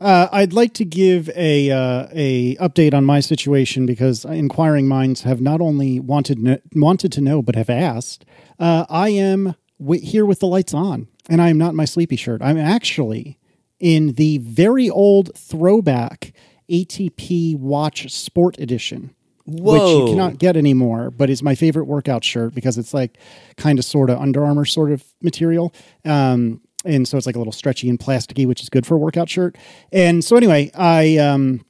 uh, I'd like to give a uh, a update on my situation because inquiring minds have not only wanted no, wanted to know but have asked. Uh, I am w- here with the lights on, and I am not in my sleepy shirt. I'm actually in the very old throwback ATP Watch Sport Edition. Whoa. Which you cannot get anymore, but is my favorite workout shirt because it's like kind of sort of Under Armour sort of material. Um, and so it's like a little stretchy and plasticky, which is good for a workout shirt. And so anyway, I um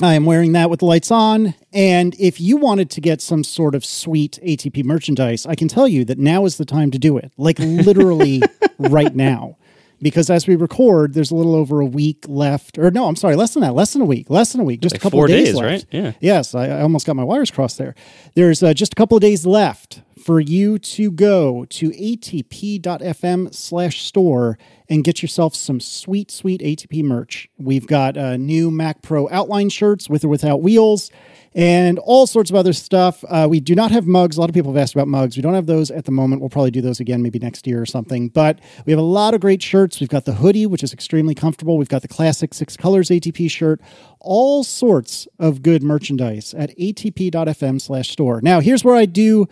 I am wearing that with the lights on. And if you wanted to get some sort of sweet ATP merchandise, I can tell you that now is the time to do it. Like literally right now. Because as we record, there's a little over a week left. Or no, I'm sorry, less than that, less than a week, less than a week, just Like a couple of days, days, left. right? Yeah. Yes, I, I almost got my wires crossed there. There's uh, just a couple of days left for you to go to atp.fm slash store and get yourself some sweet, sweet ATP merch. We've got uh, new Mac Pro outline shirts with or without wheels and all sorts of other stuff. Uh, we do not have mugs. A lot of people have asked about mugs. We don't have those at the moment. We'll probably do those again maybe next year or something. But we have a lot of great shirts. We've got the hoodie, which is extremely comfortable. We've got the classic six colors ATP shirt. All sorts of good merchandise at atp.fm slash store. Now, here's where I do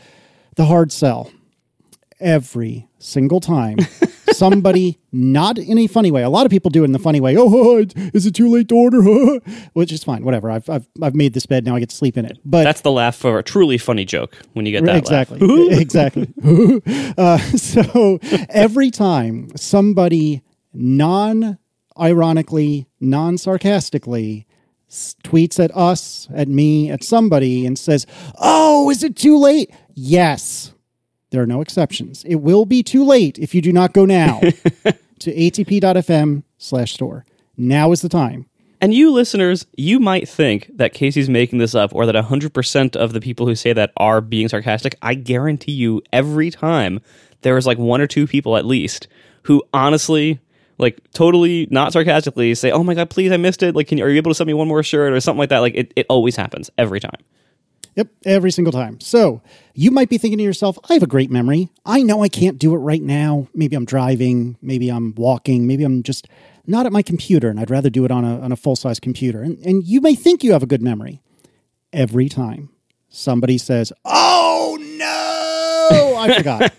the hard sell every single time somebody not in a funny way a lot of people do it in the funny way oh is it too late to order? Which is fine whatever I've, I've i've made this bed now i get to sleep in it but That's the laugh for a truly funny joke when you get that laugh. exactly. Exactly uh, so every time somebody non ironically non sarcastically tweets at us at me at somebody and says oh is it too late? Yes there are no exceptions it will be too late if you do not go now to atp.fm slash store now is the time And you listeners, you might think that Casey's making this up or that 100% of the people who say that are being sarcastic. I guarantee you, every time there is like one or two people at least who honestly, like totally not sarcastically say, Oh my God, please, I missed it. Like, can you, are you able to send me one more shirt or something like that? Like, it, it always happens every time. Yep, every single time. So you might be thinking to yourself, I have a great memory. I know I can't do it right now. Maybe I'm driving, maybe I'm walking, maybe I'm just not at my computer and I'd rather do it on a, on a full size computer. And, and you may think you have a good memory. Every time somebody says, Oh no, I forgot.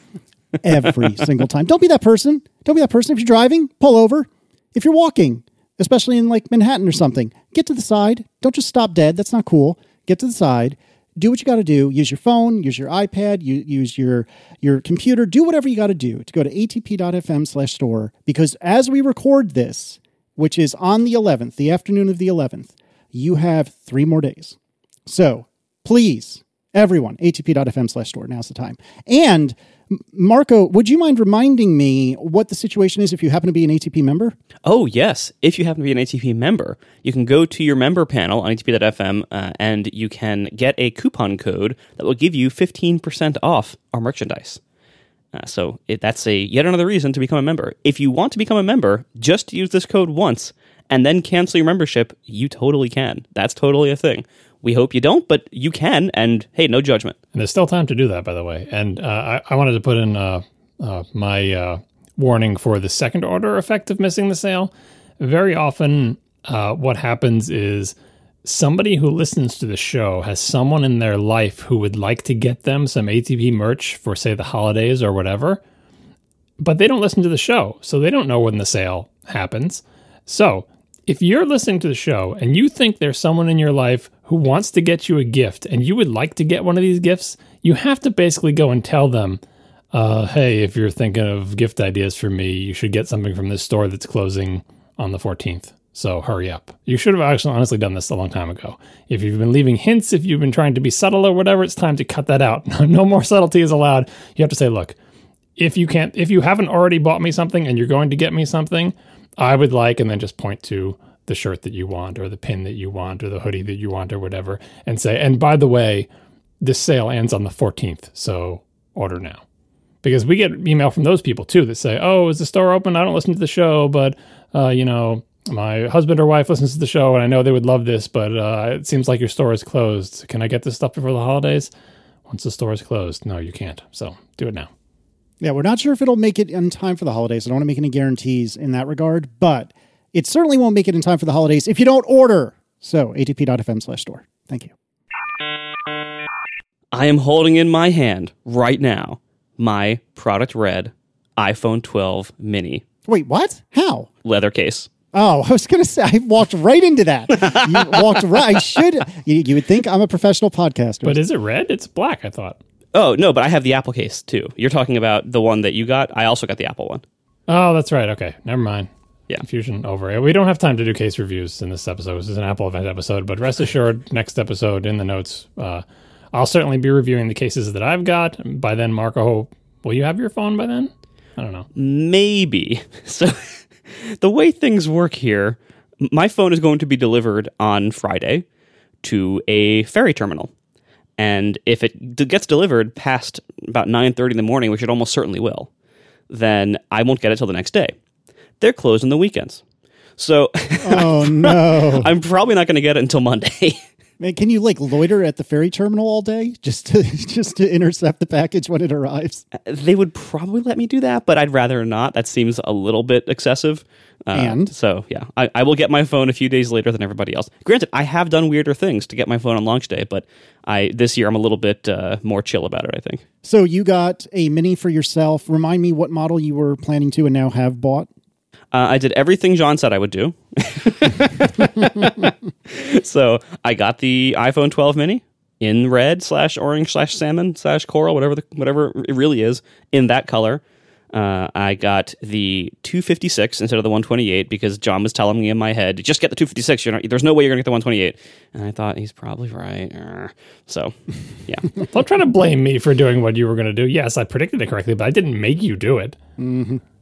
every single time. Don't be that person. Don't be that person. If you're driving, pull over. If you're walking, especially in like Manhattan or something, get to the side. Don't just stop dead. That's not cool. Get to the side. Do what you got to do. Use your phone, use your iPad, you, use your your computer. Do whatever you got to do to go to atp.fm slash store because as we record this, which is on the 11th, the afternoon of the 11th, you have three more days. So please, everyone, atp.fm slash store. Now's the time. And Marco, would you mind reminding me what the situation is if you happen to be an ATP member? Oh, yes. If you happen to be an ATP member, you can go to your member panel on ATP.fm uh, and you can get a coupon code that will give you 15% off our merchandise. Uh, so it, that's a yet another reason to become a member. If you want to become a member, just use this code once and then cancel your membership. You totally can. That's totally a thing. We hope you don't, but you can. And hey, no judgment. And there's still time to do that, by the way. And uh, I, I wanted to put in uh, uh, my uh, warning for the second order effect of missing the sale. Very often, uh, what happens is somebody who listens to the show has someone in their life who would like to get them some ATP merch for, say, the holidays or whatever, but they don't listen to the show, so they don't know when the sale happens. So, if you're listening to the show and you think there's someone in your life who wants to get you a gift and you would like to get one of these gifts, you have to basically go and tell them, uh, hey, if you're thinking of gift ideas for me, you should get something from this store that's closing on the 14th. So hurry up. You should have actually honestly done this a long time ago. If you've been leaving hints, if you've been trying to be subtle or whatever, it's time to cut that out. no more subtlety is allowed. You have to say, look, if you can't, if you haven't already bought me something and you're going to get me something, I would like, and then just point to the shirt that you want, or the pin that you want, or the hoodie that you want, or whatever, and say, and by the way, this sale ends on the 14th, so order now. Because we get email from those people too that say, oh, is the store open? I don't listen to the show, but, uh, you know, my husband or wife listens to the show and I know they would love this, but uh, it seems like your store is closed. Can I get this stuff before the holidays? Once the store is closed, no, you can't. So do it now. Yeah, we're not sure if it'll make it in time for the holidays. I don't want to make any guarantees in that regard, but It certainly won't make it in time for the holidays if you don't order. So, atp.fm slash store. Thank you. I am holding in my hand right now my product red iPhone 12 mini Wait, what? How? leather case. Oh, I was going to say, I walked right into that. You walked right. I should. You, you would think I'm a professional podcaster. But is it red? It's black, I thought. Oh, no, but I have the Apple case too. You're talking about the one that you got. I also got the Apple one. Oh, that's right. Okay. Never mind. Yeah. Confusion over. We don't have time to do case reviews in this episode. This is an Apple event episode, but rest assured, next episode in the notes, uh, I'll certainly be reviewing the cases that I've got. By then, Marco, will you have your phone by then? I don't know. Maybe. So the way things work here, my phone is going to be delivered on Friday to a ferry terminal. And if it gets delivered past about 9:30 in the morning, which it almost certainly will, then I won't get it till the next day. They're closed on the weekends. So oh, no. I'm probably not going to get it until Monday. Man, can you like loiter at the ferry terminal all day just to just to intercept the package when it arrives? they would probably let me do that, but I'd rather not. That seems a little bit excessive. Uh, And? so, yeah, I, I will get my phone a few days later than everybody else. Granted, I have done weirder things to get my phone on launch day, but I this year I'm a little bit uh, more chill about it. I think. So you got a mini for yourself. Remind me what model you were planning to and now have bought. Uh, I did everything John said I would do. so I got the iPhone 12 mini in red slash orange slash salmon slash coral, whatever the whatever it really is, in that color. Uh, I got the 256 instead of the 128 because John was telling me in my head, just get the 256. You're not, there's no way you're gonna get the 128. And I thought he's probably right. So, yeah. Don't try to blame me for doing what you were going to do. Yes, I predicted it correctly, but I didn't make you do it.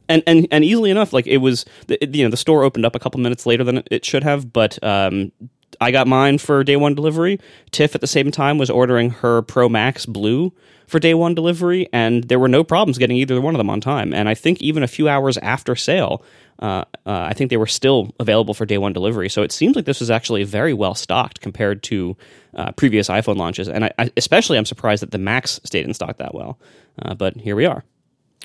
And and and easily enough like it was it- you know the store opened up a couple minutes later than it should have but um I got mine for day one delivery. Tiff at the same time was ordering her Pro Max Blue for day one delivery, and there were no problems getting either one of them on time. And I think even a few hours after sale, uh, uh, I think they were still available for day one delivery. So it seems like this was actually very well stocked compared to uh, previous iPhone launches. And I, I, especially, I'm surprised that the Max stayed in stock that well. Uh, but here we are.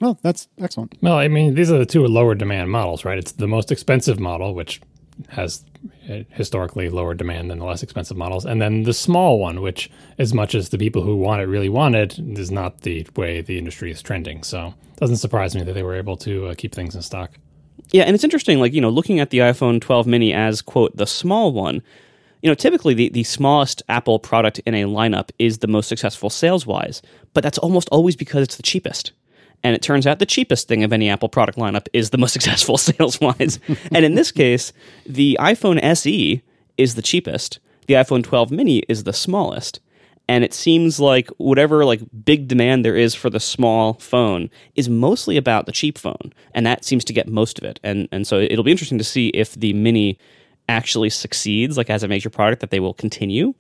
Oh, that's excellent. Well, I mean, these are the two lower demand models, right? It's the most expensive model, which has uh, historically lower demand than the less expensive models, and then the small one, which, as much as the people who want it really want it, is not the way the industry is trending. So, it doesn't surprise me that they were able to uh, keep things in stock. Yeah, and it's interesting, like, you know, looking at the iPhone 12 mini as, quote, the small one, you know, typically the, the smallest Apple product in a lineup is the most successful sales wise, but that's almost always because it's the cheapest. And it turns out the cheapest thing of any Apple product lineup is the most successful sales wise. and in this case, the iPhone SE is the cheapest, the iPhone 12 mini is the smallest. And it seems like whatever like big demand there is for the small phone is mostly about the cheap phone. And that seems to get most of it. And and so it'll be interesting to see if the mini actually succeeds like as a major product that they will continue.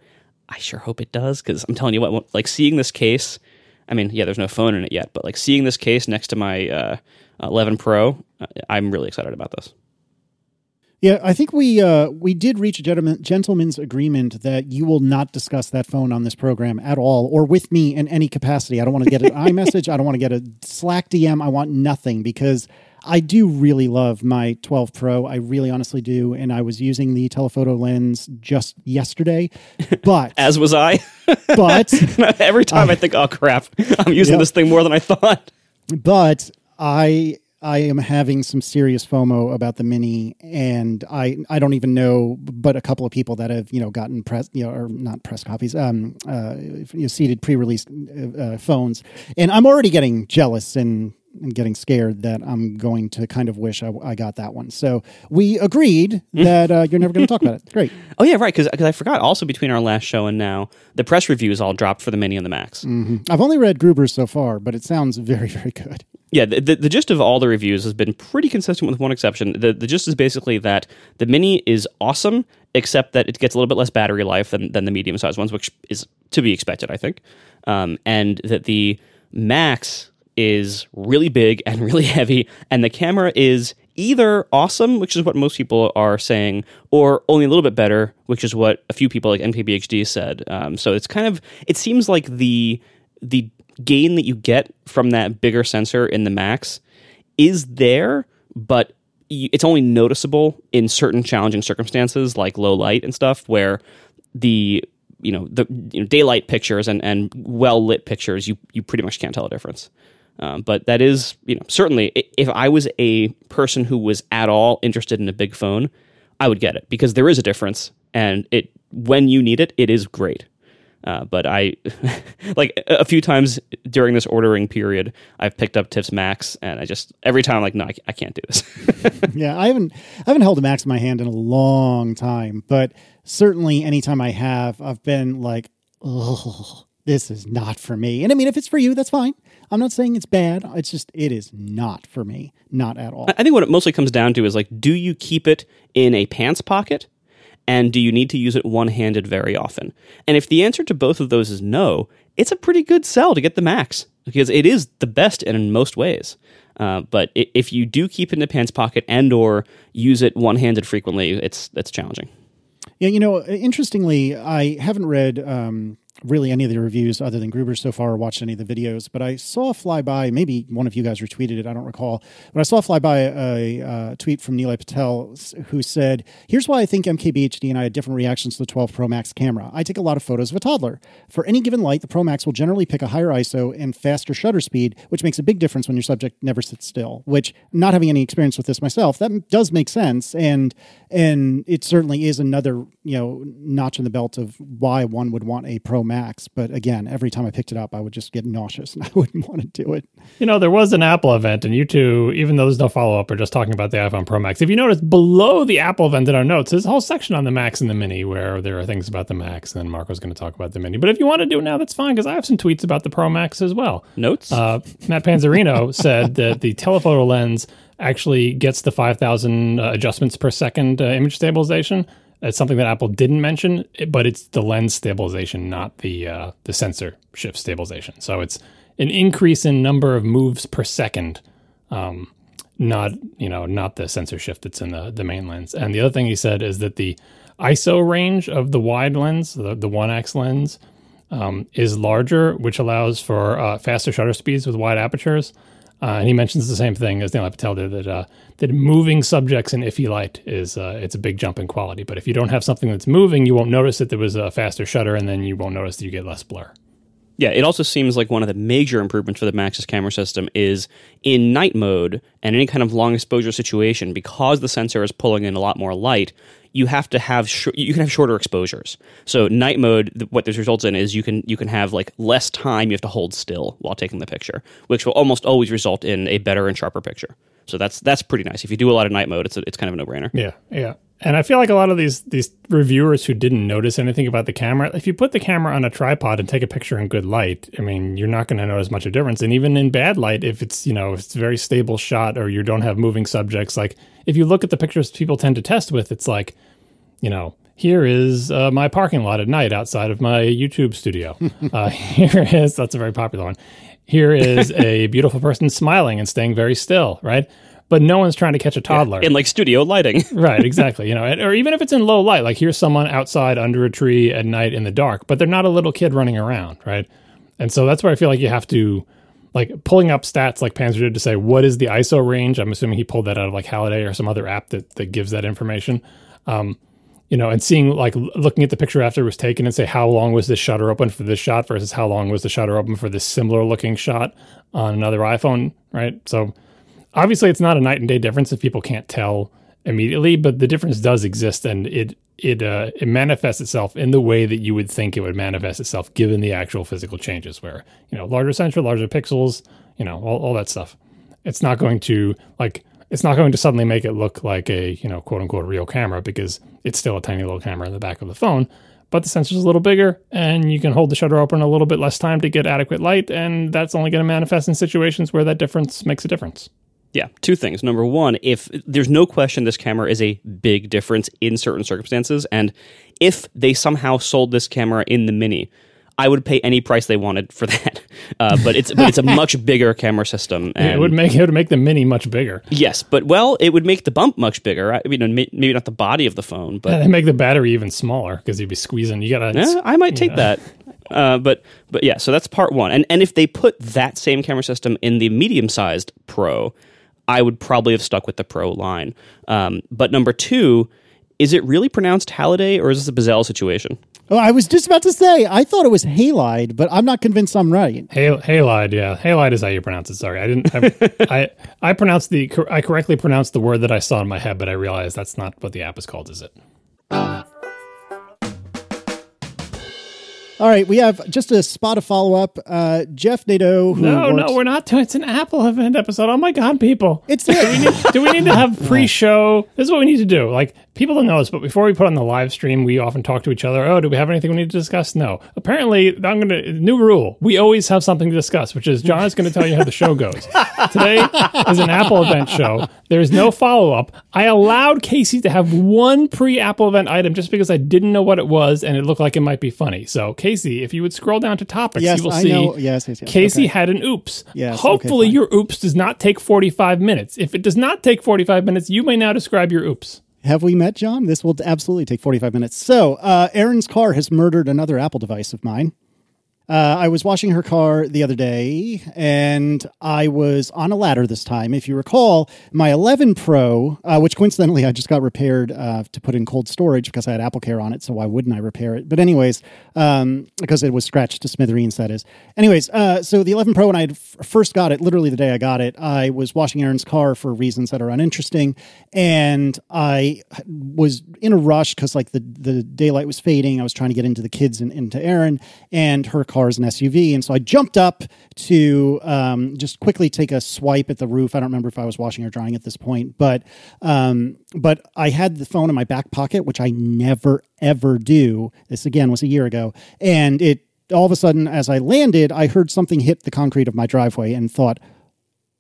I sure hope it does because i'm telling you what like seeing this case i mean yeah there's no phone in it yet but like seeing this case next to my uh, 11 pro uh, i'm really excited about this Yeah, I think we uh, we did reach a gentleman, gentleman's agreement that you will not discuss that phone on this program at all, or with me in any capacity. I don't want to get an iMessage. I don't want to get a Slack DM. I want nothing because I do really love my 12 Pro. I really honestly do, and I was using the telephoto lens just yesterday, but as was i but every time i think oh crap i'm using Yep. this thing more than i thought but I I am having some serious FOMO about the mini, and I I don't even know, but a couple of people that have you know gotten press you know or not press copies, um, uh, you know, seated pre-released uh, uh, phones, and I'm already getting jealous and. And getting scared that I'm going to kind of wish I, I got that one. So we agreed that uh, you're never going to talk about it. Great. Oh yeah, right. Because I forgot. Also, between our last show and now, the press reviews all dropped for the Mini and the Max. I've only read Gruber's so far, but it sounds very, very good. Yeah, the, the, the gist of all the reviews has been pretty consistent with one exception. The, the gist is basically that the Mini is awesome, except that it gets a little bit less battery life than, than the medium sized ones, which is to be expected, I think. Um, and that the Max is really big and really heavy, and the camera is either awesome, which is what most people are saying, or only a little bit better, which is what a few people like MKBHD said. Um, so it's kind of it seems like the the gain that you get from that bigger sensor in the Max is there, but it's only noticeable in certain challenging circumstances like low light and stuff where the you know the you know, daylight pictures and, and well lit pictures you you pretty much can't tell a difference. Um, but that is you know certainly if I was a person who was at all interested in a big phone, I would get it because there is a difference and it when you need it, it is great. Uh, but I, like a few times during this ordering period, I've picked up Tiff's Max, and I just every time I'm like, no, I, I can't do this. yeah, I haven't I haven't held a Max in my hand in a long time, but certainly anytime I have, I've been like, oh, this is not for me. And I mean, if it's for you, that's fine. I'm not saying it's bad. It's just it is not for me, not at all. I think what it mostly comes down to is like, do you keep it in a pants pocket? And do you need to use it one handed very often? And if the answer to both of those is no, it's a pretty good sell to get the Max because it is the best in most ways. Uh, but if you do keep it in the pants pocket and or use it one handed frequently, it's that's challenging. Yeah, you know, interestingly, I haven't read um, really any of the reviews other than Gruber so far or watched any of the videos, but I saw a flyby, maybe one of you guys retweeted it, I don't recall, but I saw a flyby a uh, tweet from Nilay Patel who said, Here's why I think MKBHD and I had different reactions to the 12 Pro Max camera. I take a lot of photos of a toddler. For any given light, the Pro Max will generally pick a higher ISO and faster shutter speed, which makes a big difference when your subject never sits still, which, not having any experience with this myself, that does make sense. And and it certainly is another you know notch in the belt of why one would want a Pro Max. But again, every time I picked it up, I would just get nauseous and I wouldn't want to do it. You know, there was an Apple event, and you two, even though there's no follow up, are just talking about the iPhone Pro Max. If you notice below the Apple event in our notes, there's a whole section on the Max and the Mini where there are things about the Max, and then Marco's going to talk about the Mini. But if you want to do it now, that's fine, because I have some tweets about the Pro Max as well. Notes? Uh, Matt Panzerino said that the telephoto lens actually gets the 5,000 uh, adjustments per second uh, image stabilization. It's something that Apple didn't mention, but it's the lens stabilization, not the uh, the sensor shift stabilization. So it's an increase in number of moves per second, um, not you know not the sensor shift that's in the the main lens. And the other thing he said is that the ISO range of the wide lens, the the one x lens, um, is larger, which allows for uh, faster shutter speeds with wide apertures. Uh, and he mentions the same thing as Nilay Patel did that uh, that moving subjects in iffy light is uh, it's a big jump in quality. But if you don't have something that's moving, you won't notice that there was a faster shutter, and then you won't notice that you get less blur. Yeah, it also seems like one of the major improvements for the Max's camera system is in night mode and any kind of long exposure situation, because the sensor is pulling in a lot more light, you have to have sh- you can have shorter exposures. So night mode, th- what this results in is you can you can have like less time you have to hold still while taking the picture, which will almost always result in a better and sharper picture. So that's that's pretty nice. If you do a lot of night mode, it's a, it's kind of a no brainer. Yeah, yeah. And I feel like a lot of these these reviewers who didn't notice anything about the camera, if you put the camera on a tripod and take a picture in good light, I mean, you're not going to notice much of a difference. And even in bad light, if it's you know if it's a very stable shot or you don't have moving subjects, like if you look at the pictures people tend to test with, it's like, you know, here is uh, my parking lot at night outside of my YouTube studio. uh, here is that's a very popular one. Here is a beautiful person smiling and staying very still, right? But no one's trying to catch a toddler. In like studio lighting. right, exactly. You know, or even if it's in low light, like here's someone outside under a tree at night in the dark, but they're not a little kid running around, right? And so that's where I feel like you have to, like, pulling up stats like Panzer did to say what is the ISO range. I'm assuming he pulled that out of like Halliday or some other app that that gives that information. Um, you know, and seeing like looking at the picture after it was taken and say how long was this shutter open for this shot versus how long was the shutter open for this similar looking shot on another iPhone, right? So obviously it's not a night and day difference if people can't tell immediately, but the difference does exist and it it uh, it manifests itself in the way that you would think it would manifest itself given the actual physical changes where, you know, larger sensor, larger pixels, you know, all, all that stuff. It's not going to like it's not going to suddenly make it look like a, you know, quote unquote real camera because it's still a tiny little camera in the back of the phone. But the sensor's a little bigger and you can hold the shutter open a little bit less time to get adequate light, and that's only going to manifest in situations where that difference makes a difference. Yeah, two things. Number one, if there's no question this camera is a big difference in certain circumstances, and if they somehow sold this camera in the Mini, I would pay any price they wanted for that. Uh, but it's but it's a much bigger camera system. And it would make it would make the mini much bigger. yes, but well, it would make the bump much bigger. I mean, may- maybe not the body of the phone, but And they make the battery even smaller because you'd be squeezing. You gotta. Eh, I might take that. Uh, but but yeah, so that's part one. And and if they put that same camera system in the medium sized Pro, I would probably have stuck with the Pro line. Um, but number two, is it really pronounced Halliday or is this a Bazell situation? Oh, I was just about to say, I thought it was halide, but I'm not convinced I'm right. Hal- halide, yeah, halide is how you pronounce it. Sorry, I didn't. I, I I pronounced the I correctly pronounced the word that I saw in my head, but I realized that's not what the app is called. Is it? All right, we have just a spot of follow up. Uh, Jeff Nadeau. Who No, works- no, we're not doing. It's an Apple event episode. Oh my god, people! It's do we need, do we need to have pre-show? This is what we need to do. Like people don't know this, but before we put on the live stream, we often talk to each other. Oh, do we have anything we need to discuss? No. Apparently, I'm gonna new rule. We always have something to discuss, which is John is going to tell you how the show goes. Today is an Apple event show. There is no follow up. I allowed Casey to have one pre-Apple event item just because I didn't know what it was and it looked like it might be funny. So, Casey, if you would scroll down to topics, Yes, you will I see. know. Yes, yes, yes. Casey Okay. had an oops. Yes, Hopefully, fine. your oops does not take 45 minutes. If it does not take 45 minutes, you may now describe your oops. Have we met, John? This will absolutely take 45 minutes. So, uh, Erin's car has murdered another Apple device of mine. Uh, I was washing her car the other day and I was on a ladder this time. If you recall, my 11 Pro, uh, which coincidentally I just got repaired uh, to put in cold storage because I had Apple Care on it. So why wouldn't I repair it? But, anyways, um, because it was scratched to smithereens, that is. Anyways, uh, so the 11 Pro, when I first got it, literally the day I got it, I was washing Erin's car for reasons that are uninteresting. And I was in a rush because, like, the, the daylight was fading. I was trying to get into the kids and into Aaron, and her car is an SUV. And so I jumped up to um, just quickly take a swipe at the roof. I don't remember if I was washing or drying at this point, but um, but I had the phone in my back pocket, which I never ever do. This again was a year ago, and it all of a sudden as I landed, I heard something hit the concrete of my driveway and thought,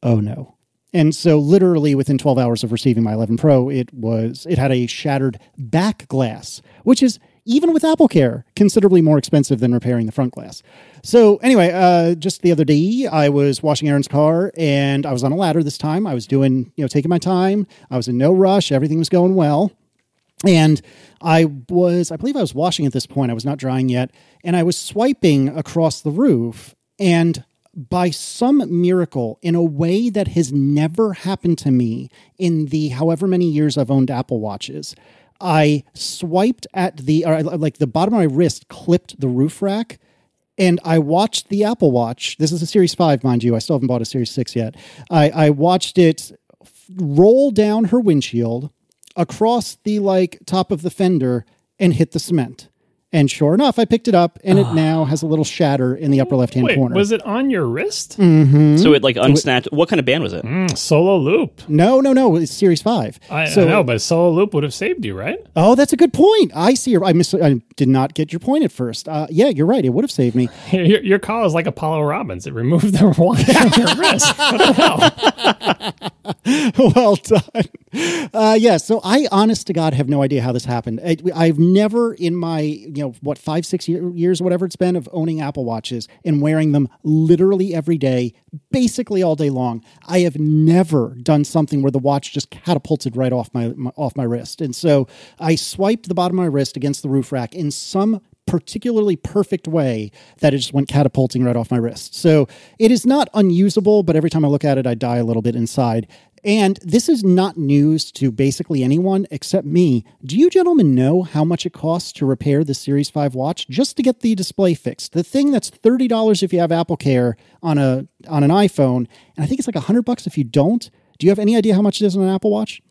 oh no. And so literally within 12 hours of receiving my 11 Pro, it was it had a shattered back glass, which is even with Apple Care considerably more expensive than repairing the front glass. So anyway, uh, just the other day I was washing Erin's car and I was on a ladder this time. I was doing, you know, taking my time. I was in no rush. Everything was going well. And I was, I believe I was washing at this point. I was not drying yet. And I was swiping across the roof. And by some miracle, in a way that has never happened to me in the however many years I've owned Apple Watches, I swiped at the, or uh, like the bottom of my wrist clipped the roof rack. And I watched the Apple Watch. This is a Series 5, mind you. I still haven't bought a Series 6 yet. I, I watched it roll down her windshield across the like top of the fender and hit the cement. And sure enough, I picked it up and it now has a little shatter in the upper left hand Wait, corner. was it on your wrist? So it like unsnapped. What kind of band was it? Mm, solo loop. no, no, no. It's Series 5. I, so, I know, but solo loop would have saved you, right? Oh, that's a good point. I see. Your, I, miss, I did not get your point at first. Uh, yeah, you're right. It would have saved me. Your, your call is like Apollo Robbins. It removed the watch from your wrist. What the hell? well done. Uh, yeah, so I, honest to God, have no idea how this happened. I, I've never, in my you know what five six year, years, whatever it's been, of owning Apple watches and wearing them literally every day, basically all day long, I have never done something where the watch just catapulted right off my, my off my wrist. And so I swiped the bottom of my wrist against the roof rack in some particularly perfect way that it just went catapulting right off my wrist. So it is not unusable, but every time I look at it, I die a little bit inside. And this is not news to basically anyone except me. Do you gentlemen know how much it costs to repair the Series 5 watch just to get the display fixed? The thing that's $30 if you have Apple Care on a on an iPhone, and I think it's like 100 bucks if you don't. Do you have any idea how much it is on an Apple Watch?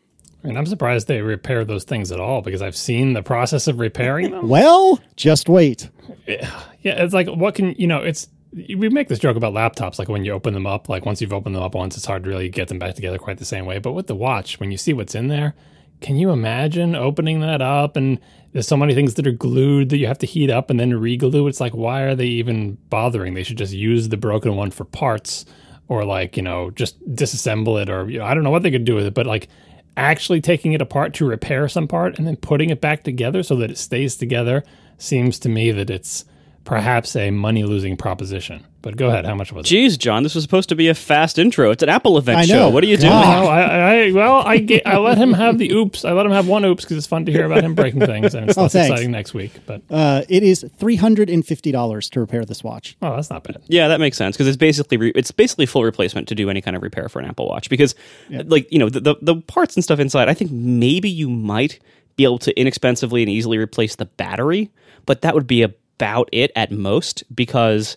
And I'm surprised they repair those things at all because I've seen the process of repairing them. Well, just wait. Yeah, it's like what can you know? It's we make this joke about laptops, like when you open them up, like once you've opened them up once, it's hard to really get them back together quite the same way. But with the watch, when you see what's in there, can you imagine opening that up and there's so many things that are glued that you have to heat up and then re-glue? It's like why are they even bothering? They should just use the broken one for parts, or like you know just disassemble it, or you know I don't know what they could do with it, but like actually taking it apart to repair some part and then putting it back together so that it stays together seems to me that it's perhaps a money losing proposition. But go ahead, how much was it? Jeez, John, this was supposed to be a fast intro. It's an Apple event I know. show. What are you doing? God. No, I, I well, I get, I let him have the oops. I let him have one oops because it's fun to hear about him breaking things, and it's Oh, less thanks. exciting next week. But Uh, it is three hundred and fifty dollars to repair this watch. oh, that's not bad. Yeah, that makes sense because it's basically re- it's basically full replacement to do any kind of repair for an Apple Watch because like you know the, the the parts and stuff inside. I think maybe you might be able to inexpensively and easily replace the battery, but that would be about it at most because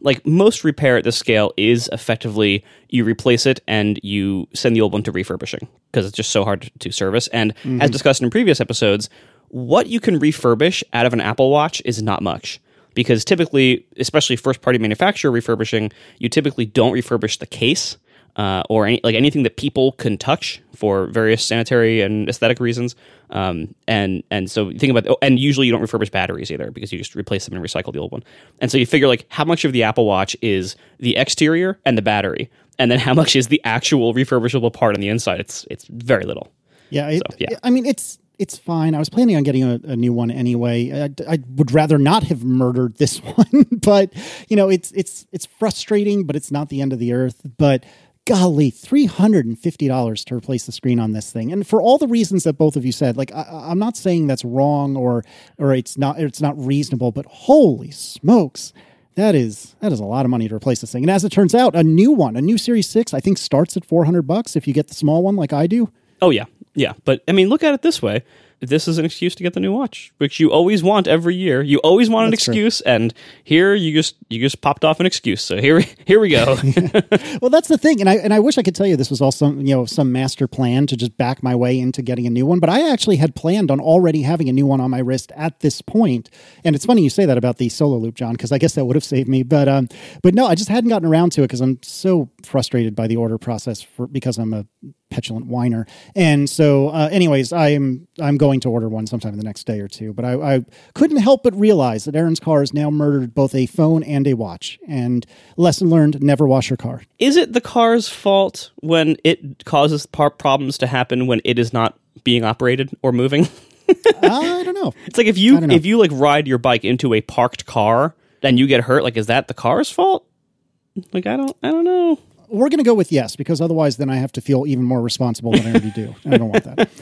like most repair at this scale is effectively you replace it and you send the old one to refurbishing because it's just so hard to, to service. And mm-hmm. as discussed in previous episodes, what you can refurbish out of an Apple Watch is not much because typically, especially first party manufacturer refurbishing, you typically don't refurbish the case. Uh, or any, like anything that people can touch for various sanitary and aesthetic reasons, um, and and so think about oh, and usually you don't refurbish batteries either because you just replace them and recycle the old one. And so you figure like how much of the Apple Watch is the exterior and the battery, and then how much is the actual refurbishable part on the inside. It's it's very little. Yeah, it, So, yeah. I mean it's it's fine. I was planning on getting a, a new one anyway. I, I would rather not have murdered this one, but you know it's it's it's frustrating, but it's not the end of the earth. But golly, three hundred and fifty dollars to replace the screen on this thing, and for all the reasons that both of you said, like I, I'm not saying that's wrong or or it's not it's not reasonable, but holy smokes. That is that is a lot of money to replace this thing. And as it turns out, a new one, a new Series 6, I think starts at 400 bucks if you get the small one like I do. Oh yeah, yeah. But I mean, look at it this way: this is an excuse to get the new watch, which you always want every year. You always want an That's true. excuse, and here you just you just popped off an excuse. So here here we go. Well, that's the thing, and I and I wish I could tell you this was all some you know some master plan to just back my way into getting a new one. But I actually had planned on already having a new one on my wrist at this point. And it's funny you say that about the solo loop, John, because I guess that would have saved me. But um, but no, I just hadn't gotten around to it because I'm so frustrated by the order process for because I'm a petulant whiner. And so, uh, anyways, I'm I'm going to order one sometime in the next day or two. But I, I couldn't help but realize that Erin's car has now murdered both a phone and a watch. And lesson learned: never wash your car. is it the car's fault when it causes par- problems to happen when it is not being operated or moving? I don't know. It's like if you if you like ride your bike into a parked car and you get hurt, like is that the car's fault? Like I don't I don't know. We're going to go with yes because otherwise, then I have to feel even more responsible than I already do. And I don't want that.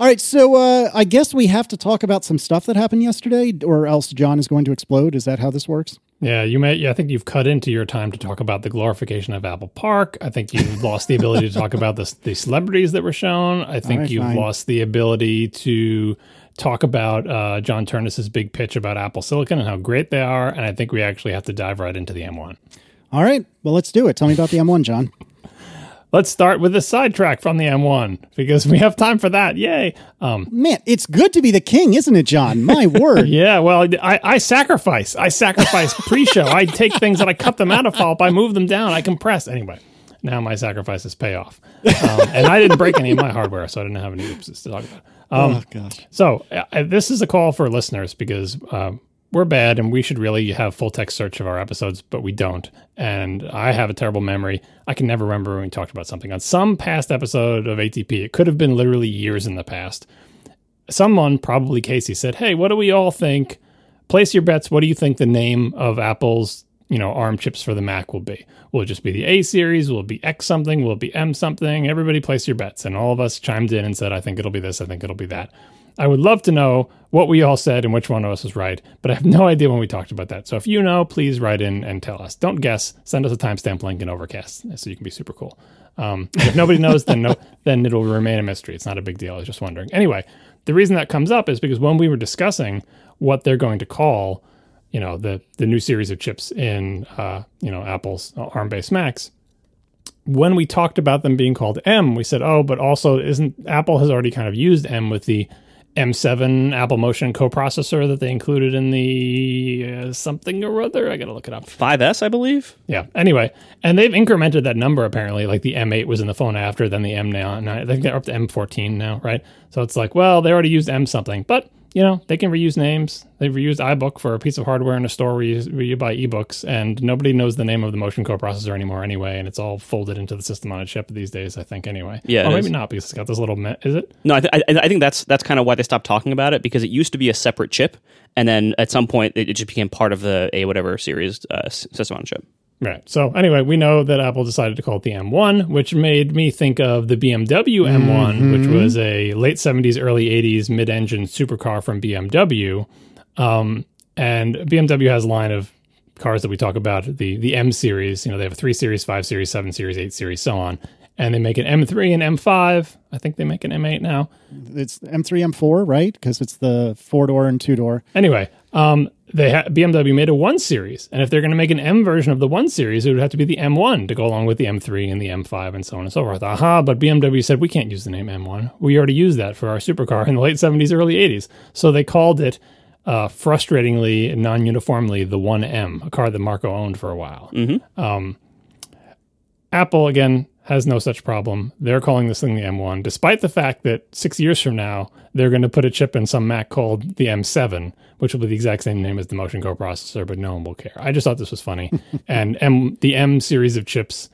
All right, so uh, I guess we have to talk about some stuff that happened yesterday, or else John is going to explode. Is that how this works? Yeah, you may. Yeah, I think you've cut into your time to talk about the glorification of Apple Park. I think you've lost the ability to talk about the the celebrities that were shown. I think right, you've fine. lost the ability to talk about uh, John Ternus's big pitch about Apple Silicon and how great they are. And I think we actually have to dive right into the M1. All right, well, let's do it. Tell me about the M1, John. Let's start with a sidetrack from the M1 because we have time for that. Yay! Um, Man, it's good to be the king, isn't it, John? My word. Yeah, well, I, I sacrifice. I sacrifice pre-show. I take things and I cut them out of Falp. I move them down. I compress. Anyway, now my sacrifices pay off. Um, and I didn't break any of my hardware, so I didn't have any oopses to talk about. Um, oh gosh. so uh, this is a call for listeners because uh, we're bad and we should really have full text search of our episodes, but we don't. And I have a terrible memory. I can never remember when we talked about something on some past episode of ATP. It could have been literally years in the past. Someone, probably Casey, said, "Hey, what do we all think? Place your bets. What do you think the name of Apple's you know ARM chips for the Mac will be? Will it just be the A series? Will it be X something? Will it be M something? Everybody place your bets." And all of us chimed in and said, "I think it'll be this. I think it'll be that." I would love to know what we all said and which one of us was right, but I have no idea when we talked about that. So if you know, please write in and tell us. Don't guess. Send us a timestamp link in Overcast so you can be super cool. Um, if nobody knows, then no, then it'll remain a mystery. It's not a big deal. I was just wondering. Anyway, the reason that comes up is because when we were discussing what they're going to call, you know, the the new series of chips in, uh, you know, Apple's ARM-based Macs, when we talked about them being called M, we said, oh, but also isn't Apple has already kind of used M with the M7 Apple Motion coprocessor that they included in the uh, something or other. I got to look it up. 5S, I believe. Yeah. Anyway, and they've incremented that number apparently. Like the M8 was in the phone after, then the M9. I think they're up to M14 now, right? So it's like, well, they already used M something, but you know, they can reuse names. They've reused iBook for a piece of hardware in a store where you, where you buy ebooks, and nobody knows the name of the motion coprocessor anymore anyway, and it's all folded into the system on a chip these days, I think, anyway. Yeah, Or maybe is. not because it's got this little, me- is it? No, I, th- I, I think that's that's kind of why they stopped talking about it because it used to be a separate chip, and then at some point it, it just became part of the a whatever series uh, system on chip. Right. So anyway, we know that Apple decided to call it the M1, which made me think of the BMW M1, which was a late 70s, early 80s mid-engine supercar from BMW. Um, and BMW has a line of cars that we talk about, the the M series. You know, they have a 3 series, 5 series, 7 series, 8 series, so on. And they make an M3 and M5. I think they make an M8 now. It's M3, M4, right? Because it's the four door and two door. Anyway, um, they ha- BMW made a one series, and if they're going to make an M version of the one series, it would have to be the M1 to go along with the M3 and the M5 and so on and so forth. Aha! But BMW said we can't use the name M1. We already used that for our supercar in the late 70s, early 80s. So they called it, uh, frustratingly, and non-uniformly, the 1M, a car that Marco owned for a while. Um, Apple again has no such problem. They're calling this thing the M1, despite the fact that six years from now they're going to put a chip in some Mac called the M7, which will be the exact same name as the Motion coprocessor, but no one will care. I just thought this was funny, and M the M series of chips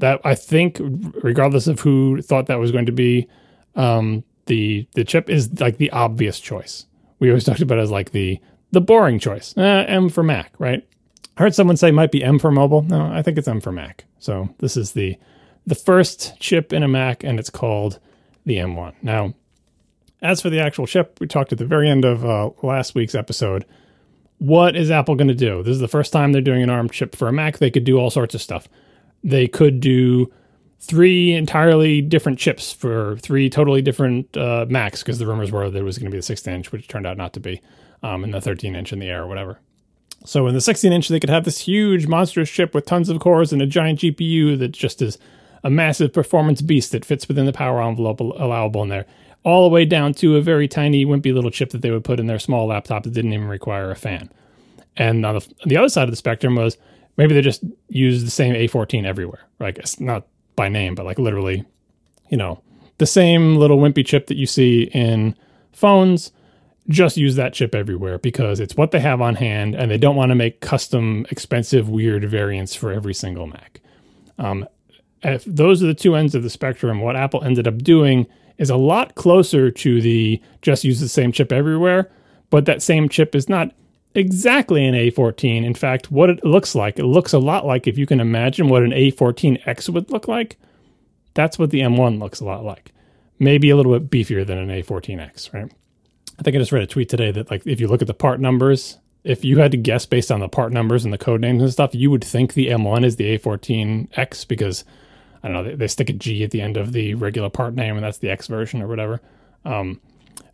that I think, regardless of who thought that was going to be, um, the the chip is like the obvious choice. We always talked about as like the the boring choice. Uh, M for Mac, right? I heard someone say it might be M for mobile. No, I think it's M for Mac. So this is the the first chip in a Mac, and it's called the M1. Now, as for the actual chip, we talked at the very end of uh, last week's episode. What is Apple going to do? This is the first time they're doing an ARM chip for a Mac. They could do all sorts of stuff. They could do three entirely different chips for three totally different uh, Macs because the rumors were that it was going to be the 16 inch, which turned out not to be, um, and the 13 inch in the Air or whatever. So in the 16 inch, they could have this huge monstrous chip with tons of cores and a giant GPU that just is a massive performance beast that fits within the power envelope allowable in there, all the way down to a very tiny, wimpy little chip that they would put in their small laptop that didn't even require a fan. And on the, the other side of the spectrum was maybe they just use the same A14 everywhere. Like it's not by name, but like literally, you know, the same little wimpy chip that you see in phones. Just use that chip everywhere because it's what they have on hand, and they don't want to make custom, expensive, weird variants for every single Mac. Um, if those are the two ends of the spectrum, what Apple ended up doing is a lot closer to the just use the same chip everywhere, but that same chip is not exactly an A14. In fact, what it looks like, it looks a lot like if you can imagine what an A14X would look like, that's what the M1 looks a lot like. Maybe a little bit beefier than an A14X, right? I think I just read a tweet today that like if you look at the part numbers, if you had to guess based on the part numbers and the code names and stuff, you would think the M1 is the A14X because I don't know, they, they stick a G at the end of the regular part name and that's the X version or whatever. Um,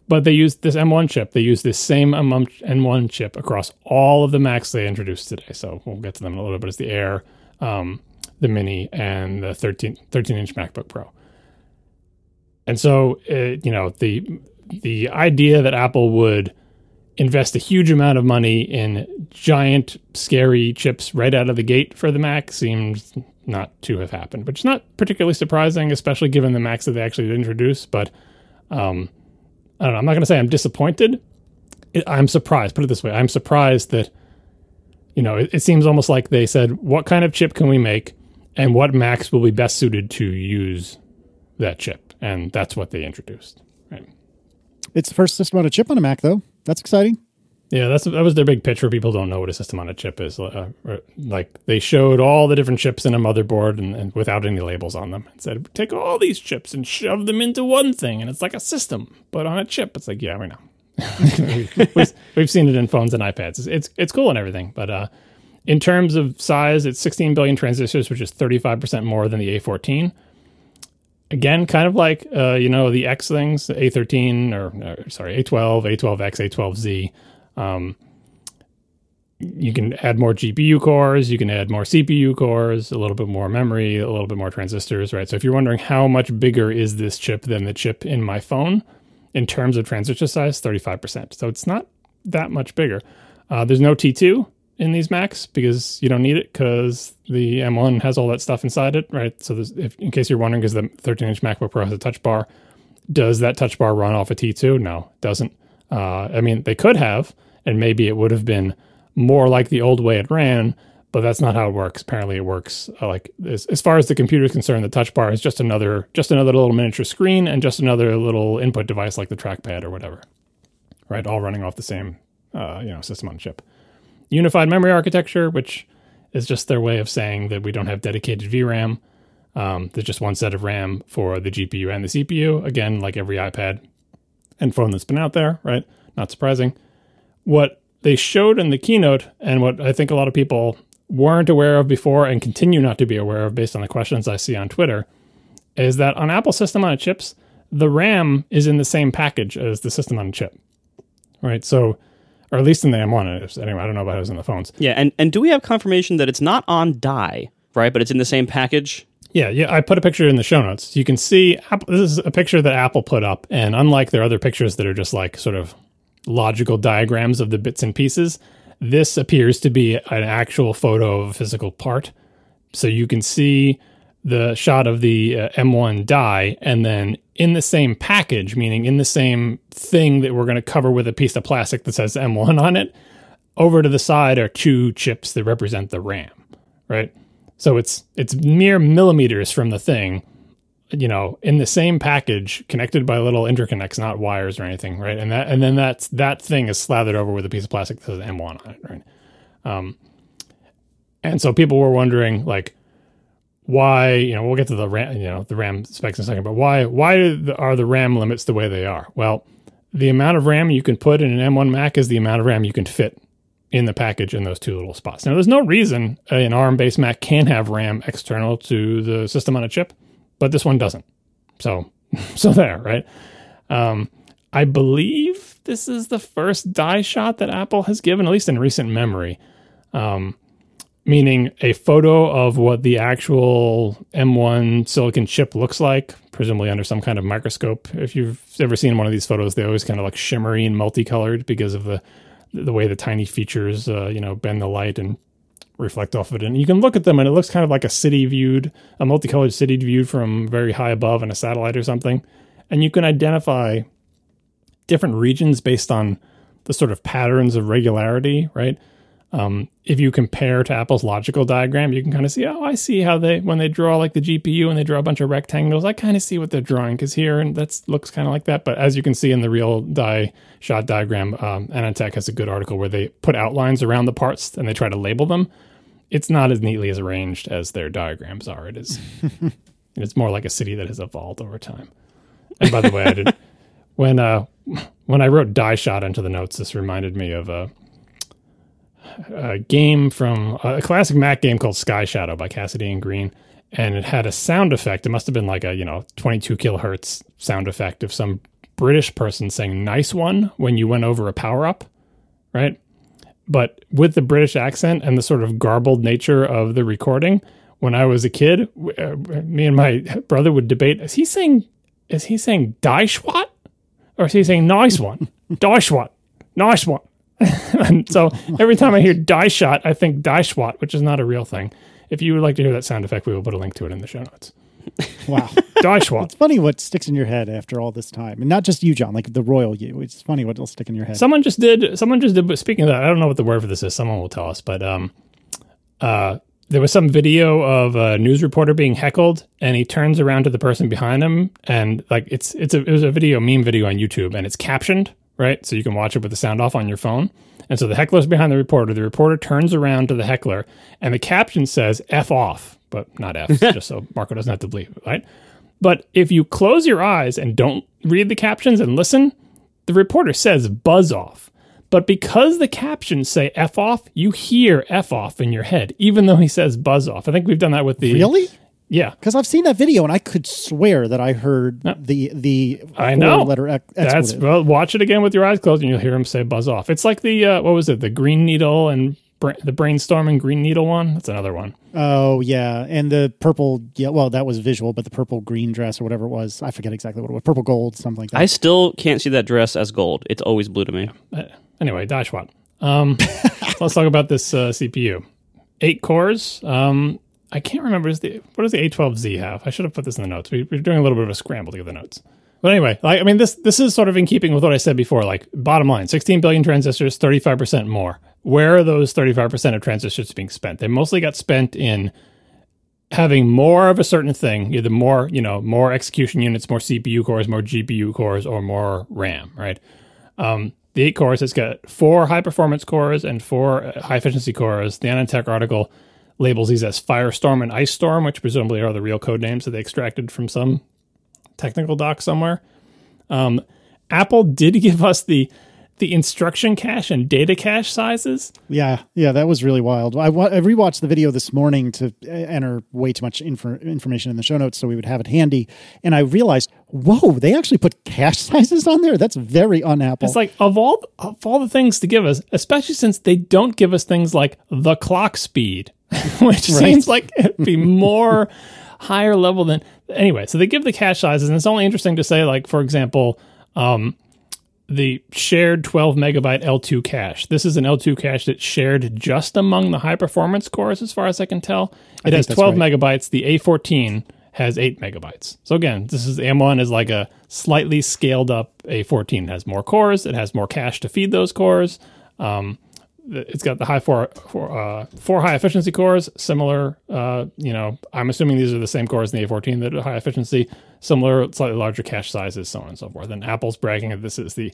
but they use this M1 chip. They use this same M1 chip across all of the Macs they introduced today. So we'll get to them in a little bit. It's the Air, um, the Mini, and the 13, 13 inch MacBook Pro. And so, uh, you know, the the idea that Apple would invest a huge amount of money in giant, scary chips right out of the gate for the Mac seems not to have happened, which is not particularly surprising, especially given the Macs that they actually introduced. But um, I don't know. I'm not going to say I'm disappointed. I'm surprised. Put it this way: I'm surprised that you know it, it seems almost like they said, "What kind of chip can we make, and what Macs will be best suited to use that chip?" And that's what they introduced. Right. It's the first system on a chip on a Mac, though. That's exciting. Yeah, that's that was their big pitch for people don't know what a system on a chip is. Uh, like they showed all the different chips in a motherboard and, and without any labels on them, and said, "Take all these chips and shove them into one thing, and it's like a system, but on a chip." It's like, yeah, we know. we've, we've seen it in phones and iPads. It's it's, it's cool and everything, but uh, in terms of size, it's 16 billion transistors, which is 35 percent more than the A14 again, kind of like uh, you know the X things, the A13 or, or sorry A12, A12X, A12Z. Um, you can add more GPU cores, you can add more CPU cores, a little bit more memory, a little bit more transistors, right? So if you're wondering how much bigger is this chip than the chip in my phone in terms of transistor size, 35%. So it's not that much bigger. Uh, there's no T2 in these Macs because you don't need it because the M1 has all that stuff inside it, right? So, if, in case you're wondering, because the 13 inch MacBook Pro has a touch bar, does that touch bar run off a T2? No, it doesn't. Uh, I mean, they could have, and maybe it would have been more like the old way it ran, but that's not how it works. Apparently, it works uh, like as, as far as the computer is concerned, the touch bar is just another just another little miniature screen and just another little input device like the trackpad or whatever. Right, all running off the same uh, you know system on chip. Unified memory architecture, which is just their way of saying that we don't have dedicated VRAM. Um, there's just one set of RAM for the GPU and the CPU. Again, like every iPad and phone that's been out there, right? Not surprising. What they showed in the keynote, and what I think a lot of people weren't aware of before and continue not to be aware of based on the questions I see on Twitter, is that on Apple system on chips, the RAM is in the same package as the system on a chip, right? So, or at least in the M1. Anyway, I don't know about how it's in the phones. Yeah, and, and do we have confirmation that it's not on die, right? But it's in the same package? Yeah, yeah. I put a picture in the show notes. You can see this is a picture that Apple put up, and unlike their other pictures that are just like sort of logical diagrams of the bits and pieces, this appears to be an actual photo of a physical part. So you can see the shot of the uh, M1 die, and then in the same package, meaning in the same thing that we're going to cover with a piece of plastic that says M1 on it, over to the side are two chips that represent the RAM, right? So it's it's mere millimeters from the thing, you know, in the same package, connected by little interconnects, not wires or anything, right? And that and then that's that thing is slathered over with a piece of plastic that says M1 on it, right? Um, and so people were wondering, like, why? You know, we'll get to the RAM, you know, the RAM specs in a second, but why? Why are the RAM limits the way they are? Well, the amount of RAM you can put in an M1 Mac is the amount of RAM you can fit in the package in those two little spots. Now, there's no reason an ARM based Mac can have RAM external to the system on a chip, but this one doesn't. So, so there, right? Um, I believe this is the first die shot that Apple has given, at least in recent memory. Um, meaning a photo of what the actual M1 silicon chip looks like, presumably under some kind of microscope. If you've ever seen one of these photos, they always kind of like shimmery and multicolored because of the the way the tiny features, uh, you know, bend the light and reflect off of it. And you can look at them and it looks kind of like a city viewed, a multicolored city viewed from very high above in a satellite or something. And you can identify different regions based on the sort of patterns of regularity, right? Um, if you compare to Apple's logical diagram, you can kind of see, oh, I see how they, when they draw like the GPU and they draw a bunch of rectangles, I kind of see what they're drawing because here and that looks kind of like that. But as you can see in the real die shot diagram, um, AnandTech has a good article where they put outlines around the parts and they try to label them. It's not as neatly as arranged as their diagrams are. It is, it's more like a city that has evolved over time. And by the way, I did when uh, when I wrote die shot into the notes, this reminded me of a. A game from a classic Mac game called Sky Shadow by Casady and Greene, and it had a sound effect. It must have been like a you know 22 kilohertz sound effect of some British person saying "nice one" when you went over a power up, right? But with the British accent and the sort of garbled nature of the recording, when I was a kid, uh, me and my brother would debate: is he saying is he saying "Daischwat" or is he saying "nice one"? Daischwat, nice one. and so every time I hear die shot, I think die swat, which is not a real thing. If you would like to hear that sound effect, we will put a link to it in the show notes. Wow. die. It's funny what sticks in your head after all this time. And not just you, John, like the royal you. It's funny what will stick in your head. Someone just did, someone just did, speaking of that, I don't know what the word for this is. Someone will tell us, but, um, uh, there was some video of a news reporter being heckled and he turns around to the person behind him and like it's it's a it was a video meme video on YouTube and it's captioned right? So you can watch it with the sound off on your phone. And so the heckler's behind the reporter. The reporter turns around to the heckler, and the caption says "f off," but not "f," just so Marco doesn't have to bleep, right? But if you close your eyes and don't read the captions and listen, the reporter says "buzz off." But because the captions say "f off," you hear "f off" in your head, even though he says "buzz off." I think we've done that with the really. Yeah, because I've seen that video and I could swear that I heard the the I know letter ex- that's well. Watch it again with your eyes closed and you'll hear him say "buzz off." It's like the uh, what was it? The Green Needle and bra- the brainstorming Green Needle one. That's another one. Oh yeah, and the purple. Yeah, well that was visual, but the purple green dress or whatever it was, I forget exactly what it was. Purple gold, something like that. I still can't see that dress as gold. It's always blue to me. Uh, anyway, Dashwat. Um, let's talk about this uh, CPU. Eight cores. Um, I can't remember. Is the what does the A12Z have? I should have put this in the notes. We, are doing a little bit of a scramble to get the notes. But anyway, like I mean, this this is sort of in keeping with what I said before. Like bottom line, 16 billion transistors, 35 percent more. Where are those 35 percent of transistors being spent? They mostly got spent in having more of a certain thing, either more, you know, more execution units, more CPU cores, more GPU cores, or more RAM, right? Um, the eight cores, it's got four high performance cores and four uh, high efficiency cores. The AnandTech article labels these as Firestorm and Ice Storm, which presumably are the real code names that they extracted from some technical doc somewhere. Um, Apple did give us the the instruction cache and data cache sizes. Yeah, yeah, that was really wild. I, wa- I rewatched the video this morning to uh, enter way too much info- information in the show notes so we would have it handy, and I realized, whoa, they actually put cache sizes on there. That's very un-Apple. It's like of all of all the things to give us, especially since they don't give us things like the clock speed, which seems like it'd be more higher level than anyway. So they give the cache sizes, and it's only interesting to say, like for example. Um, the shared 12 megabyte L2 cache. This is an L2 cache that's shared just among the high performance cores, as far as I can tell. It has 12 right. megabytes. The A14 has 8 megabytes. So again, this is M1 is like a slightly scaled up A14. It has more cores. It has more cache to feed those cores. Um, it's got the high four, four, uh, four high efficiency cores, similar. Uh, you know, I'm assuming these are the same cores in the A14 that are high efficiency, similar, slightly larger cache sizes, so on and so forth. And Apple's bragging that this is the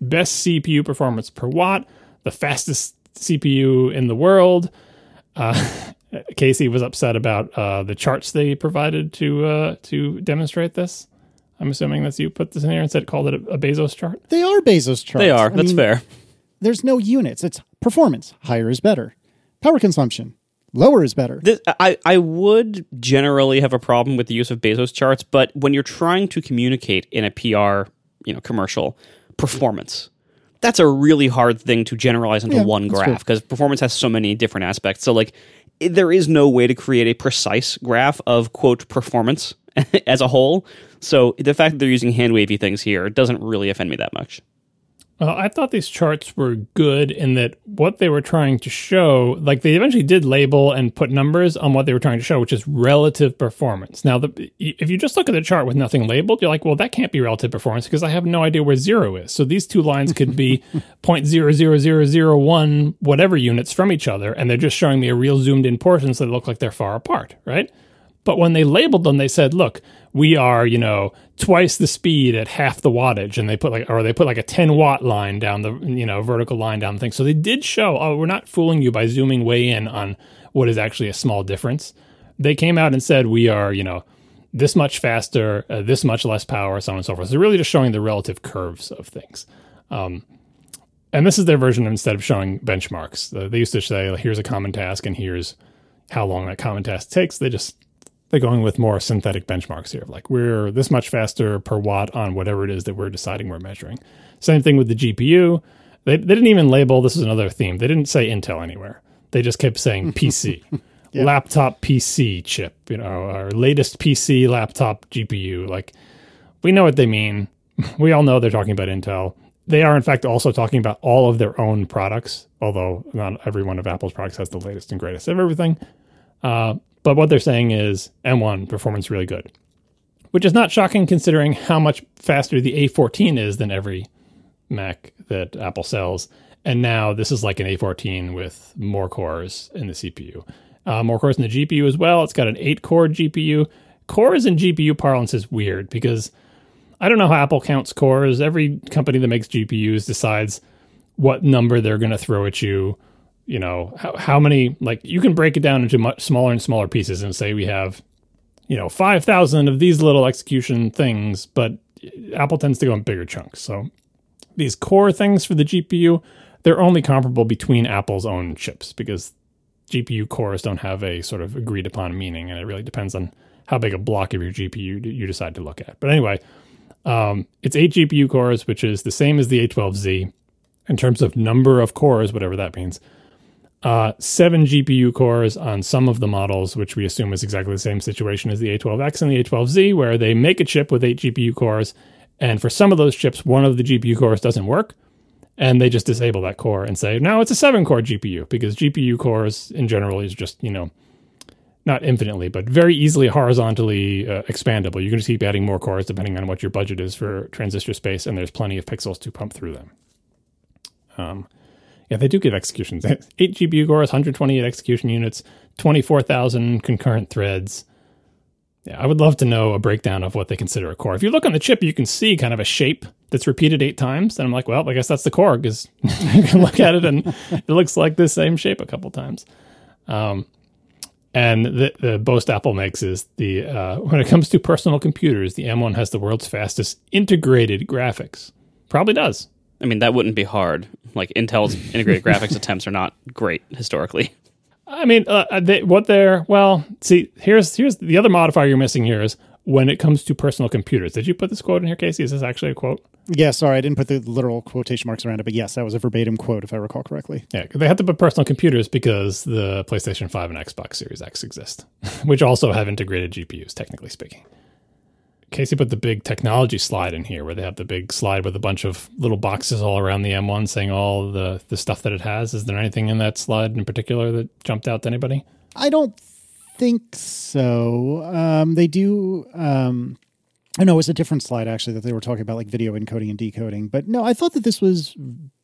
best CPU performance per watt, the fastest CPU in the world. Uh, Casey was upset about uh, the charts they provided to uh, to demonstrate this. I'm assuming that's you put this in here and said called it a, a Bezos chart. they are Bezos charts. They are. I That's mean, fair. There's no units. It's performance. Higher is better. Power consumption. Lower is better. This, I, I would generally have a problem with the use of Bezos charts, but when you're trying to communicate in a PR, you know, commercial performance, that's a really hard thing to generalize into Yeah, one graph because performance has so many different aspects. So like there is no way to create a precise graph of quote performance as a whole. So the fact that they're using hand wavy things here doesn't really offend me that much. Uh, I thought these charts were good in that what they were trying to show, like they eventually did label and put numbers on what they were trying to show, which is relative performance. Now, the, if you just look at the chart with nothing labeled, you're like, well, that can't be relative performance because I have no idea where zero is. So these two lines could be 0.00001 whatever units from each other, and they're just showing me a real zoomed in portion so they look like they're far apart, right? But when they labeled them, they said, "Look, we are, you know, twice the speed at half the wattage," and they put like, or they put like a ten watt line down the, you know, vertical line down the thing. So they did show, oh, we're not fooling you by zooming way in on what is actually a small difference. They came out and said, we are, you know, this much faster, uh, this much less power, so on and so forth. So really just showing the relative curves of things. Um, and this is their version instead of showing benchmarks. Uh, they used to say, here's a common task, and here's how long that common task takes. They just they're going with more synthetic benchmarks here. Like we're this much faster per watt on whatever it is that we're deciding we're measuring. Same thing with the GPU. They, they didn't even label this is another theme. They didn't say Intel anywhere. They just kept saying PC, laptop PC chip, you know, our latest PC laptop GPU. Like we know what they mean. We all know they're talking about Intel. They are, in fact, also talking about all of their own products, although not every one of Apple's products has the latest and greatest of everything. Uh, but what they're saying is M1 performance really good, which is not shocking considering how much faster the A14 is than every Mac that Apple sells. And now this is like an A14 with more cores in the CPU, uh, more cores in the GPU as well. It's got an eight core GPU. Cores in GPU parlance is weird because I don't know how Apple counts cores. Every company that makes GPUs decides what number they're going to throw at you. You know, how, how many, like, you can break it down into much smaller and smaller pieces and say we have, you know, 5,000 of these little execution things, but Apple tends to go in bigger chunks. So these core things for the GPU, they're only comparable between Apple's own chips because GPU cores don't have a sort of agreed upon meaning, and it really depends on how big a block of your GPU you decide to look at. But anyway, um, it's eight GPU cores, which is the same as the A12Z in terms of number of cores, whatever that means. Uh, seven GPU cores on some of the models, which we assume is exactly the same situation as the A12X and the A12Z, where they make a chip with eight GPU cores, and for some of those chips, one of the GPU cores doesn't work, and they just disable that core and say, now it's a seven core GPU, because GPU cores in general is just, you know, not infinitely, but very easily horizontally uh, expandable. You can just keep adding more cores depending on what your budget is for transistor space, and there's plenty of pixels to pump through them. Um, yeah, they do give executions. Eight GPU cores, 128 execution units, 24,000 concurrent threads. Yeah, I would love to know a breakdown of what they consider a core. If you look on the chip, you can see kind of a shape that's repeated eight times. And I'm like, well, I guess that's the core because you can look at it and it looks like the same shape a couple times. Um, and the, the boast Apple makes is the uh, when it comes to personal computers, the M1 has the world's fastest integrated graphics. Probably does. I mean, that wouldn't be hard. Like Intel's integrated graphics attempts are not great historically. I mean, uh, they, what they're well. See, here's here's the other modifier you're missing here is when it comes to personal computers. Did you put this quote in here, Casey? Is this actually a quote? Yeah, sorry, I didn't put the literal quotation marks around it, but yes, that was a verbatim quote, if I recall correctly. Yeah, they had to put personal computers because the PlayStation 5 and Xbox Series X exist, which also have integrated GPUs, technically speaking. Casey put the big technology slide in here where they have the big slide with a bunch of little boxes all around the M1 saying all the, the stuff that it has. Is there anything in that slide in particular that jumped out to anybody? I don't think so. Um, they do. Um, I know it was a different slide actually that they were talking about like video encoding and decoding. But no, I thought that this was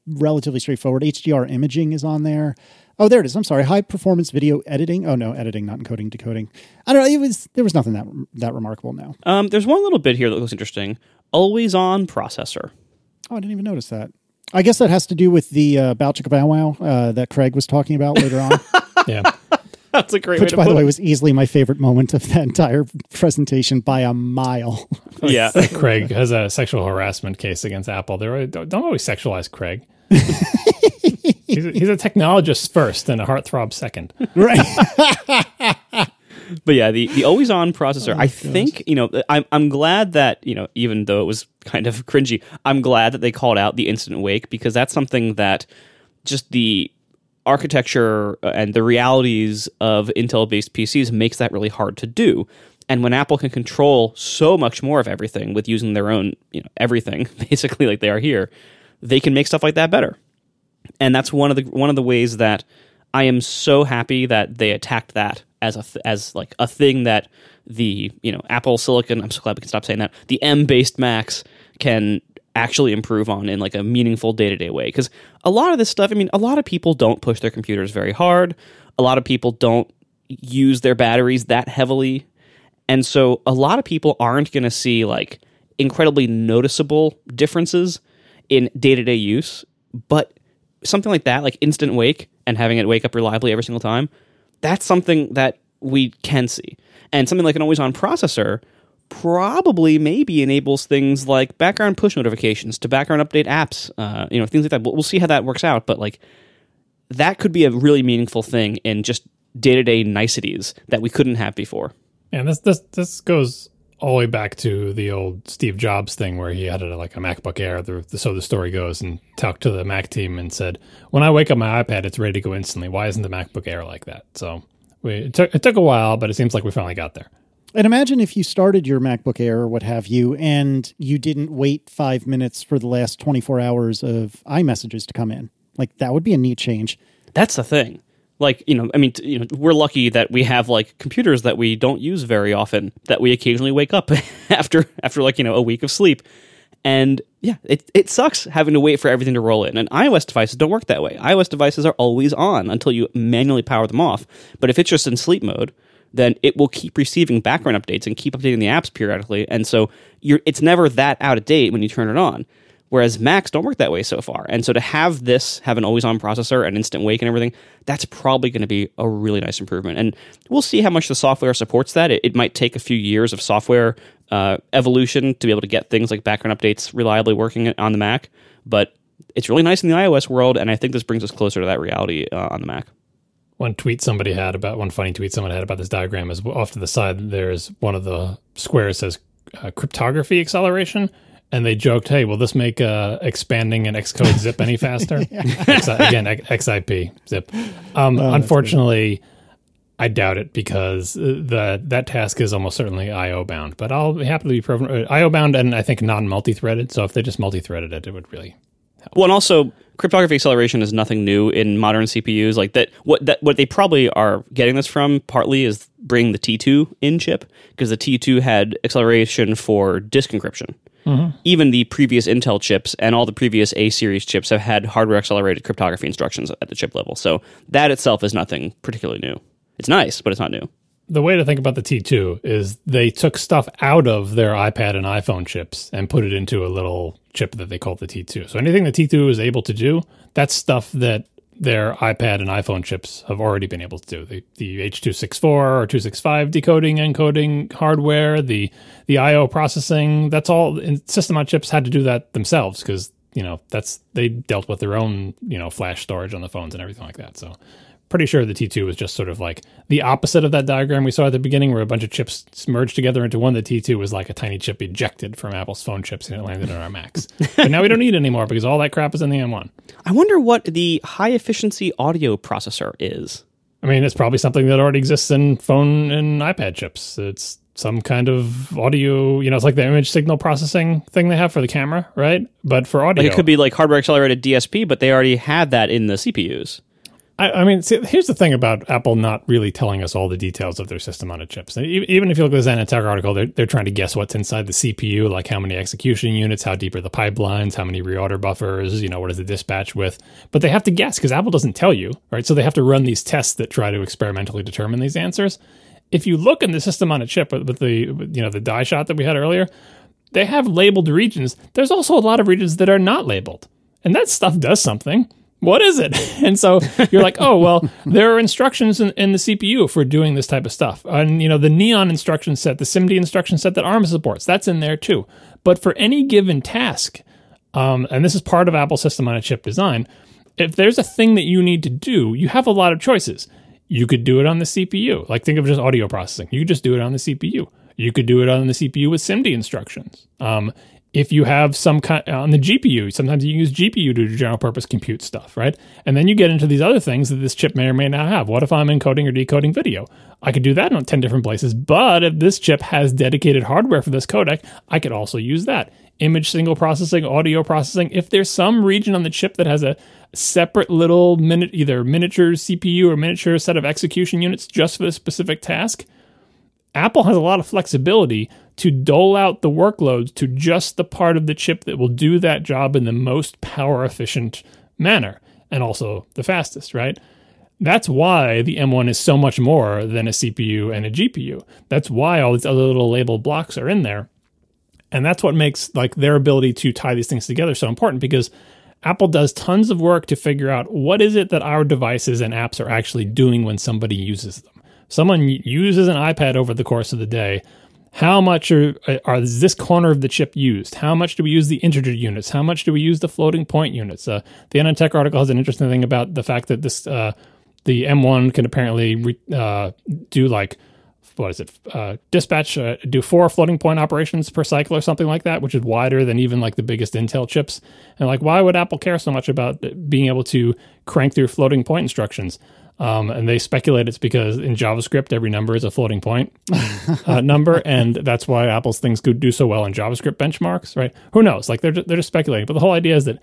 relatively straightforward. HDR imaging is on there. Oh, there it is. I'm sorry. High performance video editing. Oh no, editing, not encoding, decoding. I don't know. It was there was nothing that that remarkable. Now, Um, there's one little bit here that looks interesting. Always on processor. oh, I didn't even notice that. I guess that has to do with the uh, Bow Chicka Bow Wow uh, that Craig was talking about later on, Yeah. That's a great which, way to by put the way, was easily my favorite moment of that entire presentation by a mile. Yeah. Craig has a sexual harassment case against Apple. They're, don't don't always sexualize Craig. he's, a, he's a technologist first and a heartthrob second. right. But yeah, the, the always on processor. I think you know. I'm I'm glad that you know, even though it was kind of cringy, I'm glad that they called out the instant wake because that's something that just the architecture uh, and the realities of Intel based PCs makes that really hard to do. And when Apple can control so much more of everything with using their own, you know, everything basically like they are here, they can make stuff like that better. And that's one of the one of the ways that I am so happy that they attacked that as a th- as like a thing that the you know Apple Silicon. I'm so glad we can stop saying that. The M based Macs can actually improve on in like a meaningful day to day way. Because a lot of this stuff, I mean, a lot of people don't push their computers very hard. A lot of people don't use their batteries that heavily, and so a lot of people aren't going to see like incredibly noticeable differences in day to day use. But something like that, like instant wake and having it wake up reliably every single time, that's something that we can see. And something like an always on processor probably maybe enables things like background push notifications to background update apps, uh, you know, things like that. We'll, we'll see how that works out. But like that could be a really meaningful thing in just day to day niceties that we couldn't have before. And this this this goes all the way back to the old Steve Jobs thing where he had a, like a MacBook Air, the, the, so the story goes, and talked to the Mac team and said, "When I wake up my iPad, it's ready to go instantly. Why isn't the MacBook Air like that?" So we, it took it took a while, but it seems like we finally got there. And imagine if you started your MacBook Air or what have you, and you didn't wait five minutes for the last 24 hours of iMessages to come in. Like, that would be a neat change. That's the thing. Like you know, I mean, you know, we're lucky that we have like computers that we don't use very often. That we occasionally wake up after after like you know a week of sleep, and yeah, it it sucks having to wait for everything to roll in. And iOS devices don't work that way. iOS devices are always on until you manually power them off. But if it's just in sleep mode, then it will keep receiving background updates and keep updating the apps periodically. And so you're it's never that out of date when you turn it on. Whereas Macs don't work that way so far. And so to have this have an always on processor and instant wake and everything, that's probably going to be a really nice improvement. And we'll see how much the software supports that. It, it might take a few years of software uh, evolution to be able to get things like background updates reliably working on the Mac. But it's really nice in the iOS world. And I think this brings us closer to that reality uh, on the Mac. One tweet somebody had about one funny tweet someone had about this diagram is off to the side. There's one of the squares says uh, cryptography acceleration, and they joked, "Hey, will this make uh, expanding an Xcode zip any faster?" X- again, X- XIP zip. Um, unfortunately, I doubt it because uh, the that task is almost certainly I/O bound. But I'll be happy to be proven uh, I/O bound, and I think non multi-threaded. So if they just multi-threaded it, it would really help. Well, and also cryptography acceleration is nothing new in modern CPUs. Like that, what that what they probably are getting this from partly is bringing the T2 in chip because the T2 had acceleration for disk encryption. Mm-hmm. Even the previous Intel chips and all the previous A series chips have had hardware accelerated cryptography instructions at the chip level. So that itself is nothing particularly new. It's nice, but it's not new. The way to think about the T2 is they took stuff out of their iPad and iPhone chips and put it into a little chip that they call the T2. So anything the T2 is able to do, that's stuff that their iPad and iPhone chips have already been able to do. The, the H264 or 265 decoding, encoding hardware, the the I/O processing, that's all. System on chips had to do that themselves because you know that's they dealt with their own you know flash storage on the phones and everything like that. So pretty sure the T2 was just sort of like the opposite of that diagram we saw at the beginning, where a bunch of chips merged together into one. The T2 was like a tiny chip ejected from Apple's phone chips and it landed on our Macs. but now we don't need it anymore because all that crap is in the M1. I wonder what the high efficiency audio processor is. I mean, it's probably something that already exists in phone and iPad chips. It's some kind of audio, you know, it's like the image signal processing thing they have for the camera, right? But for audio, Like it could be like hardware accelerated DSP, but they already had that in the CPUs. I, I mean, see, here's the thing about Apple not really telling us all the details of their system on a chip. E- Even if you look at the AnandTech article, they're, they're trying to guess what's inside the CPU, like how many execution units, how deep are the pipelines, how many reorder buffers, you know, what is the dispatch with. But they have to guess because Apple doesn't tell you, right? So they have to run these tests that try to experimentally determine these answers. If you look in the system on a chip with with the, you know, the die shot that we had earlier, they have labeled regions. There's also a lot of regions that are not labeled. And that stuff does something. What is it? And so you're like, oh, well, there are instructions in, in the CPU for doing this type of stuff. And, you know, the Neon instruction set, the SIMD instruction set that ARM supports, that's in there too. But for any given task, um, and this is part of Apple system on a chip design, if there's a thing that you need to do, you have a lot of choices. You could do it on the CPU. Like think of just audio processing. You could just do it on the CPU. You could do it on the CPU with SIMD instructions. Um, if you have some kind uh, on the GPU, sometimes you use GPU to do general purpose compute stuff, right? And then you get into these other things that this chip may or may not have. What if I'm encoding or decoding video? I could do that in 10 different places, but if this chip has dedicated hardware for this codec, I could also use that. Image single processing, audio processing. If there's some region on the chip that has a separate little minute, either miniature CPU or miniature set of execution units just for the specific task, Apple has a lot of flexibility to dole out the workloads to just the part of the chip that will do that job in the most power efficient manner and also the fastest, right? That's why the M1 is so much more than a CPU and a GPU. That's why all these other little labeled blocks are in there. And that's what makes like their ability to tie these things together so important because Apple does tons of work to figure out what is it that our devices and apps are actually doing when somebody uses them. Someone uses an iPad over the course of the day. How much are, are is this corner of the chip used? How much do we use the integer units? How much do we use the floating point units? Uh, the AnandTech article has an interesting thing about the fact that this uh, the M1 can apparently re, uh, do like what is it? Uh, dispatch uh, do four floating point operations per cycle or something like that, which is wider than even like the biggest Intel chips. And like, why would Apple care so much about being able to crank through floating point instructions? Um, and they speculate it's because in JavaScript every number is a floating point uh, number, and that's why Apple's things could do so well in JavaScript benchmarks, right? Who knows? Like they're they're just speculating, but the whole idea is that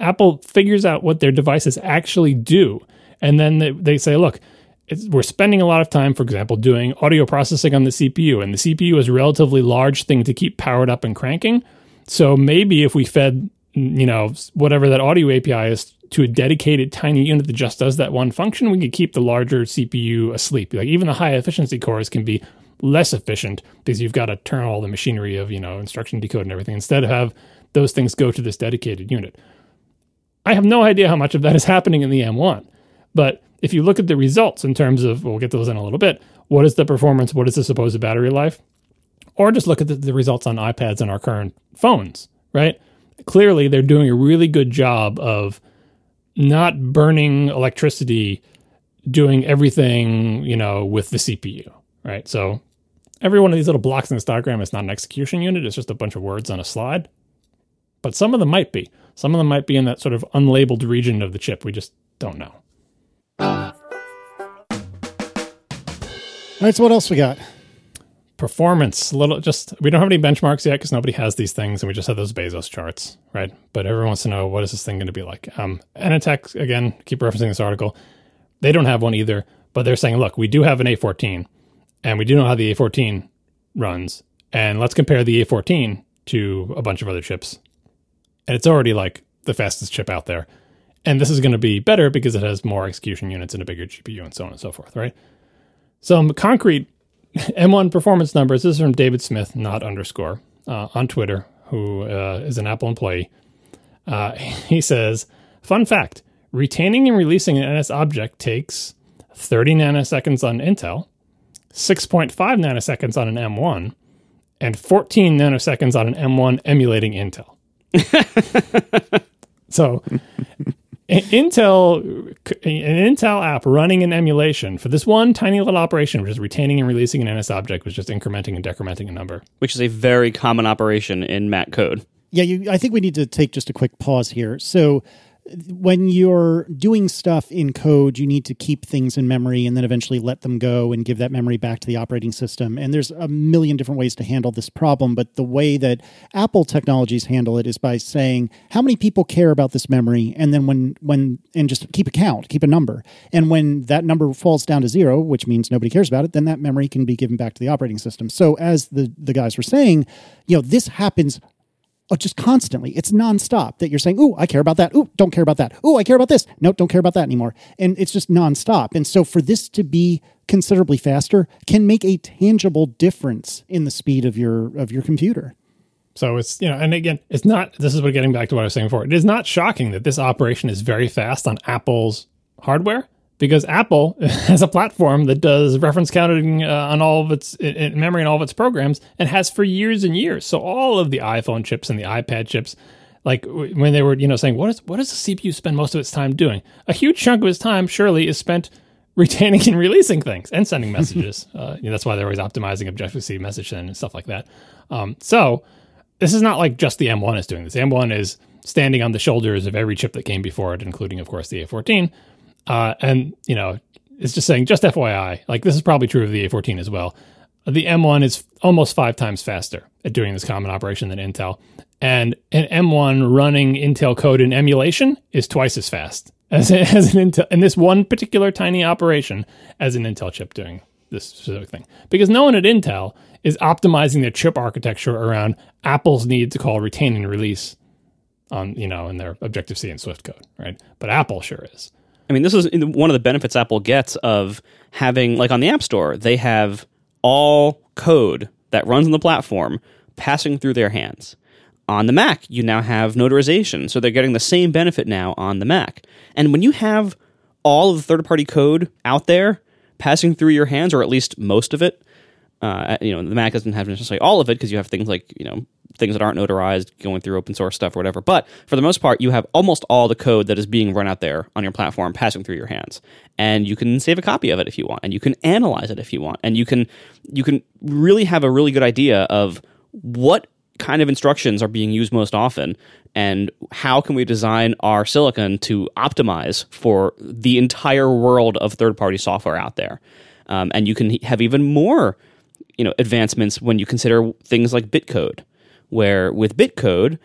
Apple figures out what their devices actually do, and then they, they say, look, it's, we're spending a lot of time, for example, doing audio processing on the CPU, and the CPU is a relatively large thing to keep powered up and cranking. So maybe if we fed, you know, whatever that audio API is to a dedicated tiny unit that just does that one function, we could keep the larger CPU asleep. Like even the high efficiency cores can be less efficient because you've got to turn all the machinery of, you know, instruction decode and everything instead of have those things go to this dedicated unit. I have no idea how much of that is happening in the M1, but if you look at the results in terms of, we'll get those in a little bit, what is the performance? What is the supposed battery life? Or just look at the, the results on iPads and our current phones, right? Clearly, they're doing a really good job of not burning electricity doing everything, you know, with the CPU, right? So every one of these little blocks in this diagram is not an execution unit, it's just a bunch of words on a slide. But some of them might be. Some of them might be in that sort of unlabeled region of the chip. We just don't know. All right, so what else we got? Performance A little just we don't have any benchmarks yet because nobody has these things and we just have those bezos charts right? But everyone wants to know what is this thing going to be like? Um AnandTech, again keep referencing this article. They don't have one either but they're saying look we do have an a14 and we do know how the a14 runs and let's compare the a14 to a bunch of other chips. And it's already like the fastest chip out there. And this is going to be better because it has more execution units and a bigger gpu and so on and so forth right? Some concrete M1 performance numbers. This is from David Smith, not underscore, uh, on Twitter, who uh, is an Apple employee. Uh, he says, "Fun fact: retaining and releasing an NS object takes 30 nanoseconds on Intel, 6.5 nanoseconds on an M1, and 14 nanoseconds on an M1 emulating Intel." so Intel, an Intel app running an emulation for this one tiny little operation, which is retaining and releasing an NS object, was just incrementing and decrementing a number, which is a very common operation in Mac code. Yeah, you, I think we need to take just a quick pause here. So, when you're doing stuff in code, you need to keep things in memory and then eventually let them go and give that memory back to the operating system. And there's a million different ways to handle this problem. But the way that Apple technologies handle it is by saying how many people care about this memory, and then when when and just keep a count, keep a number. And when that number falls down to zero, which means nobody cares about it, then that memory can be given back to the operating system. So as the the guys were saying, you know, this happens Oh, just constantly. It's nonstop that you're saying, "Ooh, I care about that. Ooh, don't care about that. Ooh, I care about this. No, don't care about that anymore." And it's just nonstop. And so, for this to be considerably faster, can make a tangible difference in the speed of your of your computer. So it's you know, and again, it's not. This is what getting back to what I was saying before. It is not shocking that this operation is very fast on Apple's hardware because Apple has a platform that does reference counting uh, on all of its in memory and all of its programs and has for years and years. So all of the iPhone chips and the iPad chips, like when they were you know saying what is what does the CPU spend most of its time doing? A huge chunk of its time surely is spent retaining and releasing things and sending messages. uh, you know, that's why they're always optimizing Objective C message send and stuff like that. Um, so this is not like just the M1 is doing this. The M1 is standing on the shoulders of every chip that came before it, including, of course, the A14. Uh, and, you know, it's just saying, just FYI, like this is probably true of the A14 as well. The M1 is almost five times faster at doing this common operation than Intel. And an M1 running Intel code in emulation is twice as fast as, as an Intel, in this one particular tiny operation as an Intel chip doing this specific thing. Because no one at Intel is optimizing their chip architecture around Apple's need to call retain and release on, you know, in their Objective C and Swift code, right? But Apple sure is. I mean, this is one of the benefits Apple gets of having, like on the App Store, they have all code that runs on the platform passing through their hands. On the Mac, you now have notarization, so they're getting the same benefit now on the Mac. And when you have all of the third party code out there passing through your hands, or at least most of it, uh, you know, the Mac doesn't have necessarily all of it because you have things like, you know, things that aren't notarized going through open source stuff or whatever. But for the most part, you have almost all the code that is being run out there on your platform passing through your hands. And you can save a copy of it if you want, and you can analyze it if you want, and you can you can really have a really good idea of what kind of instructions are being used most often and how can we design our silicon to optimize for the entire world of third-party software out there um, and you can have even more you know advancements when you consider things like bitcode where with bitcode,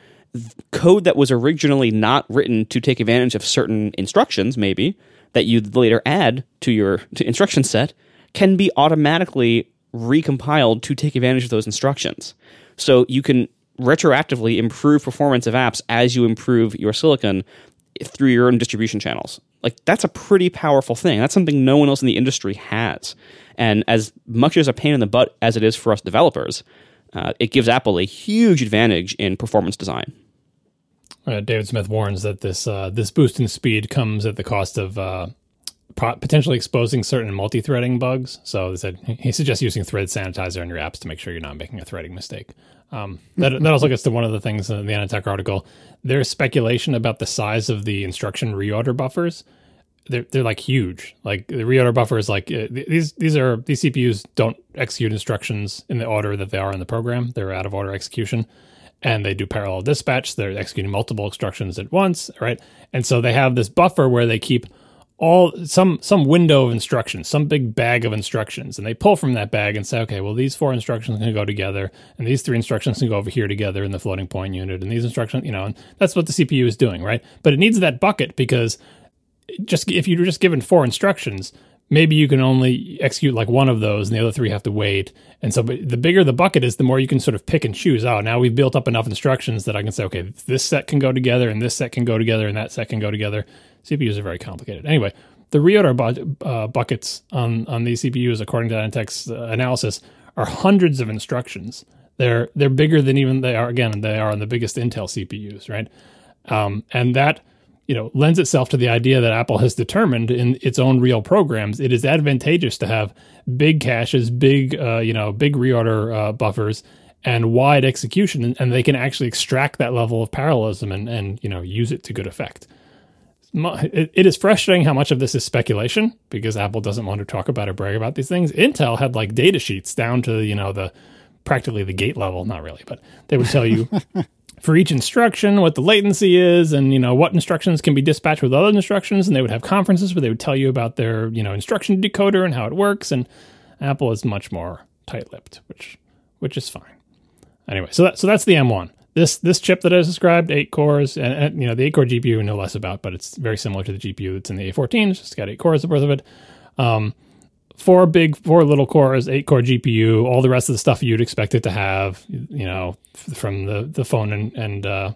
code that was originally not written to take advantage of certain instructions, maybe that you later add to your instruction set, can be automatically recompiled to take advantage of those instructions. So you can retroactively improve performance of apps as you improve your silicon through your own distribution channels. Like that's a pretty powerful thing. That's something no one else in the industry has. And as much as a pain in the butt as it is for us developers, uh, it gives Apple a huge advantage in performance design. Uh, David Smith warns that this uh, this boost in speed comes at the cost of uh, potentially exposing certain multi-threading bugs. So said, he suggests using thread sanitizer in your apps to make sure you're not making a threading mistake. Um, that, that also gets to one of the things in the AnandTech article. There's speculation about the size of the instruction reorder buffers they're they're like huge. Like the reorder buffer is like uh, these these are these CPUs don't execute instructions in the order that they are in the program. They're out of order execution, and they do parallel dispatch. They're executing multiple instructions at once, right? And so they have this buffer where they keep all some some window of instructions, some big bag of instructions, and they pull from that bag and say, okay, well these four instructions can go together, and these three instructions can go over here together in the floating point unit, and these instructions, you know, and that's what the CPU is doing, right? But it needs that bucket because just if you're just given four instructions, maybe you can only execute like one of those, and the other three have to wait. And so, the bigger the bucket is, the more you can sort of pick and choose. Oh, now we've built up enough instructions that I can say, okay, this set can go together, and this set can go together, and that set can go together CPUs are very complicated. Anyway, the reorder bu- uh, buckets on, on these CPUs, according to AnandTech's uh, analysis, are hundreds of instructions. They're they're bigger than even they are again they are on the biggest Intel CPUs, right? Um, and that you know lends itself to the idea that Apple has determined in its own real programs it is advantageous to have big caches, big uh, you know big reorder uh, buffers, and wide execution, and, they can actually extract that level of parallelism and and you know use it to good effect it is frustrating how much of this is speculation because Apple doesn't want to talk about or brag about these things. Intel had like data sheets down to you know the practically the gate level, not really, but they would tell you for each instruction what the latency is and you know what instructions can be dispatched with other instructions, and they would have conferences where they would tell you about their you know instruction decoder and how it works. And Apple is much more tight-lipped, which which is fine. Anyway, so that so that's the M1 this this chip that I described, eight cores, and, and, you know the eight core GPU know less about, but it's very similar to the GPU that's in the A14. It's just got eight cores, birth of it. Um, four big, four little cores, eight core GPU, all the rest of the stuff you'd expect it to have. You know, from the the phone and and uh,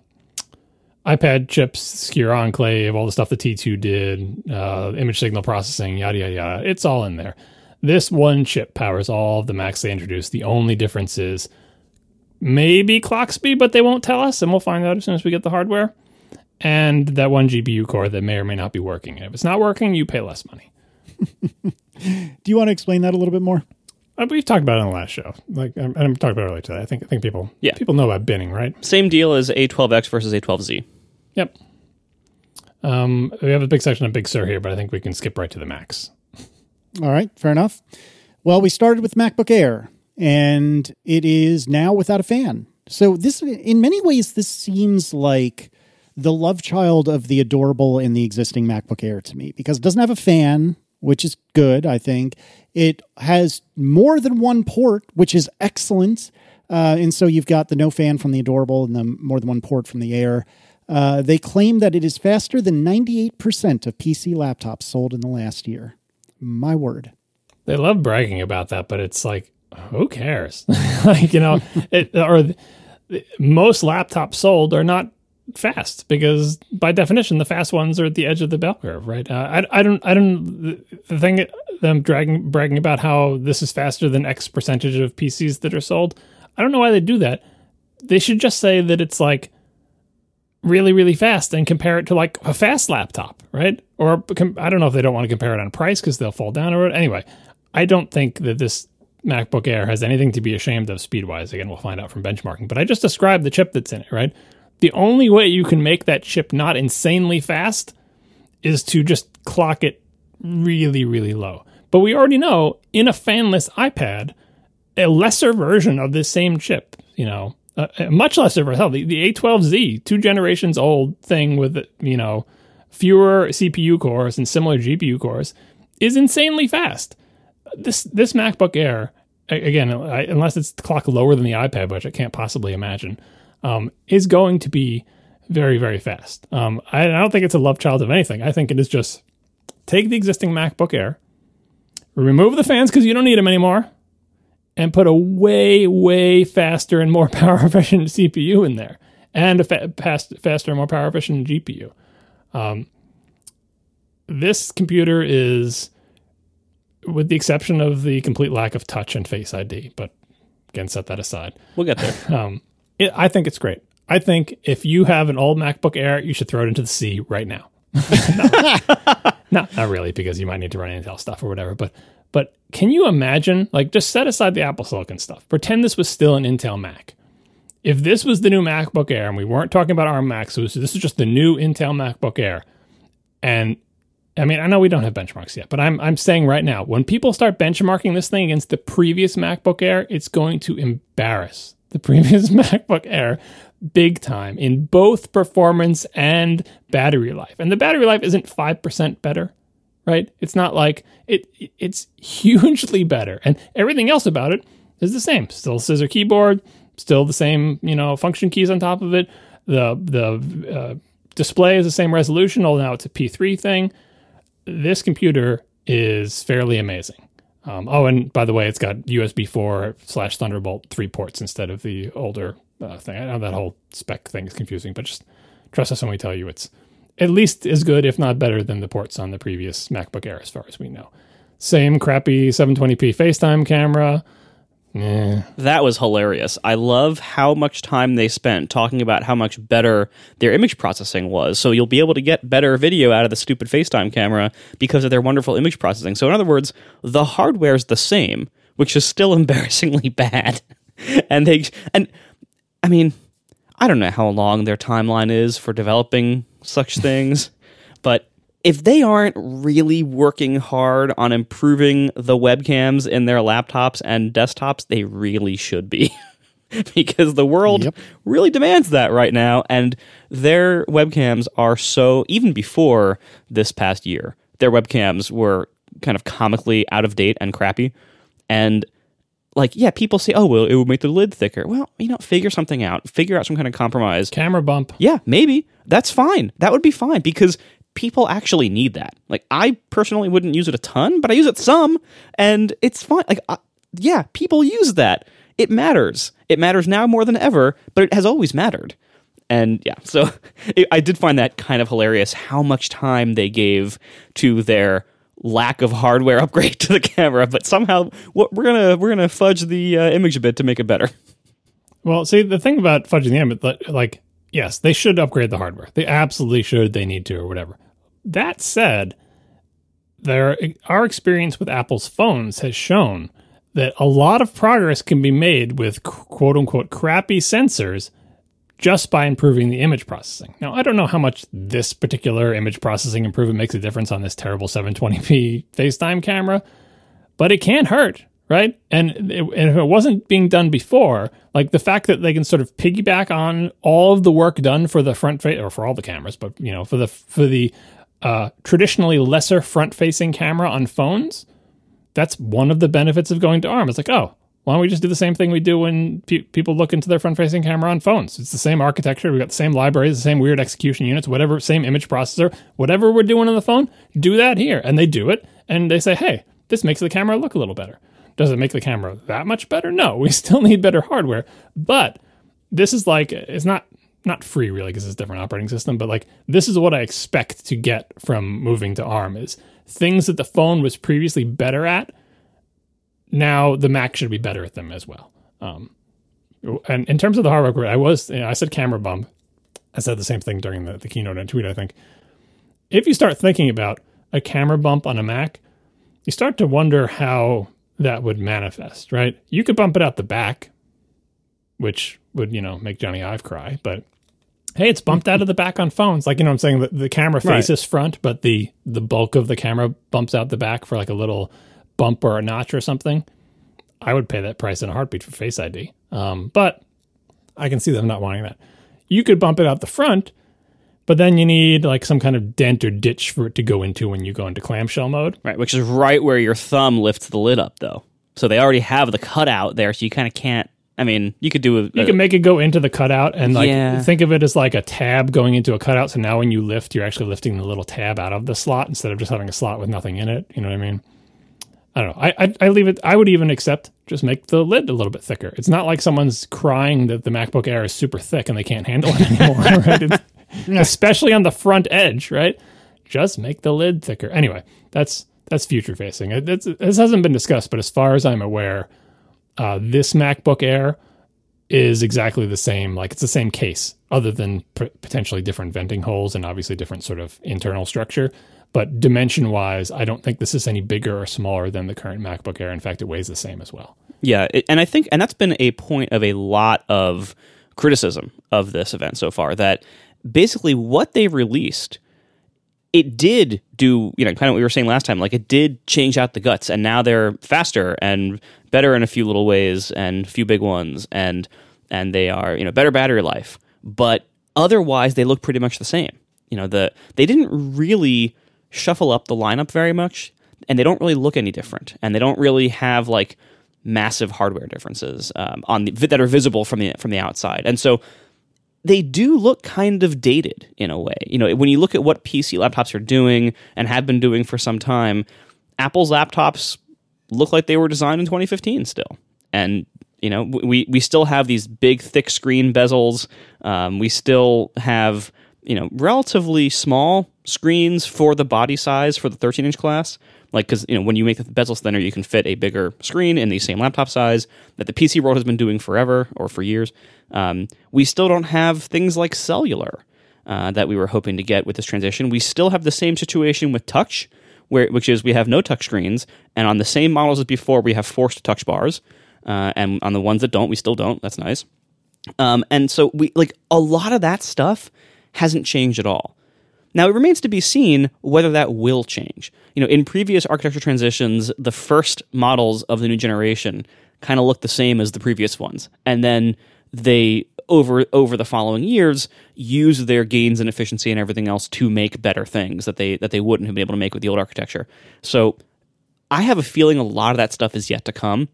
iPad chips, Secure Enclave, all the stuff the T2 did, uh, image signal processing, yada yada yada. It's all in there. This one chip powers all of the Macs they introduced. The only difference is maybe clock speed, but they won't tell us, and we'll find out as soon as we get the hardware. And that one GPU core that may or may not be working. And if it's not working, you pay less money. Do you want to explain that a little bit more? Uh, we've talked about it on the last show. Like I'm, I'm talking about it earlier today. I think I think people yeah. people know about binning, right? Same deal as A12X versus A12Z. Yep. Um, we have a big section of Big Sur here, but I think we can skip right to the Macs. All right, fair enough. Well, we started with MacBook Air and it is now without a fan. So this, in many ways, this seems like the love child of the adorable in the existing MacBook Air to me because it doesn't have a fan, which is good, I think. It has more than one port, which is excellent. Uh, and so you've got the no fan from the adorable and the more than one port from the Air. Uh, they claim that it is faster than 98% of PC laptops sold in the last year. My word. They love bragging about that, but it's like who cares? like, you know, it, or most laptops sold are not fast because by definition the fast ones are at the edge of the bell curve right? Uh, I, I don't i don't the thing them dragging bragging about how this is faster than x percentage of pcs that are sold i don't know why they do that. They should just say that it's like really really fast and compare it to like a fast laptop right? Or i don't know if they don't want to compare it on price because they'll fall down or anyway. I don't think that this MacBook Air has anything to be ashamed of speed wise. Again, we'll find out from benchmarking. But I just described the chip that's in it, right? The only way you can make that chip not insanely fast is to just clock it really, really low. But we already know in a fanless iPad, a lesser version of this same chip, you know, a, a much lesser version, the, the A12Z, two generations old thing with, you know, fewer CPU cores and similar GPU cores, is insanely fast this this MacBook Air again, I, unless it's clock lower than the iPad, which I can't possibly imagine, um, is going to be very very fast. Um, I, I don't think it's a love child of anything. I think it is just take the existing MacBook Air, remove the fans because you don't need them anymore, and put a way way faster and more power efficient CPU in there, and a fa- fast, faster and more power efficient GPU. Um, this computer is with the exception of the complete lack of touch and Face ID. But again, set that aside. We'll get there. Um, it, I think it's great. I think if you have an old MacBook Air, you should throw it into the sea right now. no, not, not really, because you might need to run Intel stuff or whatever. But but can you imagine, like, just set aside the Apple Silicon stuff. Pretend this was still an Intel Mac. If this was the new MacBook Air, and we weren't talking about ARM Macs, so this is just the new Intel MacBook Air, and I mean, I know we don't have benchmarks yet, but I'm I'm saying right now, when people start benchmarking this thing against the previous MacBook Air, it's going to embarrass the previous MacBook Air big time in both performance and battery life. And the battery life isn't 5% better. right? It's not like it it's hugely better. And everything else about it is the same. Still scissor keyboard, still the same, you know, function keys on top of it. The the uh, display is the same resolution, although now it's a P3 thing. This computer is fairly amazing. Um, oh, and by the way, it's got USB 4 slash Thunderbolt 3 ports instead of the older uh, thing. I know that whole spec thing is confusing, but just trust us when we tell you it's at least as good, if not better, than the ports on the previous MacBook Air, as far as we know. Same crappy 720p FaceTime camera. That was hilarious. I love how much time they spent talking about how much better their image processing was. So you'll be able to get better video out of the stupid FaceTime camera because of their wonderful image processing. So in other words, the hardware is the same, which is still embarrassingly bad. and they and I mean, I don't know how long their timeline is for developing such things, but if they aren't really working hard on improving the webcams in their laptops and desktops, they really should be. because the world Yep. really demands that right now. And their webcams are so, even before this past year, their webcams were kind of comically out of date and crappy. And like, yeah, people say, oh, well, it would make the lid thicker. Well, you know, figure something out, figure out some kind of compromise. Camera bump. Yeah, maybe. That's fine. That would be fine because people actually need that. Like I personally wouldn't use it a ton, but I use it some and it's fine. Like I, yeah, people use that. It matters. It matters now more than ever, but it has always mattered. And yeah, so it, I did find that kind of hilarious how much time they gave to their lack of hardware upgrade to the camera, but somehow we're gonna we're gonna fudge the uh, image a bit to make it better. Well, see, the thing about fudging the image, like, yes, they should upgrade the hardware. They absolutely should. They need to, or whatever. That said, there our experience with Apple's phones has shown that a lot of progress can be made with quote unquote crappy sensors just by improving the image processing. Now, I don't know how much this particular image processing improvement makes a difference on this terrible 720p FaceTime camera, but it can't hurt, right? And, it, and if it wasn't being done before, like the fact that they can sort of piggyback on all of the work done for the front face or for all the cameras, but you know, for the for the uh, traditionally lesser front facing camera on phones, that's one of the benefits of going to ARM. It's like, oh, why don't we just do the same thing we do when pe- people look into their front facing camera on phones? It's the same architecture. We've got the same libraries, the same weird execution units, whatever, same image processor, whatever we're doing on the phone, do that here. And they do it. And they say, hey, this makes the camera look a little better. Does it make the camera that much better? No, we still need better hardware. But this is like, it's not. Not free, really, because it's a different operating system, but like this is what I expect to get from moving to ARM is things that the phone was previously better at now the Mac should be better at them as well. Um, and in terms of the hardware, I was you know, I said camera bump. I said the same thing during the, the keynote and tweet. I think if you start thinking about a camera bump on a Mac, you start to wonder how that would manifest. Right? You could bump it out the back, which would you know make Johnny Ive cry, but hey, it's bumped out of the back on phones. Like you know, what I'm saying the, the camera Right. faces front, but the the bulk of the camera bumps out the back for like a little bump or a notch or something. I would pay that price in a heartbeat for Face ID. Um, but I can see them not wanting that. You could bump it out the front, but then you need like some kind of dent or ditch for it to go into when you go into clamshell mode. Right, which is right where your thumb lifts the lid up, though. So they already have the cutout there, so you kind of can't. I mean, you could do a, You can make it go into the cutout and like Yeah. think of it as like a tab going into a cutout. So now when you lift, you're actually lifting the little tab out of the slot instead of just having a slot with nothing in it. You know what I mean? I don't know. I, I I leave it. I would even accept just make the lid a little bit thicker. It's not like someone's crying that the MacBook Air is super thick and they can't handle it anymore. right? It's- especially on the front edge, right? Just make the lid thicker. Anyway, that's that's future facing. It, it's, this hasn't been discussed, but as far as I'm aware, uh, this MacBook Air is exactly the same. Like it's the same case, other than p- potentially different venting holes and obviously different sort of internal structure. But dimension wise, I don't think this is any bigger or smaller than the current MacBook Air. In fact, it weighs the same as well. Yeah, and I think, and that's been a point of a lot of criticism of this event so far. That basically what they released, it did do, you know, kind of what we were saying last time. Like it did change out the guts, and now they're faster and better in a few little ways, and a few big ones, and and they are, you know, better battery life. But otherwise, they look pretty much the same. You know, the they didn't really shuffle up the lineup very much, and they don't really look any different, and they don't really have like massive hardware differences um, on the, that are visible from the from the outside, and so they do look kind of dated in a way. You know, when you look at what PC laptops are doing and have been doing for some time, Apple's laptops look like they were designed in 2015 still, and you know we we still have these big thick screen bezels. Um, we still have you know relatively small screens for the body size for the 13 inch class like because you know when you make the bezels thinner you can fit a bigger screen in the same laptop size that the pc world has been doing forever or for years. Um, we still don't have things like cellular uh, that we were hoping to get with this transition. We still have the same situation with touch where which is we have no touch screens and on the same models as before we have forced touch bars uh, and on the ones that don't we still don't. That's nice. Um, and so we like a lot of that stuff hasn't changed at all now, it remains to be seen whether that will change. You know, in previous architecture transitions, the first models of the new generation kind of look the same as the previous ones. And then they over over the following years use their gains in efficiency and everything else to make better things that they that they wouldn't have been able to make with the old architecture. So I have a feeling a lot of that stuff is yet to come,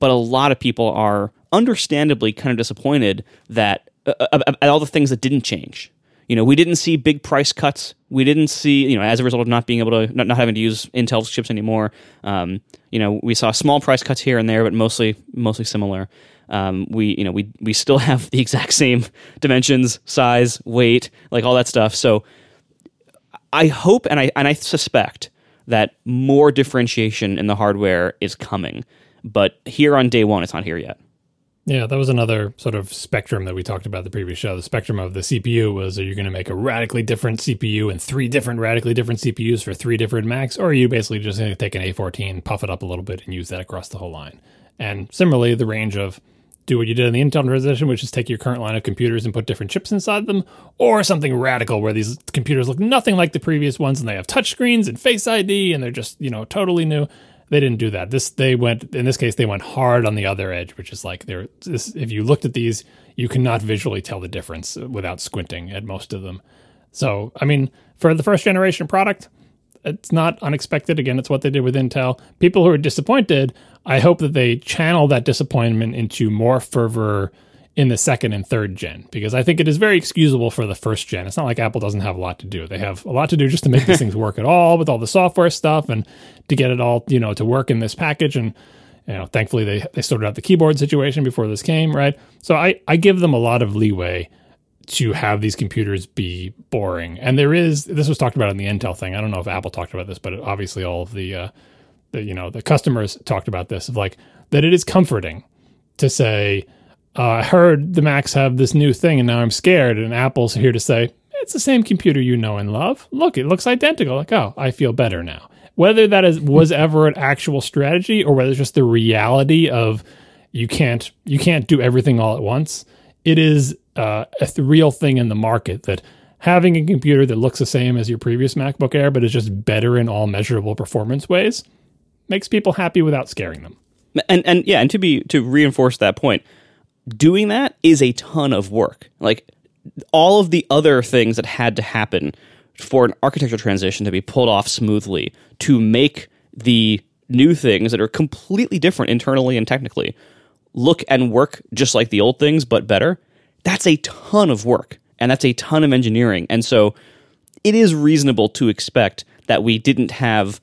but a lot of people are understandably kind of disappointed that uh, uh at all the things that didn't change you know, we didn't see big price cuts. We didn't see, you know, as a result of not being able to, not, not having to use Intel's chips anymore. Um, you know, we saw small price cuts here and there, but mostly, mostly similar. Um, we, you know, we we still have the exact same dimensions, size, weight, like all that stuff. So, I hope and I and I suspect that more differentiation in the hardware is coming, but here on day one, it's not here yet. Yeah, that was another sort of spectrum that we talked about the previous show. The spectrum of the CPU was are you going to make a radically different CPU and three different radically different CPUs for three different Macs, or are you basically just going to take an A14, puff it up a little bit, and use that across the whole line? And similarly, the range of do what you did in the Intel transition, which is take your current line of computers and put different chips inside them, or something radical where these computers look nothing like the previous ones and they have touchscreens and Face ID and they're just, you know, totally new they didn't do that. This they went in this case they went hard on the other edge, which is like they're this, if you looked at these, you cannot visually tell the difference uh, without squinting at most of them. So I mean, for the first generation product, it's not unexpected. Again, it's what they did with Intel. People who are disappointed, I hope that they channel that disappointment into more fervor in the second and third gen because I think it is very excusable for the first gen. It's not like Apple doesn't have a lot to do. They have a lot to do just to make these things work at all with all the software stuff and to get it all, you know, to work in this package and you know, thankfully they they sorted out the keyboard situation before this came, right? So I I give them a lot of leeway to have these computers be boring. And there is this was talked about in the Intel thing. I don't know if Apple talked about this, but obviously all of the uh the you know, the customers talked about this of like that it is comforting to say uh, I heard the Macs have this new thing and now I'm scared. And Apple's here to say, it's the same computer you know and love. Look, it looks identical. Like, oh, I feel better now. Whether that is was ever an actual strategy or whether it's just the reality of you can't you can't do everything all at once, it is uh, a th- real thing in the market that having a computer that looks the same as your previous MacBook Air but is just better in all measurable performance ways makes people happy without scaring them. And and yeah, and to be to reinforce that point, doing that is a ton of work. Like all of the other things that had to happen for an architecture transition to be pulled off smoothly to make the new things that are completely different internally and technically look and work just like the old things but better that's a ton of work and that's a ton of engineering and so it is reasonable to expect that we didn't have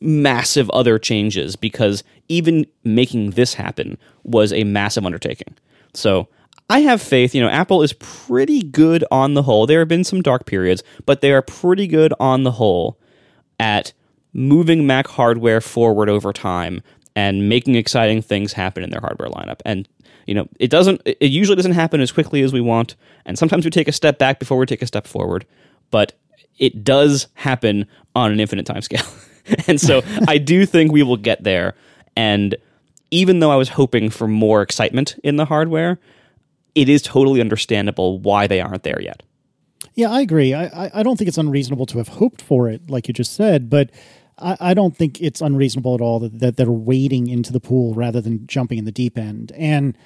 massive other changes because even making this happen was a massive undertaking so I have faith. You know, Apple is pretty good on the whole. There have been some dark periods, but they are pretty good on the whole at moving Mac hardware forward over time and making exciting things happen in their hardware lineup. And you know, it doesn't. It usually doesn't happen as quickly as we want, and sometimes we take a step back before we take a step forward. But it does happen on an infinite time scale, and so I do think we will get there. And even though I was hoping for more excitement in the hardware, it is totally understandable why they aren't there yet. Yeah, I agree. I, I don't think it's unreasonable to have hoped for it, like you just said, but I, I don't think it's unreasonable at all that, that they're wading into the pool rather than jumping in the deep end. And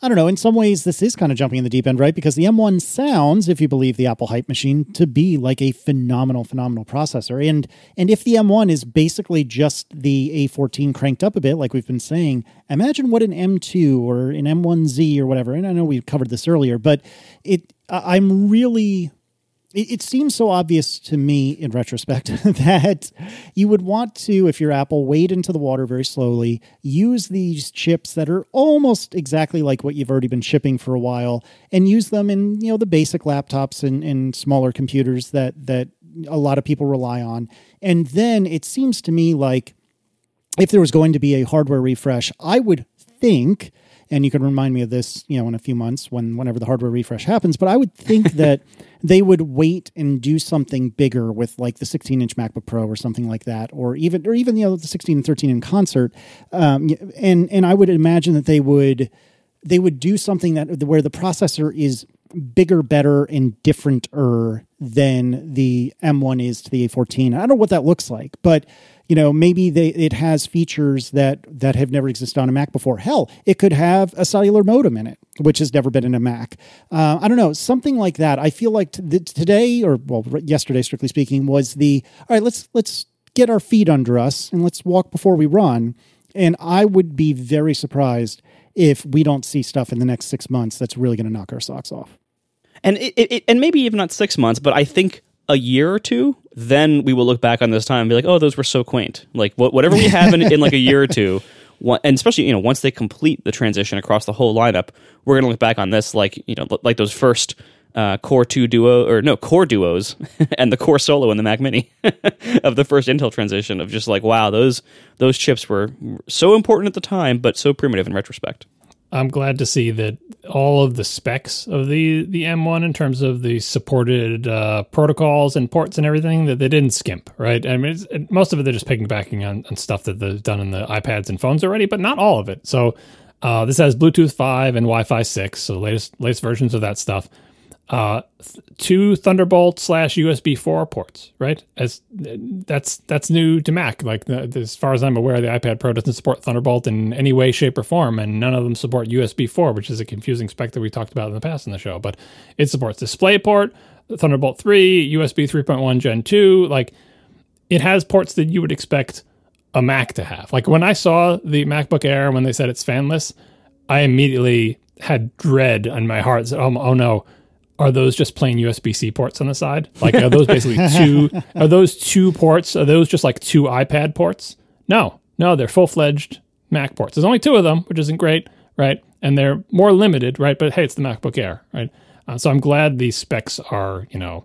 I don't know. In some ways, this is kind of jumping in the deep end, right? Because the M1 sounds, if you believe the Apple hype machine, to be like a phenomenal, phenomenal processor. And and if the M1 is basically just the A14 cranked up a bit, like we've been saying, imagine what an M2 or an M1Z or whatever. And I know we covered this earlier, but it I'm really it, it seems so obvious to me in retrospect that you would want to, if you're Apple, wade into the water very slowly, use these chips that are almost exactly like what you've already been shipping for a while, and use them in you know the basic laptops and, and smaller computers that that a lot of people rely on. And then it seems to me like if there was going to be a hardware refresh, I would think and you can remind me of this, you know, in a few months when whenever the hardware refresh happens. But I would think that they would wait and do something bigger with like the 16 inch MacBook Pro or something like that, or even or even you know the 16 and 13 in concert. Um, and and I would imagine that they would they would do something that where the processor is bigger, better, and differenter than the M1 is to the A14. I don't know what that looks like, but you know maybe they it has features that that have never existed on a mac before. Hell it could have a cellular modem in it which has never been in a mac. Uh, i don't know something like that. I feel like t- today or well yesterday strictly speaking was the all right let's let's get our feet under us and let's walk before we run. And i would be very surprised if we don't see stuff in the next six months that's really going to knock our socks off and it, it, and maybe even not six months but i think a year or two, then we will look back on this time and be like, oh, those were so quaint. Like whatever we have in, in like a year or two, and especially you know once they complete the transition across the whole lineup, we're gonna look back on this like you know like those first uh, Core two duo or no Core duos and the Core Solo and the Mac Mini of the first Intel transition of just like wow those those chips were so important at the time but so primitive in retrospect. I'm glad to see that all of the specs of the the M1 in terms of the supported uh, protocols and ports and everything that they didn't skimp. Right, I mean, it, most of it they're just piggybacking on, on stuff that they've done in the iPads and phones already, but not all of it. So uh, this has Bluetooth 5 and Wi-Fi 6, so the latest latest versions of that stuff uh, two Thunderbolt slash USB four ports, right? As that's that's new to Mac. Like the, as far as I'm aware, the iPad Pro doesn't support Thunderbolt in any way, shape, or form, and none of them support USB four, which is a confusing spec that we talked about in the past in the show. But it supports DisplayPort, Thunderbolt three, USB three point one Gen two. Like it has ports that you would expect a Mac to have. Like when I saw the MacBook Air when they said it's fanless, I immediately had dread in my heart. Said, oh, oh no are those just plain USB C ports on the side? Like are those basically two are those two ports? Are those just like two iPad ports? No. No, they're full-fledged Mac ports. There's only two of them, which isn't great, right? And they're more limited, right? But hey, it's the MacBook Air, right? Uh, so I'm glad these specs are, you know,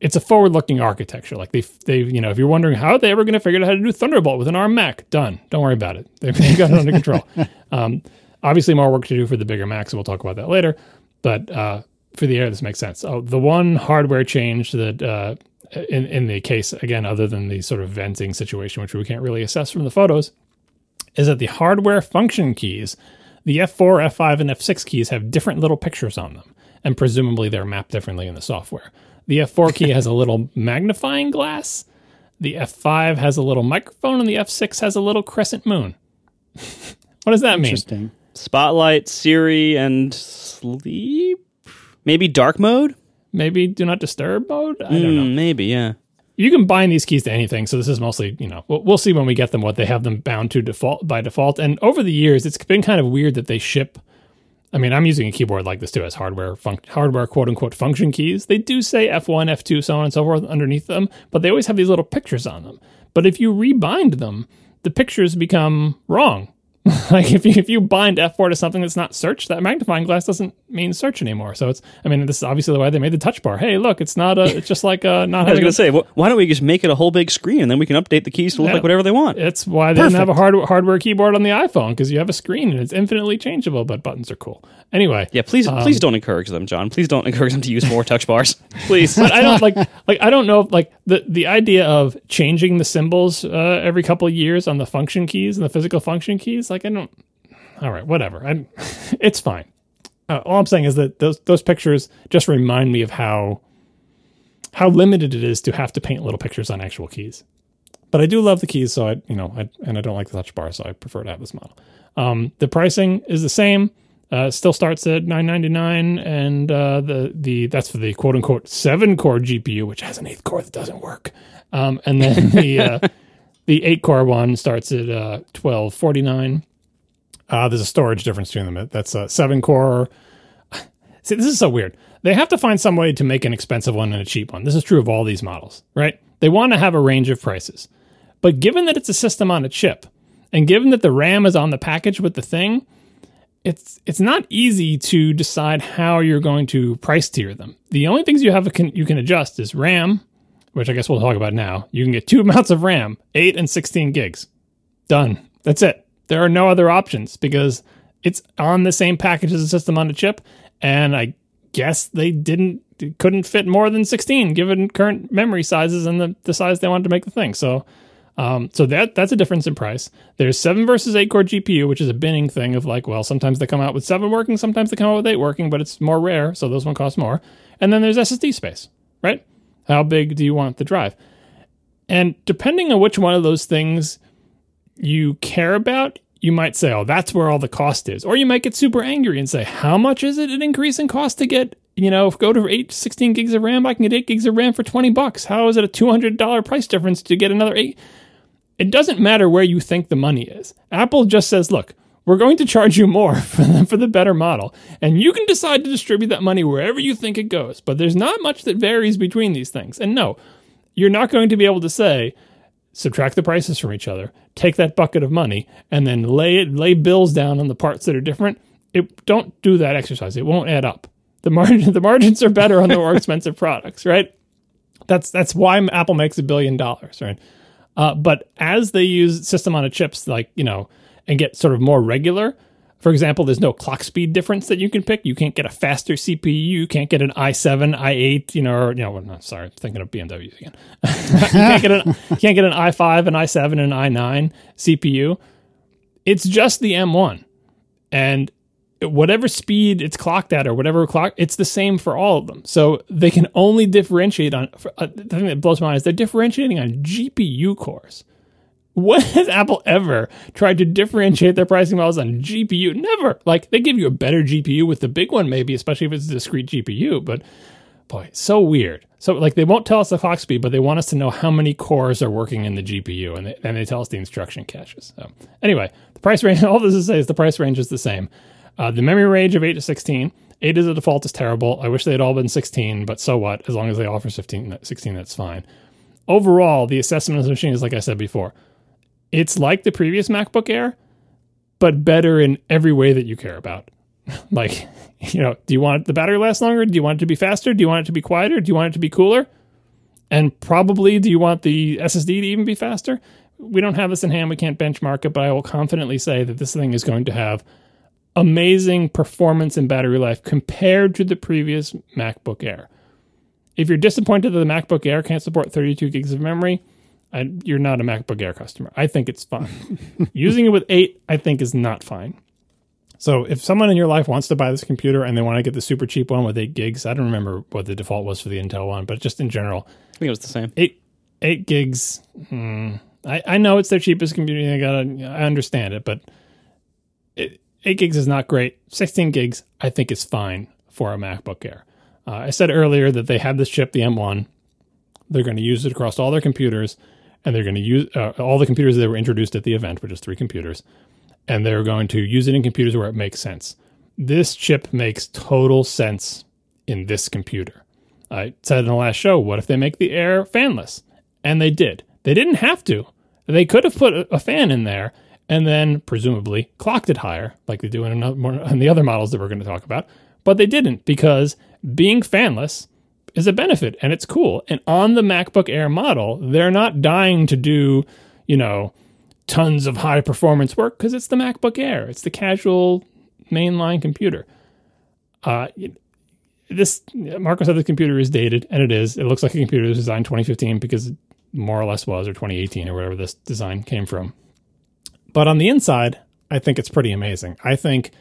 it's a forward-looking architecture. Like they, they, you know, if you're wondering how are they ever going to figure out how to do Thunderbolt with an ARM Mac, done. Don't worry about it. They've, they've got it under control. Um, obviously, more work to do for the bigger Macs, and we'll talk about that later. But uh, for the air, this makes sense. Oh, the one hardware change that, uh, in in the case again, other than the sort of venting situation, which we can't really assess from the photos, is that the hardware function keys, the F4, F5, and F6 keys have different little pictures on them, and presumably they're mapped differently in the software. The F4 key has a little magnifying glass. The F5 has a little microphone, and the F6 has a little crescent moon. what does that mean? Spotlight, Siri, and sleep. Maybe dark mode? Maybe do not disturb mode? I don't mm, know. Maybe, yeah. You can bind these keys to anything. So this is mostly, you know, we'll, we'll see when we get them what they have them bound to default by default. And over the years, it's been kind of weird that they ship. I mean, I'm using a keyboard like this too as hardware, fun- hardware quote unquote function keys. They do say F1, F2, so on and so forth underneath them, but they always have these little pictures on them. But if you rebind them, the pictures become wrong. like if you if you bind F4 to something that's not search, that magnifying glass doesn't mean search anymore. So it's I mean this is obviously the way they made the touch bar. Hey, look, it's not a it's just like a not. I was going to say, why don't we just make it a whole big screen and then we can update the keys to look yeah, like whatever they want. It's why they Perfect. didn't have a hard, hardware keyboard on the iPhone because you have a screen and it's infinitely changeable, but buttons are cool. Anyway, yeah, please um, please don't encourage them, John. Please don't encourage them to use more touch bars. Please. but I don't like like I don't know like the the idea of changing the symbols uh, every couple of years on the function keys and the physical function keys. Like I don't all right, whatever. I'm, it's fine. Uh, all I'm saying is that those those pictures just remind me of how how limited it is to have to paint little pictures on actual keys. But I do love the keys, so I you know I, and I don't like the touch bar, so I prefer to have this model. Um, the pricing is the same. Uh, still starts at 999 and uh, the the that's for the quote unquote seven core GPU, which has an eighth core that doesn't work. Um, and then the uh, the eight core one starts at uh, 1249. Uh, there's a storage difference between them. That's a seven core. See, this is so weird. They have to find some way to make an expensive one and a cheap one. This is true of all these models, right? They want to have a range of prices. But given that it's a system on a chip, and given that the RAM is on the package with the thing, it's it's not easy to decide how you're going to price tier them. The only things you have you can adjust is RAM, which I guess we'll talk about now. You can get two amounts of RAM, 8 and 16 gigs. Done. That's it. There are no other options because it's on the same package as a system on a chip and I guess they didn't couldn't fit more than 16 given current memory sizes and the, the size they wanted to make the thing. So um, so that that's a difference in price. There's seven versus eight core GPU, which is a binning thing of like, well, sometimes they come out with seven working, sometimes they come out with eight working, but it's more rare, so those one cost more. And then there's SSD space, right? How big do you want the drive? And depending on which one of those things you care about, you might say, oh, that's where all the cost is. Or you might get super angry and say, how much is it an increase in cost to get, you know, go to 8, 16 gigs of RAM? I can get 8 gigs of RAM for 20 bucks. How is it a $200 price difference to get another 8? It doesn't matter where you think the money is. Apple just says, look, we're going to charge you more for the, for the better model. And you can decide to distribute that money wherever you think it goes. But there's not much that varies between these things. And no, you're not going to be able to say, subtract the prices from each other, take that bucket of money, and then lay it, lay bills down on the parts that are different. It, don't do that exercise. It won't add up. The margin, the margins are better on the more expensive products, right? That's that's why Apple makes a billion dollars, right? Uh, but as they use system on a chips, like you know, and get sort of more regular. For example, there's no clock speed difference that you can pick. You can't get a faster CPU. You can't get an i7, i8, you know, or, you know, no, sorry, I'm thinking of BMW again. you can't get an can't get an i5, an i7, and an i9 CPU. It's just the M1, and whatever speed it's clocked at or whatever clock, it's the same for all of them. So they can only differentiate on. Uh, the thing that blows my mind is they're differentiating on GPU cores. When has Apple ever tried to differentiate their pricing models on GPU? Never. Like they give you a better GPU with the big one, maybe, especially if it's a discrete GPU. But boy, so weird. So like they won't tell us the clock speed, but they want us to know how many cores are working in the GPU, and they, and they tell us the instruction caches. So anyway, the price range. All this is say is the price range is the same. Uh, the memory range of eight to sixteen. Eight as a default is terrible. I wish they had all been 16, but so what? As long as they offer 15, 16, that's fine. Overall, the assessment of the machine is like I said before it's like the previous MacBook Air, but better in every way that you care about. like, you know, do you want the battery last longer? Do you want it to be faster? Do you want it to be quieter? Do you want it to be cooler? And probably, do you want the SSD to even be faster? We don't have this in hand. We can't benchmark it, but I will confidently say that this thing is going to have amazing performance and battery life compared to the previous MacBook Air. If you're disappointed that the MacBook Air can't support 32 gigs of memory, I, you're not a MacBook Air customer. I think it's fine. Using it with eight, I think, is not fine. So if someone in your life wants to buy this computer and they want to get the super cheap one with eight gigs, I don't remember what the default was for the Intel one, but just in general, I think it was the same. Eight eight gigs. Hmm, I I know it's their cheapest computer. I got I understand it, but it, eight gigs is not great. Sixteen gigs, I think, is fine for a MacBook Air. Uh, I said earlier that they have this chip, the M1. They're going to use it across all their computers and they're going to use uh, all the computers that were introduced at the event, which is three computers, and they're going to use it in computers where it makes sense. This chip makes total sense in this computer. I said in the last show, what if they make the air fanless? And they did. They didn't have to. They could have put a fan in there and then presumably clocked it higher, like they do in, another, in the other models that we're going to talk about. But they didn't because being fanless is a benefit and it's cool. And on the MacBook Air model, they're not dying to do, you know, tons of high performance work because it's the MacBook Air. It's the casual mainline computer. Uh, this Marco said the computer is dated, and it is. It looks like a computer that was designed 2015 because it more or less was, or 2018, or whatever this design came from. But on the inside, I think it's pretty amazing. I think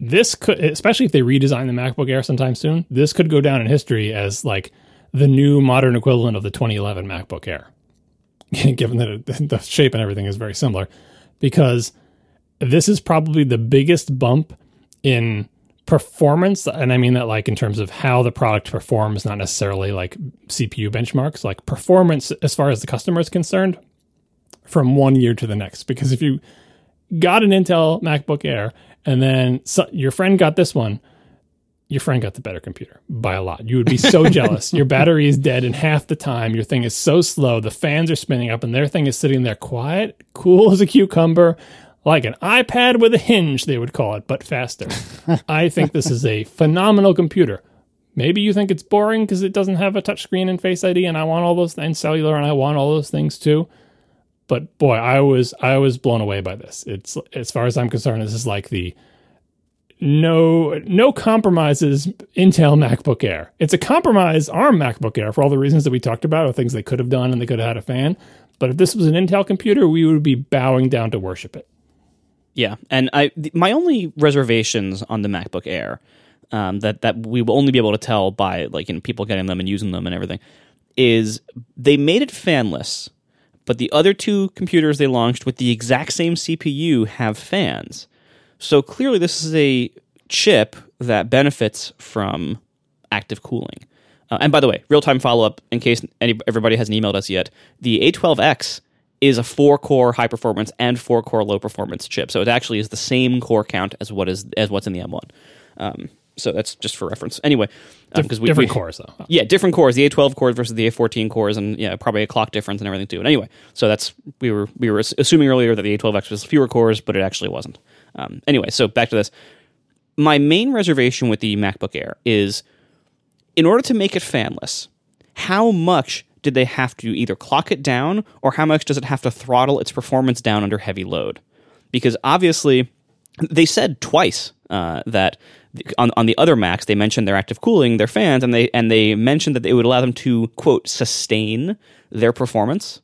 this could, especially if they redesign the MacBook Air sometime soon, this could go down in history as like the new modern equivalent of the 2011 MacBook Air, given that it, the shape and everything is very similar. Because this is probably the biggest bump in performance, and I mean that like in terms of how the product performs, not necessarily like CPU benchmarks, like performance as far as the customer is concerned from one year to the next. Because if you got an Intel MacBook Air and then so, your friend got this one, your friend got the better computer by a lot. You would be so jealous. Your battery is dead in half the time. Your thing is so slow. The fans are spinning up and their thing is sitting there quiet, cool as a cucumber, like an iPad with a hinge, they would call it, but faster. I think this is a phenomenal computer. Maybe you think it's boring because it doesn't have a touchscreen and Face ID, and I want all those and cellular, and I want all those things too. But boy, I was I was blown away by this. It's as far as I'm concerned, this is like the no no compromises Intel MacBook Air. It's a compromise ARM MacBook Air for all the reasons that we talked about, or things they could have done and they could have had a fan. But if this was an Intel computer, we would be bowing down to worship it. Yeah, and I th- my only reservations on the MacBook Air um, that that we will only be able to tell by like know, people getting them and using them and everything is they made it fanless, but the other two computers they launched with the exact same CPU have fans. So clearly, this is a chip that benefits from active cooling. Uh, and by the way, real time follow up in case any, everybody hasn't emailed us yet, the A12X is a four core high performance and four core low performance chip. So it actually is the same core count as what is as what's in the M1. Um, so that's just for reference. Anyway, because um, we different we, cores though. Yeah, different cores. The A12 cores versus the A14 cores, and yeah, probably a clock difference and everything too. And anyway, so that's we were we were assuming earlier that the A12X was fewer cores, but it actually wasn't. Um, anyway, so back to this. My main reservation with the MacBook Air is, in order to make it fanless, how much did they have to either clock it down or how much does it have to throttle its performance down under heavy load? Because obviously, they said twice uh, that on, on the other Macs they mentioned their active cooling, their fans, and they and they mentioned that it would allow them to quote sustain their performance.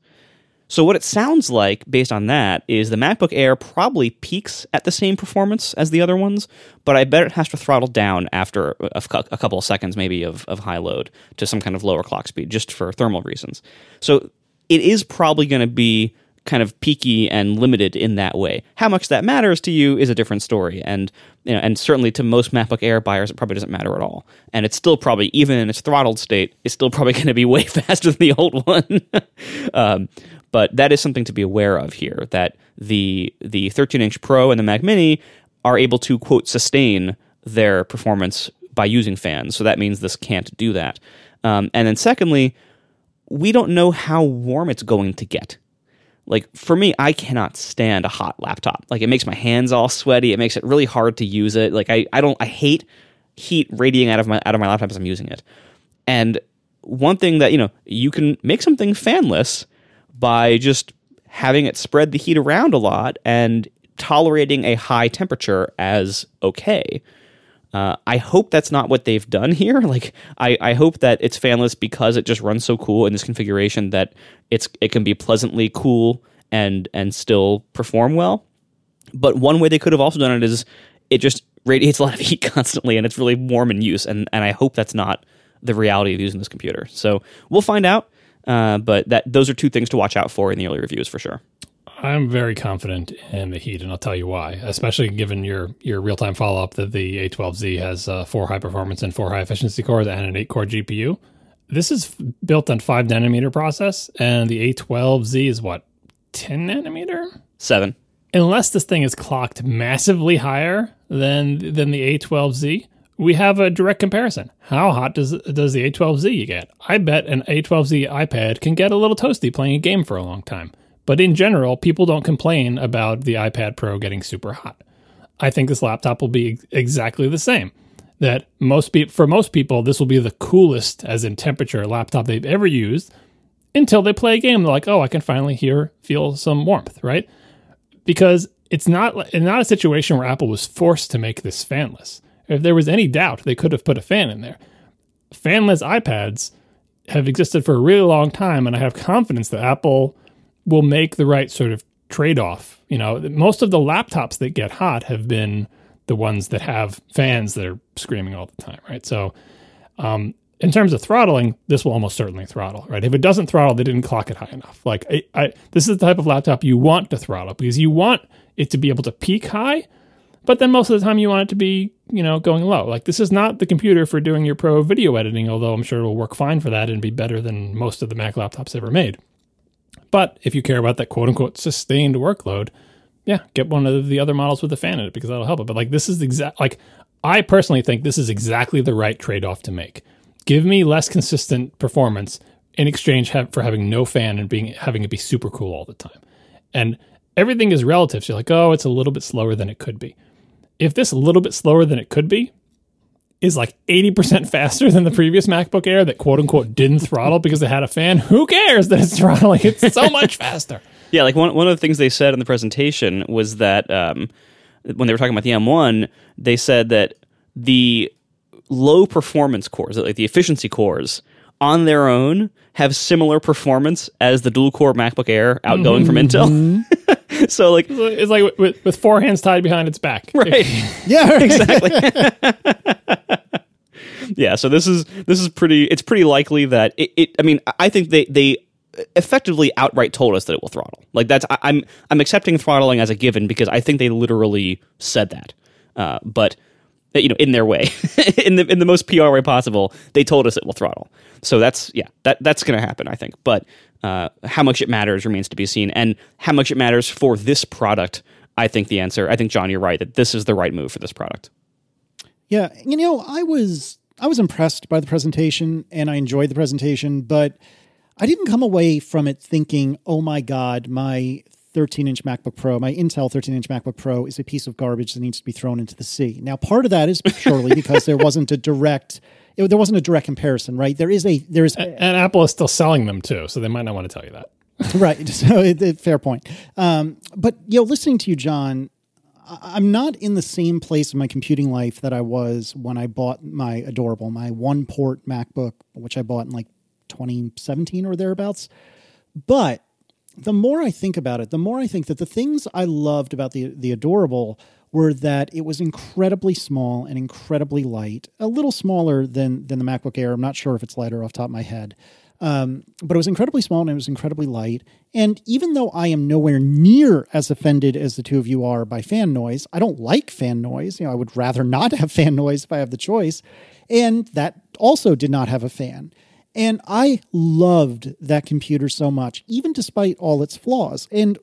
So what it sounds like based on that is the MacBook Air probably peaks at the same performance as the other ones, but I bet it has to throttle down after a, a couple of seconds maybe of, of high load to some kind of lower clock speed just for thermal reasons. So it is probably going to be kind of peaky and limited in that way. How much that matters to you is a different story, and you know, and certainly to most MacBook Air buyers, it probably doesn't matter at all. And it's still probably even in its throttled state, it's still probably going to be way faster than the old one. um, but that is something to be aware of here that the the 13 inch Pro and the Mac Mini are able to quote sustain their performance by using fans. So that means this can't do that. Um, and then secondly, we don't know how warm it's going to get. Like for me, I cannot stand a hot laptop. Like it makes my hands all sweaty. It makes it really hard to use it. Like I, I don't I hate heat radiating out of my out of my laptop as I'm using it. And one thing that, you know, you can make something fanless by just having it spread the heat around a lot and tolerating a high temperature as okay. Uh, I hope that's not what they've done here. Like, I, I hope that it's fanless because it just runs so cool in this configuration that it's it can be pleasantly cool and and still perform well. But one way they could have also done it is it just radiates a lot of heat constantly and it's really warm in use. And and I hope that's not the reality of using this computer. So we'll find out. Uh, but that those are two things to watch out for in the early reviews for sure. I'm very confident in the Heat, and I'll tell you why. Especially given your your real time follow up that the A12Z has uh, four high performance and four high efficiency cores and an eight core GPU. This is built on five nanometer process, and the A12Z is what ten nanometer, seven. Unless this thing is clocked massively higher than than the A12Z, we have a direct comparison. How hot does does the A12Z you get? I bet an A12Z iPad can get a little toasty playing a game for a long time. But in general, people don't complain about the iPad Pro getting super hot. I think this laptop will be exactly the same. That most pe- for most people, this will be the coolest, as in temperature, laptop they've ever used until they play a game. They're like, oh, I can finally hear, feel some warmth, right? Because it's not not a situation where Apple was forced to make this fanless. If there was any doubt, they could have put a fan in there. Fanless iPads have existed for a really long time, and I have confidence that Apple will make the right sort of trade off. You know, most of the laptops that get hot have been the ones that have fans that are screaming all the time, right? So, um, in terms of throttling, this will almost certainly throttle, right? If it doesn't throttle, they didn't clock it high enough. Like, I, I, this is the type of laptop you want to throttle because you want it to be able to peak high, But then most of the time you want it to be, you know, going low. Like this is not the computer for doing your pro video editing, although I'm sure it'll work fine for that and be better than most of the Mac laptops ever made. But if you care about that quote unquote sustained workload, yeah, get one of the other models with a fan in it because that'll help it. But like this is exact like I personally think this is exactly the right trade-off to make. Give me less consistent performance in exchange for having no fan and being having it be super cool all the time. And everything is relative. So you're like, oh, it's a little bit slower than it could be. If this a little bit slower than it could be is like 80% faster than the previous MacBook Air that quote unquote didn't throttle because it had a fan, who cares that it's throttling? It's so much faster. Yeah, like one one of the things they said in the presentation was that um, when they were talking about the M1, they said that the low performance cores, like the efficiency cores, on their own have similar performance as the dual core MacBook Air outgoing from Intel. so like It's like with, with four hands tied behind its back. right. Yeah, right. exactly. Yeah, so this is this is pretty. It's pretty likely that it. it I mean, I think they they effectively outright told us that it will throttle. Like that's I, I'm I'm accepting throttling as a given because I think they literally said that. Uh, but you know, in their way, in the in the most PR way possible, they told us it will throttle. So that's yeah, that that's going to happen, I think. But uh, how much it matters remains to be seen, and how much it matters for this product. I think the answer. I think John, you're right that this is the right move for this product. Yeah, you know, I was I was impressed by the presentation and I enjoyed the presentation, but I didn't come away from it thinking, "Oh my god, my 13-inch MacBook Pro, my Intel 13-inch MacBook Pro is a piece of garbage that needs to be thrown into the sea." Now, part of that is surely because there wasn't a direct it, there wasn't a direct comparison, right? There is a there is And Apple is still selling them too, so they might not want to tell you that. right. So, it, it- fair point. Um, but you know, listening to you, John, I'm not in the same place in my computing life that I was when I bought my adorable, my one port MacBook, which I bought in like 2017 or thereabouts. But the more I think about it, the more I think that the things I loved about the the adorable were that it was incredibly small and incredibly light, a little smaller than than the MacBook Air. I'm not sure if it's lighter off top of my head. Um, but it was incredibly small and it was incredibly light. And even though I am nowhere near as offended as the two of you are by fan noise, I don't like fan noise. You know, I would rather not have fan noise if I have the choice. And that also did not have a fan. And I loved that computer so much, even despite all its flaws. And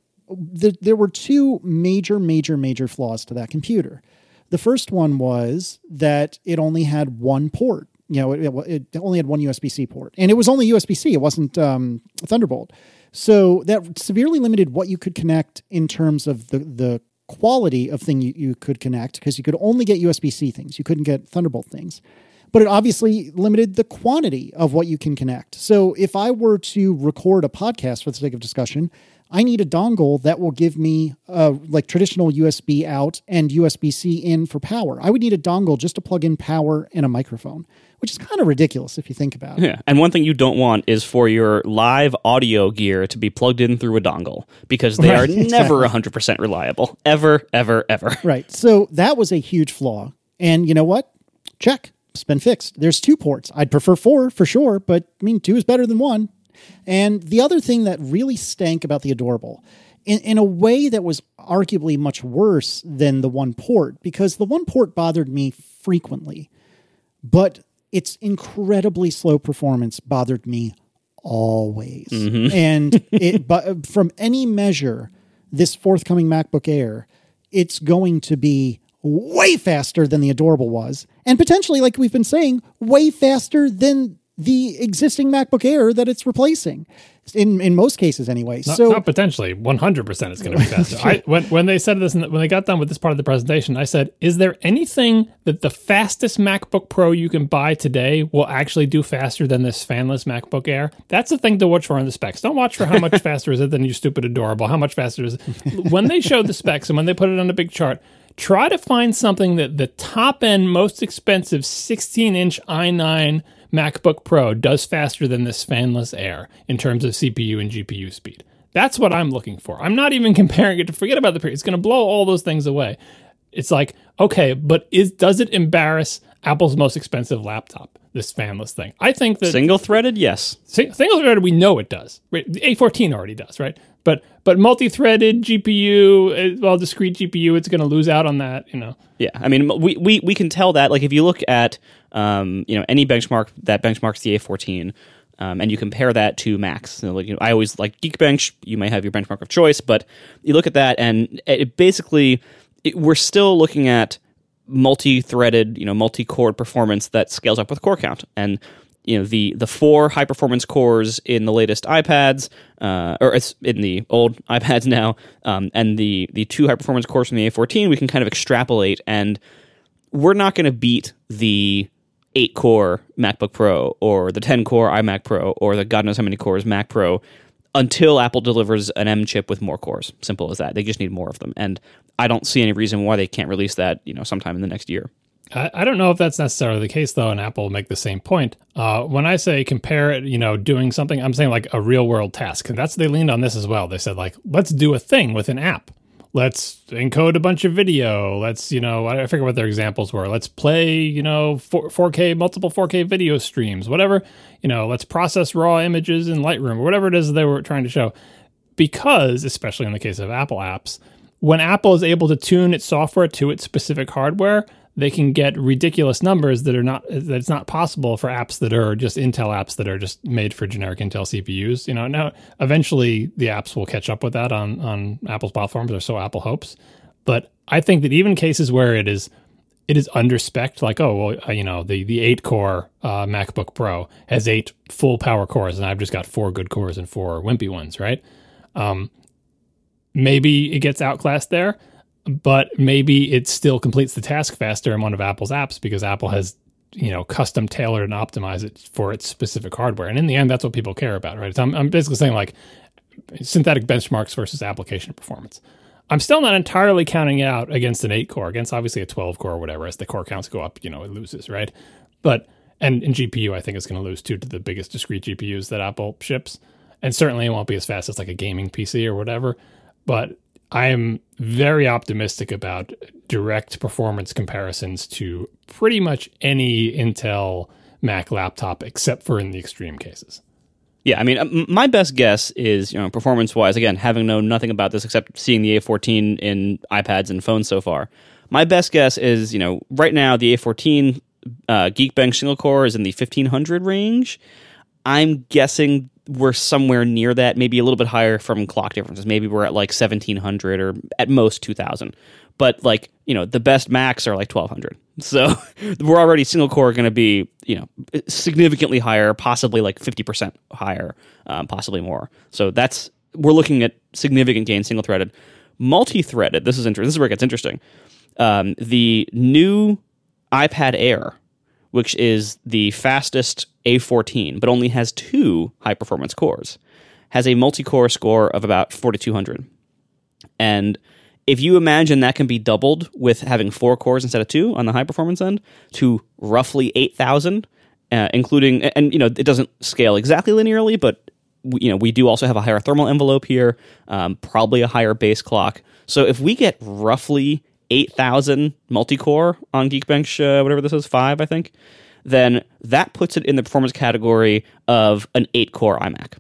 th- there were two major, major, major flaws to that computer. The first one was that it only had one port. You know, it, it only had one USB C port, and it was only USB C. It wasn't um, Thunderbolt. So that severely limited what you could connect in terms of the the quality of thing you, you could connect because you could only get USB C things. You couldn't get Thunderbolt things but it obviously limited the quantity of what you can connect. So if I were to record a podcast for the sake of discussion, I need a dongle that will give me uh, like traditional USB out and USB C in for power. I would need a dongle just to plug in power and a microphone, which is kind of ridiculous if you think about it. Yeah, and one thing you don't want is for your live audio gear to be plugged in through a dongle because they Right, are exactly. never 100% reliable. Ever, ever, ever. Right. So that was a huge flaw. And you know what? Check. It's been fixed. There's two ports. I'd prefer four for sure, but I mean, two is better than one. And the other thing that really stank about the Adorable, in, in a way that was arguably much worse than the one port, because the one port bothered me frequently, but its incredibly slow performance bothered me always. Mm-hmm. And it, but from any measure, this forthcoming MacBook Air, it's going to be way faster than the Adorable was, and potentially, like we've been saying, way faster than the existing MacBook Air that it's replacing. In in most cases, anyway. Not, so not potentially, 100% it's going to be faster. I, when, when they said this, when they got done with this part of the presentation, I said, is there anything that the fastest MacBook Pro you can buy today will actually do faster than this fanless MacBook Air? That's the thing to watch for in the specs. Don't watch for how much faster is it than your stupid adorable. How much faster is it? When they showed the specs and when they put it on a big chart, try to find something that the top end, most expensive 16 inch i9 MacBook Pro does faster than this fanless Air in terms of CPU and GPU speed. That's what I'm looking for. I'm not even comparing it to forget about the period. It's going to blow all those things away. It's like, okay, but is does it embarrass Apple's most expensive laptop, this fanless thing. I think that Single threaded, yes. Single threaded, we know it does. Right? The A14 already does, right? But but multi-threaded GPU, uh, well, discrete GPU, it's going to lose out on that. You know. Yeah, I mean, we, we, we can tell that. Like, if you look at um, you know any benchmark that benchmarks the A14, um, and you compare that to Macs. You know, like, you know, I always like Geekbench. You may have your benchmark of choice, but you look at that, and it basically it, we're still looking at multi-threaded, you know, multi-core performance that scales up with core count, and you know the the four high performance cores in the latest iPads, uh, or it's in the old iPads now, um, and the the two high performance cores from the A14, we can kind of extrapolate, and we're not going to beat the eight core MacBook Pro or the ten core iMac Pro or the God knows how many cores Mac Pro until Apple delivers an M chip with more cores. Simple as that. They just need more of them, and I don't see any reason why they can't release that, you know, sometime in the next year. I, I don't know if that's necessarily the case, though, and Apple will make the same point. Uh, when I say compare it, you know, doing something, I'm saying like a real world task. And that's, they leaned on this as well. They said, like, let's do a thing with an app. Let's encode a bunch of video. Let's, you know, I forget what their examples were. Let's play, you know, 4, 4K, multiple 4K video streams, whatever. You know, let's process raw images in Lightroom or whatever it is they were trying to show. Because, especially in the case of Apple apps, when Apple is able to tune its software to its specific hardware, they can get ridiculous numbers that are not that it's not possible for apps that are just Intel apps that are just made for generic Intel CPUs. You know, now eventually the apps will catch up with that on on Apple's platforms, or so Apple hopes. But I think that even cases where it is it is under spec, like oh well, uh, you know the the eight core uh, MacBook Pro has eight full power cores, and I've just got four good cores and four wimpy ones, right? Um, maybe it gets outclassed there but maybe it still completes the task faster in one of Apple's apps because Apple has you know custom tailored and optimized it for its specific hardware. And in the end, that's what people care about, right? So I'm, I'm basically saying like synthetic benchmarks versus application performance. I'm still not entirely counting it out against an eight core, against obviously a 12 core or whatever. As the core counts go up, you know, it loses, right? But and in GPU, I think it's going to lose too to the biggest discrete GPUs that Apple ships, and certainly it won't be as fast as like a gaming PC or whatever. But I am very optimistic about direct performance comparisons to pretty much any Intel Mac laptop, except for in the extreme cases. Yeah, I mean, my best guess is, you know, performance wise, again, having known nothing about this except seeing the A14 in iPads and phones so far. My best guess is, you know, right now the A14 uh, Geekbench single core is in the 1500 range. I'm guessing we're somewhere near that, maybe a little bit higher from clock differences. Maybe we're at like 1700 or at most 2000. But like, you know, the best Macs are like 1200. So we're already single core going to be, you know, significantly higher, possibly like 50% higher, um, possibly more. So that's, we're looking at significant gain single threaded. Multi threaded, this is interesting. This is where it gets interesting. Um, the new iPad Air which is the fastest A14, but only has two high performance cores, has a multi core score of about 4200. And if you imagine that can be doubled with having four cores instead of two on the high performance end to roughly 8000, uh, including, and you know, it doesn't scale exactly linearly, but you know, we do also have a higher thermal envelope here, um, probably a higher base clock. So if we get roughly 8000 multi-core on Geekbench, uh, whatever this is, five, I think, then that puts it in the performance category of an eight-core iMac.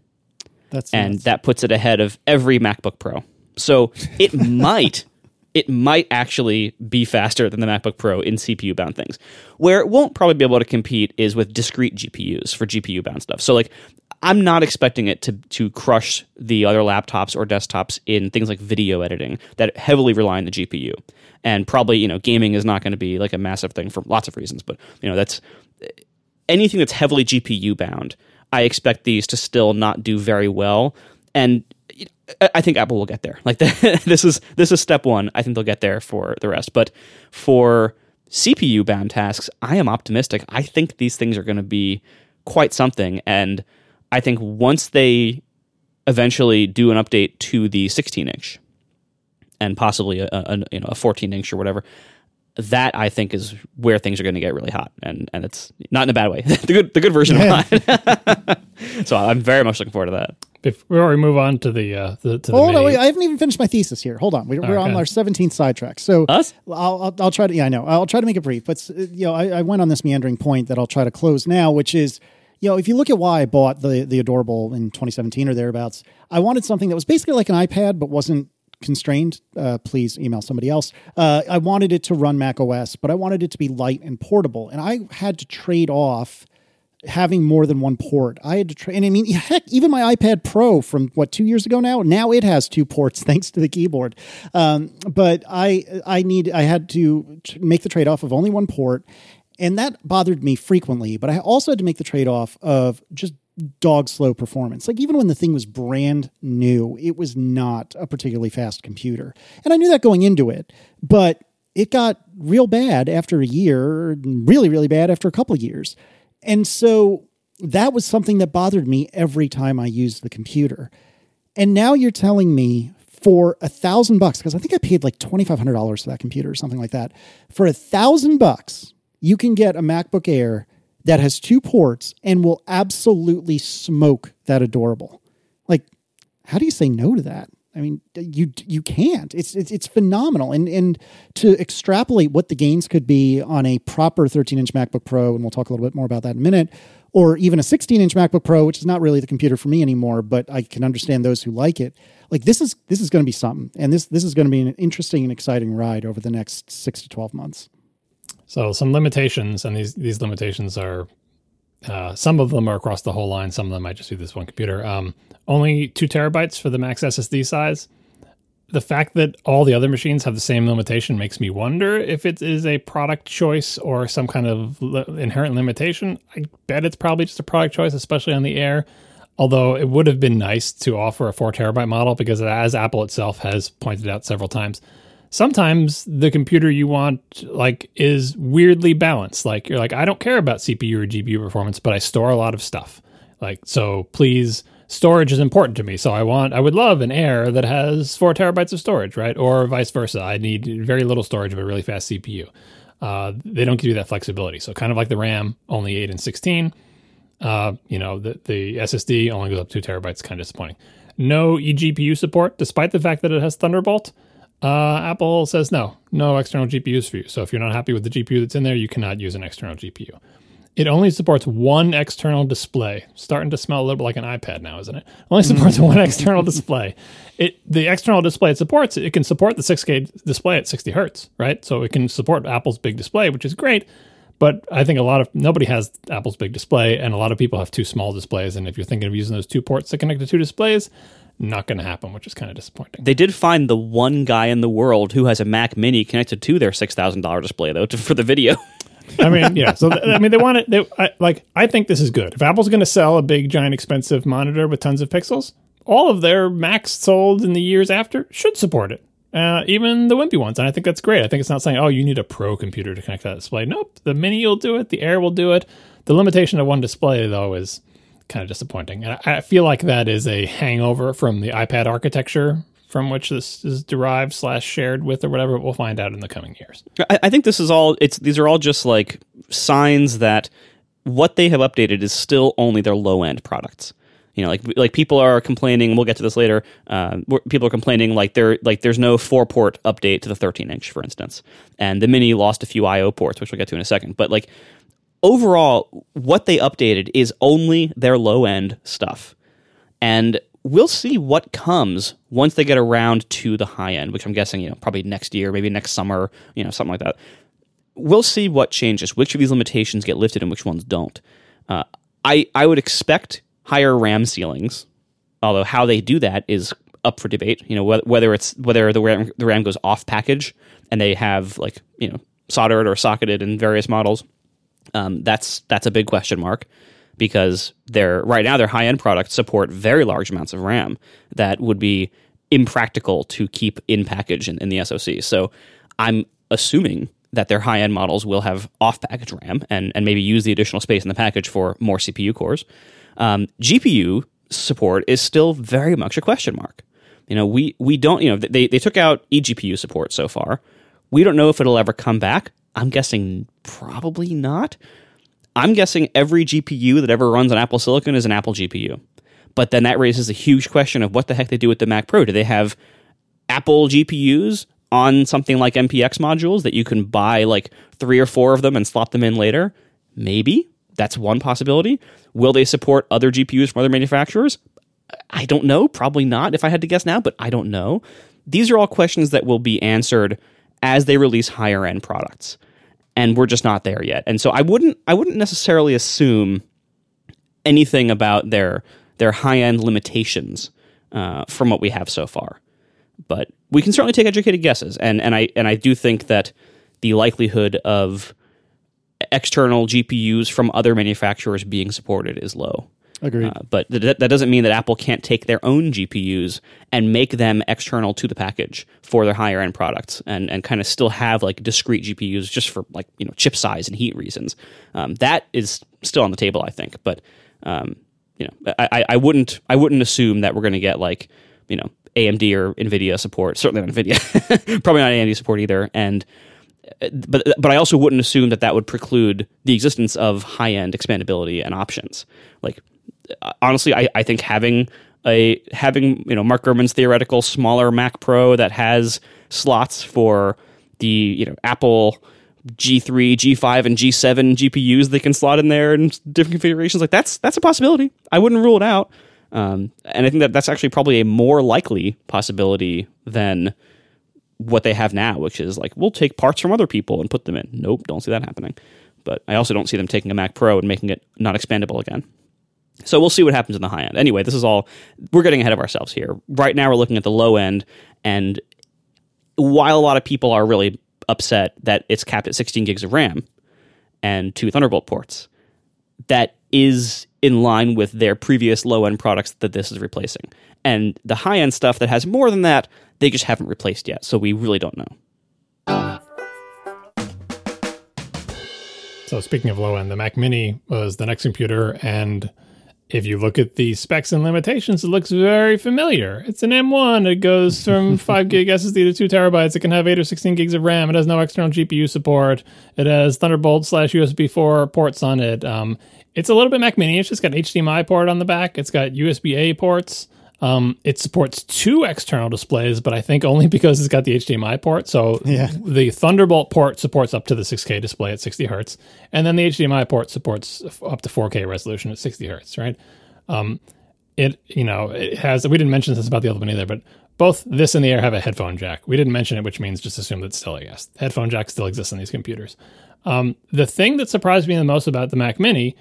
That's and nuts. that puts it ahead of every MacBook Pro. So it might it might actually be faster than the MacBook Pro in CPU bound things. Where it won't probably be able to compete is with discrete GPUs for GPU bound stuff. So like I'm not expecting it to to crush the other laptops or desktops in things like video editing that heavily rely on the GPU. And probably, you know, gaming is not going to be like a massive thing for lots of reasons, but you know, that's anything that's heavily GPU bound. I expect these to still not do very well. And I think Apple will get there. Like this is this is step 1. I think they'll get there for the rest. But for CPU bound tasks, I am optimistic. I think these things are going to be quite something and I think once they eventually do an update to the 16 inch and possibly a, a, you know a 14 inch or whatever, that I think is where things are going to get really hot, and and it's not in a bad way. the good the good version of hot. so I'm very much looking forward to that. before we move on to the uh, the, to the Hold on, wait, I haven't even finished my thesis here. Hold on, we're, we're on our 17th sidetrack. So Us? I'll, I'll, I'll try to, yeah, I know. I'll try to make it brief, but you know, I, I went on this meandering point that I'll try to close now, which is, you know, if you look at why I bought the the Adorable in 2017 or thereabouts, I wanted something that was basically like an iPad, but wasn't constrained. Uh, please email somebody else. Uh, I wanted it to run Mac OS, but I wanted it to be light and portable, and I had to trade off having more than one port. I had to try, and I mean, heck, even my iPad Pro from what two years ago now, now it has two ports thanks to the keyboard. Um, but I, I need, I had to make the trade off of only one port, and that bothered me frequently. But I also had to make the trade off of just dog slow performance. Like even when the thing was brand new, it was not a particularly fast computer, and I knew that going into it, but. It got real bad after a year, really, really bad after a couple years. And so that was something that bothered me every time I used the computer. And now you're telling me for a thousand bucks, because I think I paid like $2,500 for that computer or something like that. For a thousand bucks, you can get a MacBook Air that has two ports and will absolutely smoke that adorable. Like, how do you say no to that? I mean, you you can't. It's it's it's phenomenal, and and to extrapolate what the gains could be on a proper 13 inch MacBook Pro, and we'll talk a little bit more about that in a minute, or even a 16 inch MacBook Pro, which is not really the computer for me anymore, but I can understand those who like it. Like this is this is going to be something, and this this is going to be an interesting and exciting ride over the next six to 12 months. So some limitations, and these these limitations are uh, some of them are across the whole line. Some of them might just be this one computer. Um, only two terabytes for the max SSD size. The fact that all the other machines have the same limitation makes me wonder if it is a product choice or some kind of li- inherent limitation. I bet it's probably just a product choice, especially on the Air. Although it would have been nice to offer a four terabyte model because, as Apple itself has pointed out several times, sometimes the computer you want like is weirdly balanced. Like you're like i don't care about cpu or gpu performance but i store a lot of stuff. Like so please storage is important to me. So i want i would love an air that has four terabytes of storage right? Or vice versa. I need very little storage but a really fast cpu uh, they don't give you that flexibility. So kind of like the ram only 8 and 16 uh, you know, the, the SSD only goes up two terabytes, kind of disappointing. No eGPU support, despite the fact that it has Thunderbolt. Uh, Apple says no, no external GPUs for you. So if you're not happy with the GPU that's in there, you cannot use an external GPU. It only supports one external display. Starting to smell a little bit like an iPad now, isn't it? Only supports one external display. It the external display it supports, it can support the 6K display at 60 hertz, right? So it can support Apple's big display, which is great. But I think a lot of nobody has Apple's big display, and a lot of people have two small displays. And if you're thinking of using those two ports to connect to two displays, not going to happen, which is kind of disappointing. They did find the one guy in the world who has a Mac Mini connected to their six thousand dollar display though to, for the video. I mean, yeah. So th- I mean, they want it. They, I, like, I think this is good. If Apple's going to sell a big, giant, expensive monitor with tons of pixels, all of their Macs sold in the years after should support it. Uh, even the wimpy ones, and I think that's great. I think it's not saying, "Oh, you need a pro computer to connect that display." Nope, the Mini will do it. The Air will do it. The limitation of one display, though, is kind of disappointing. And I, I feel like that is a hangover from the iPad architecture from which this is derived slash shared with or whatever. We'll find out in the coming years. I, I think this is all. It's these are all just like signs that what they have updated is still only their low end products. You know, like like people are complaining. We'll get to this later. Uh, people are complaining like there like there's no four port update to the 13 inch, for instance, and the Mini lost a few I/O ports, which we'll get to in a second. But like overall, what they updated is only their low end stuff, and we'll see what comes once they get around to the high end, which I'm guessing you know probably next year, maybe next summer, you know something like that. We'll see what changes, which of these limitations get lifted and which ones don't. Uh, I I would expect higher RAM ceilings, although how they do that is up for debate. You know whether, whether it's whether the RAM the RAM goes off package and they have like you know soldered or socketed in various models. Um, that's that's a big question mark because they're right now their high end products support very large amounts of RAM that would be impractical to keep in package in, in the SoC. So I'm assuming that their high end models will have off package RAM and, and maybe use the additional space in the package for more CPU cores. Um, GPU support is still very much a question mark. You know, we we don't. You know, they they took out eGPU support so far. We don't know if it'll ever come back. I'm guessing probably not. I'm guessing every GPU that ever runs on Apple Silicon is an Apple GPU. But then that raises a huge question of what the heck they do with the Mac Pro. Do they have Apple GPUs on something like MPX modules that you can buy like three or four of them and slot them in later? Maybe. That's one possibility. Will they support other GPUs from other manufacturers? I don't know. Probably not if I had to guess now, but I don't know. These are all questions that will be answered as they release higher end products. And we're just not there yet. And so I wouldn't I wouldn't necessarily assume anything about their their high end limitations uh, from what we have so far. But we can certainly take educated guesses, and and I and I do think that the likelihood of external GPUs from other manufacturers being supported is low. Agreed. Uh, but th- that doesn't mean that Apple can't take their own GPUs and make them external to the package for their higher end products, and and kind of still have like discrete GPUs just for like you know chip size and heat reasons. Um, that is still on the table, I think. But um, you know, I, I wouldn't I wouldn't assume that we're going to get like you know AMD or Nvidia support. Certainly not Nvidia. Probably not AMD support either. And but but I also wouldn't assume that that would preclude the existence of high end expandability and options. Like honestly, I, I think having a having you know Mark Gurman's theoretical smaller Mac Pro that has slots for the you know Apple G3, G5, and G7 GPUs they can slot in there in different configurations. Like that's that's a possibility. I wouldn't rule it out. Um, and I think that that's actually probably a more likely possibility than what they have now, which is like we'll take parts from other people and put them in. Nope, don't see that happening. But I also don't see them taking a Mac Pro and making it not expandable again. So we'll see what happens in the high end. Anyway, this is all we're getting ahead of ourselves here. Right now, we're looking at the low end, and while a lot of people are really upset that it's capped at 16 gigs of RAM and two Thunderbolt ports, that is in line with their previous low end products that this is replacing. And the high end stuff that has more than that, they just haven't replaced yet. So we really don't know. So speaking of low end, the Mac Mini was the next computer, and if you look at the specs and limitations, it looks very familiar. It's an M1. It goes from 5 gig SSD to 2 terabytes. It can have 8 or 16 gigs of RAM. It has no external GPU support. It has Thunderbolt slash USB 4 ports on it. Um, it's a little bit Mac Mini. It's just got HDMI port on the back. It's got USB A ports. Um, it supports two external displays, but I think only because it's got the HDMI port. So Yeah. the Thunderbolt port supports up to the 6K display at 60 hertz, and then the HDMI port supports up to 4K resolution at 60 hertz. Right? Um, it you know it has. We didn't mention this about the other one either, but both this and the Air have a headphone jack. We didn't mention it, which means just assume that still, I guess, headphone jack still exists on these computers. Um, the thing that surprised me the most about the Mac Mini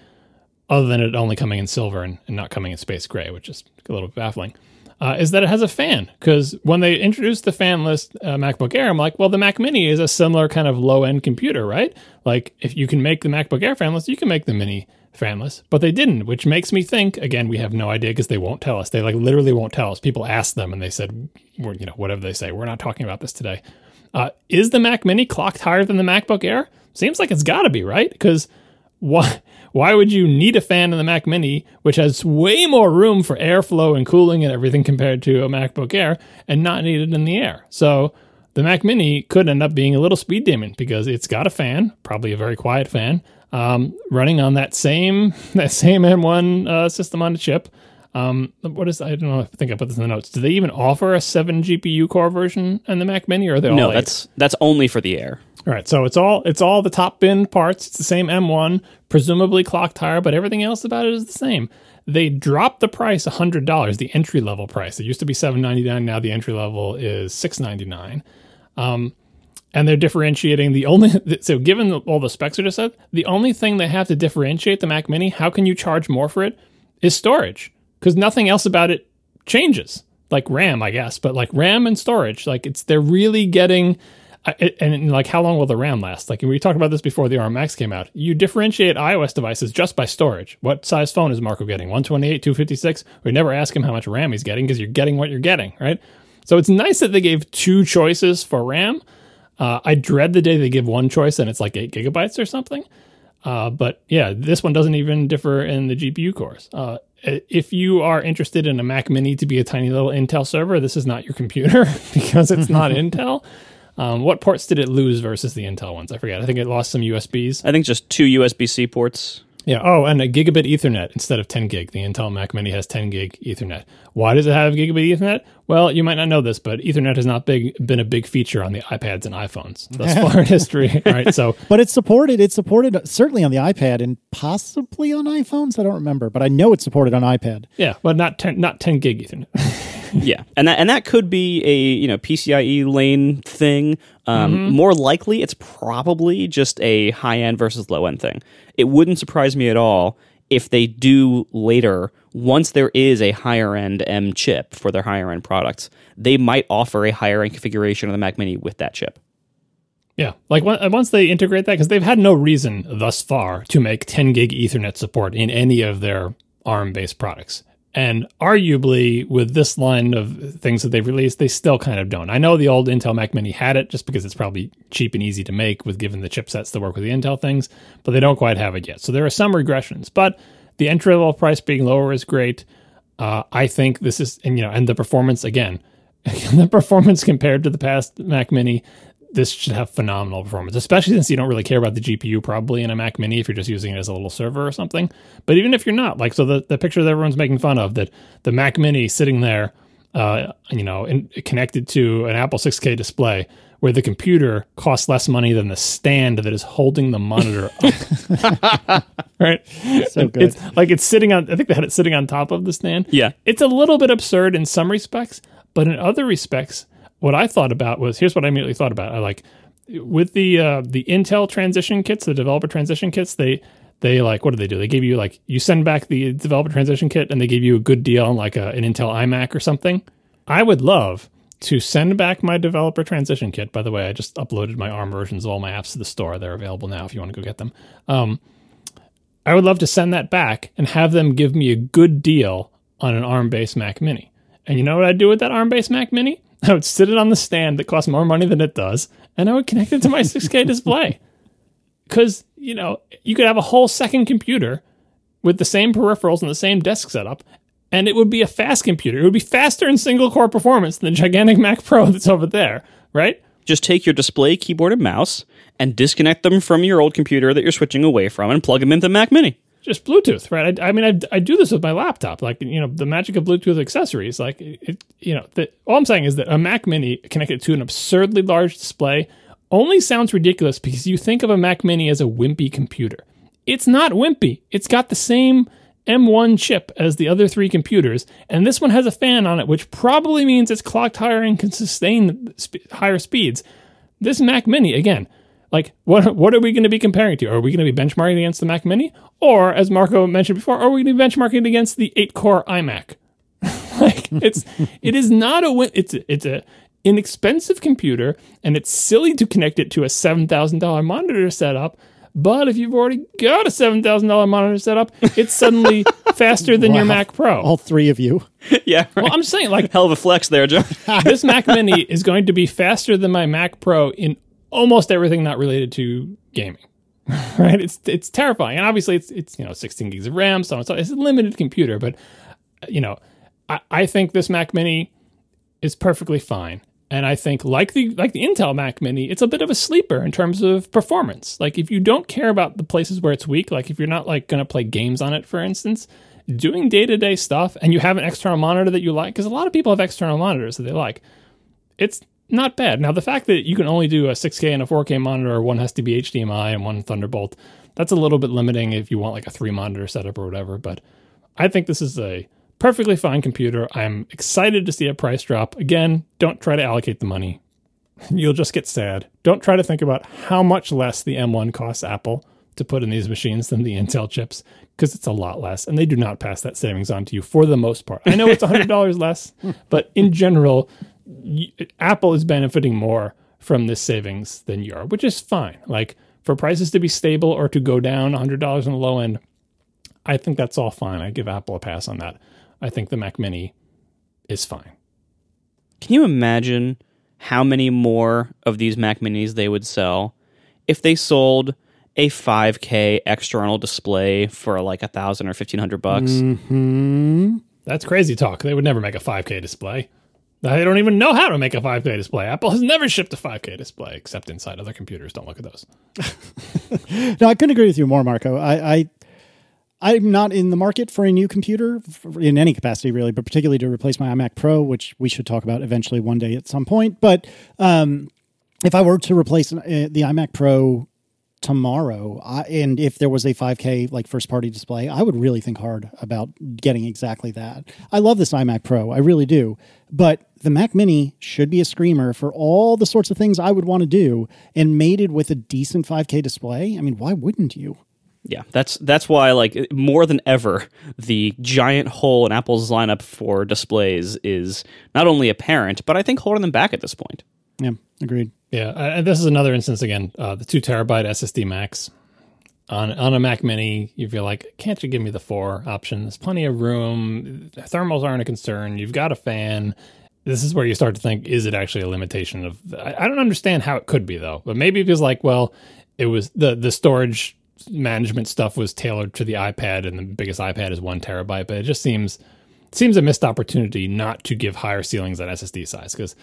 other than it only coming in silver and, and not coming in space gray, which is a little baffling, uh, is that it has a fan. Because when they introduced the fanless uh, MacBook Air, I'm like, well, the Mac Mini is a similar kind of low end computer, right? Like, if you can make the MacBook Air fanless, you can make the Mini fanless. But they didn't, which makes me think, again, we have no idea because they won't tell us. They like literally won't tell us. People asked them and they said, you know, whatever they say, we're not talking about this today. Uh, is the Mac Mini clocked higher than the MacBook Air? Seems like it's got to be, right? Because why why would you need a fan in the Mac Mini, which has way more room for airflow and cooling and everything compared to a MacBook Air, and not need it in the air? So the Mac Mini could end up being a little speed demon because it's got a fan, probably a very quiet fan, um, running on that same that same M1 uh, system on the chip. Um, what is I don't know. I think I put this in the notes. Do they even offer a seven GPU core version in the Mac Mini, or are they all No, eight? that's that's only for the Air. All right, so it's all it's all the top bin parts. It's the same M1, presumably clocked higher, but everything else about it is the same. They dropped the price hundred dollars, the entry level price. It used to be seven ninety nine. Now the entry level is six ninety nine. Um, and they're differentiating the only so given all the specs are just said, the only thing they have to differentiate the Mac Mini, how can you charge more for it, is storage because nothing else about it changes. Like RAM, I guess, but like RAM and storage, like it's they're really getting. I- And like, how long will the RAM last? Like, we talked about this before the ARM Macs came out. You differentiate iOS devices just by storage. What size phone is Marco getting? 128, 256? We never ask him how much RAM he's getting because you're getting what you're getting, right? So it's nice that they gave two choices for RAM. Uh, I dread the day they give one choice and it's like eight gigabytes or something. Uh, but yeah, this one doesn't even differ in the GPU cores. Uh, if you are interested in a Mac Mini to be a tiny little Intel server, this is not your computer because it's not Intel. Um, what ports did it lose versus the Intel ones? I forget. I think it lost some USBs. I think just two USB C ports. Yeah. Oh, and a gigabit Ethernet instead of 10 gig. The Intel Mac Mini has 10 gig Ethernet. Why does it have gigabit Ethernet? Well, you might not know this, but Ethernet has not big, been a big feature on the iPads and iPhones thus far in history. Right. So, But it's supported. It's supported certainly on the iPad and possibly on iPhones. I don't remember, but I know it's supported on iPad. yeah, but not 10, not 10 gig Ethernet. yeah, and that and that could be a you know PCIe lane thing. Um, More likely, it's probably just a high end versus low end thing. It wouldn't surprise me at all if they do later. Once there is a higher end M chip for their higher end products, they might offer a higher end configuration of the Mac Mini with that chip. Yeah, like once they integrate that, because they've had no reason thus far to make 10 gig Ethernet support in any of their ARM based products. And arguably, with this line of things that they've released, they still kind of don't. I know the old Intel Mac Mini had it just because it's probably cheap and easy to make with given the chipsets that work with the Intel things, but they don't quite have it yet. So there are some regressions, but the entry level price being lower is great. Uh, I think this is, and you know, and the performance again, the performance compared to the past Mac Mini, this should have phenomenal performance, especially since you don't really care about the GPU probably in a Mac Mini if you're just using it as a little server or something. But even if you're not, like, so the, the picture that everyone's making fun of that the Mac Mini sitting there, uh, you know, in, connected to an Apple 6K display where the computer costs less money than the stand that is holding the monitor up. right? So good. It's like it's sitting on, I think they had it sitting on top of the stand. Yeah. It's a little bit absurd in some respects, but in other respects, what I thought about was here's what I immediately thought about. I like with the uh, the Intel transition kits, the developer transition kits, they they like what do they do? They give you like you send back the developer transition kit and they give you a good deal on like a, an Intel iMac or something. I would love to send back my developer transition kit. By the way, I just uploaded my ARM versions of all my apps to the store. They're available now if you want to go get them. Um, I would love to send that back and have them give me a good deal on an ARM based Mac Mini. And you know what I'd do with that ARM based Mac Mini? I would sit it on the stand that costs more money than it does, and I would connect it to my 6K display. Because, you know, you could have a whole second computer with the same peripherals and the same desk setup, and it would be a fast computer. It would be faster in single core performance than the gigantic Mac Pro that's over there, right? Just take your display, keyboard, and mouse and disconnect them from your old computer that you're switching away from and plug them into Mac Mini. Just Bluetooth, right? I, I mean, I, I do this with my laptop, like you know, the magic of Bluetooth accessories. Like, it, you know, the, all I'm saying is that a Mac Mini connected to an absurdly large display only sounds ridiculous because you think of a Mac Mini as a wimpy computer. It's not wimpy. It's got the same M1 chip as the other three computers, and this one has a fan on it, which probably means it's clocked higher and can sustain sp- higher speeds. This Mac Mini, again, like what what are we going to be comparing to? Are we going to be benchmarking against the Mac Mini, or as Marco mentioned before, are we going to be benchmarking against the eight core iMac? like it's it is not a win- it's a, it's a inexpensive computer, and it's silly to connect it to a seven thousand dollar monitor setup. But if you've already got a seven thousand dollar monitor setup, it's suddenly faster than your Mac Pro. All three of you. yeah, right. Well, I'm saying like hell of a flex there, Joe. this Mac Mini is going to be faster than my Mac Pro in almost everything not related to gaming. right? It's it's terrifying, and obviously it's it's you know 16 gigs of RAM, so on and so. It's a limited computer, but uh, you know, I, I think this Mac Mini is perfectly fine. And I think like the like the Intel Mac Mini, it's a bit of a sleeper in terms of performance. Like if you don't care about the places where it's weak, like if you're not like going to play games on it, for instance, doing day to day stuff, and you have an external monitor that you like, because a lot of people have external monitors that they like, it's not bad. Now the fact that you can only do a 6K and a 4K monitor, one has to be HDMI and one Thunderbolt, that's a little bit limiting if you want like a three monitor setup or whatever. But I think this is a perfectly fine computer. I'm excited to see a price drop. Again, don't try to allocate the money. You'll just get sad. Don't try to think about how much less the M1 costs Apple to put in these machines than the Intel chips because it's a lot less and they do not pass that savings on to you for the most part. I know it's $100 less, but in general, Apple is benefiting more from this savings than you are, which is fine. Like for prices to be stable or to go down $100 on the low end, I think that's all fine. I give Apple a pass on that. I think the Mac Mini is fine. Can you imagine how many more of these Mac Minis they would sell if they sold a 5K external display for like a thousand or fifteen hundred bucks? Hmm. That's crazy talk. They would never make a 5K display. They don't even know how to make a 5K display. Apple has never shipped a 5K display except inside other computers. Don't look at those. No, I couldn't agree with you more, Marco. I, I I'm not in the market for a new computer in any capacity, really, but particularly to replace my iMac Pro, which we should talk about eventually one day at some point. But um, if I were to replace uh, the iMac Pro tomorrow, I, and if there was a 5K like first party display, I would really think hard about getting exactly that. I love this iMac Pro, I really do, but the Mac Mini should be a screamer for all the sorts of things I would want to do, and mated with a decent 5K display. I mean, why wouldn't you? Yeah, that's that's why like more than ever the giant hole in Apple's lineup for displays is not only apparent, but I think holding them back at this point. Yeah, agreed. Yeah, and this is another instance again. Uh, the two terabyte SSD Max on on a Mac Mini, you feel like, can't you give me the four option? There's plenty of room. Thermals aren't a concern. You've got a fan. This is where you start to think, is it actually a limitation of? I, I don't understand how it could be though, but maybe it was like, well, it was the the storage management stuff was tailored to the iPad, and the biggest iPad is one terabyte. But it just seems seems a missed opportunity not to give higher ceilings on SSD size because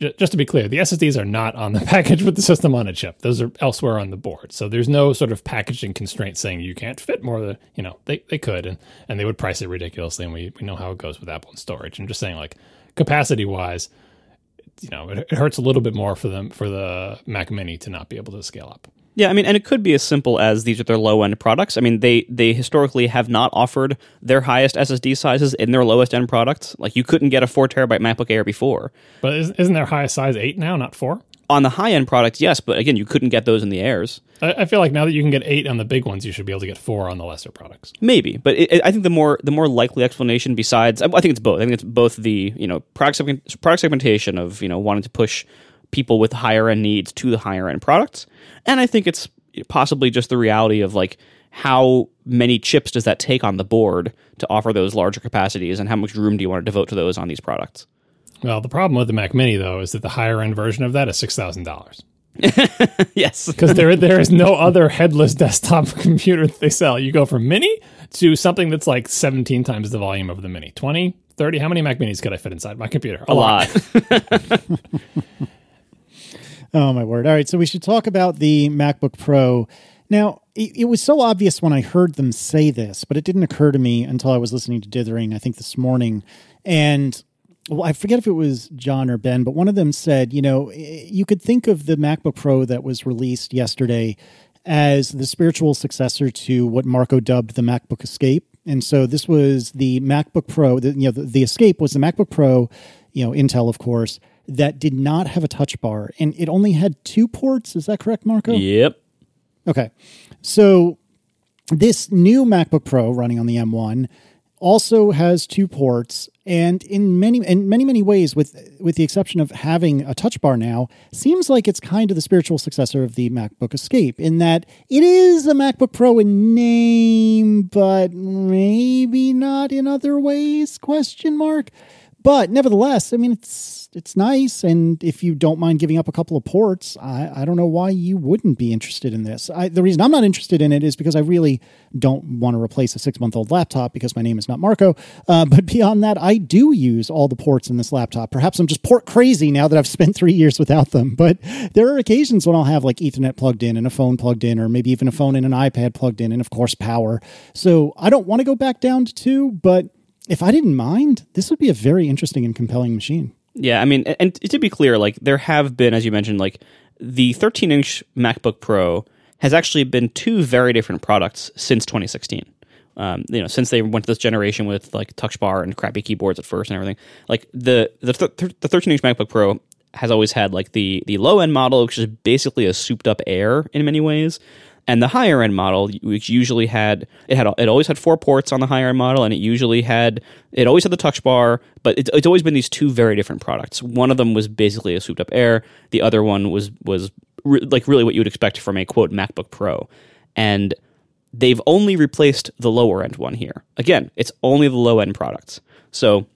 just to be clear, the SSDs are not on the package with the system on a chip. Those are elsewhere on the board. So there's no sort of packaging constraint saying you can't fit more than, you know, they, they could and, and they would price it ridiculously. And we, we know how it goes with Apple and storage. I'm just saying like capacity wise, you know, it, it hurts a little bit more for them, for the Mac mini to not be able to scale up. Yeah, I mean, and it could be as simple as these are their low end products. I mean, they they historically have not offered their highest SSD sizes in their lowest end products. Like you couldn't get a four terabyte MacBook Air before. But isn't their highest size eight now, not four? On the high end products, yes, but again, you couldn't get those in the Airs. I, I, feel like now that you can get eight on the big ones, you should be able to get four on the lesser products. Maybe, but it, I think the more the more likely explanation, besides, I, I think it's both. I think it's both the you know product segment, product segmentation of you know wanting to push people with higher end needs to the higher end products, and I think it's possibly just the reality of like how many chips does that take on the board to offer those larger capacities and how much room do you want to devote to those on these products? Well the problem with the mac mini though is that the higher end version of that is $6000 yes. Because there there is no other headless desktop computer that they sell. You go from mini to something that's like 17 times the volume of the mini. 20 30 how many mac minis could i fit inside my computer? A, a lot, lot. Oh, my word. All right. So we should talk about the MacBook Pro. Now, it, it, was so obvious when I heard them say this, but it didn't occur to me until I was listening to Dithering, I think this morning. And well, I forget if it was John or Ben, but one of them said, you know, you could think of the MacBook Pro that was released yesterday as the spiritual successor to what Marco dubbed the MacBook Escape. And so this was the MacBook Pro, the, you know, the, the Escape was the MacBook Pro, you know, Intel, of course, that did not have a touch bar and it only had two ports. Is that correct, Marco? Yep. Okay. So this new MacBook Pro running on the M1 also has two ports and in many in many many ways with with the exception of having a touch bar now seems like it's kind of the spiritual successor of the MacBook Escape in that it is a MacBook Pro in name but maybe not in other ways question mark but nevertheless, I mean, it's it's nice, and if you don't mind giving up a couple of ports, I, I don't know why you wouldn't be interested in this. I, the reason I'm not interested in it is because I really don't want to replace a six month old laptop because my name is not Marco. Uh, but beyond that, I do use all the ports in this laptop. Perhaps I'm just port crazy now that I've spent three years without them. But there are occasions when I'll have like Ethernet plugged in and a phone plugged in, or maybe even a phone and an iPad plugged in, and of course power. So I don't want to go back down to two, but if I didn't mind, this would be a very interesting and compelling machine. Yeah, I mean, and to be clear, like there have been, as you mentioned, like the 13 inch MacBook Pro has actually been two very different products since 2016. Um, you know, since they went to this generation with like Touch Bar and crappy keyboards at first and everything, like the the th- the 13 inch MacBook Pro has always had like the the low end model, which is basically a souped up Air in many ways, and the higher end model, which usually had it had it always had four ports on the higher end model, and it usually had it always had the touch bar, but it, it's always been these two very different products. One of them was basically a souped up Air. The other one was was re- like really what you would expect from a quote MacBook Pro, and they've only replaced the lower end one here. Again, it's only the low end products. So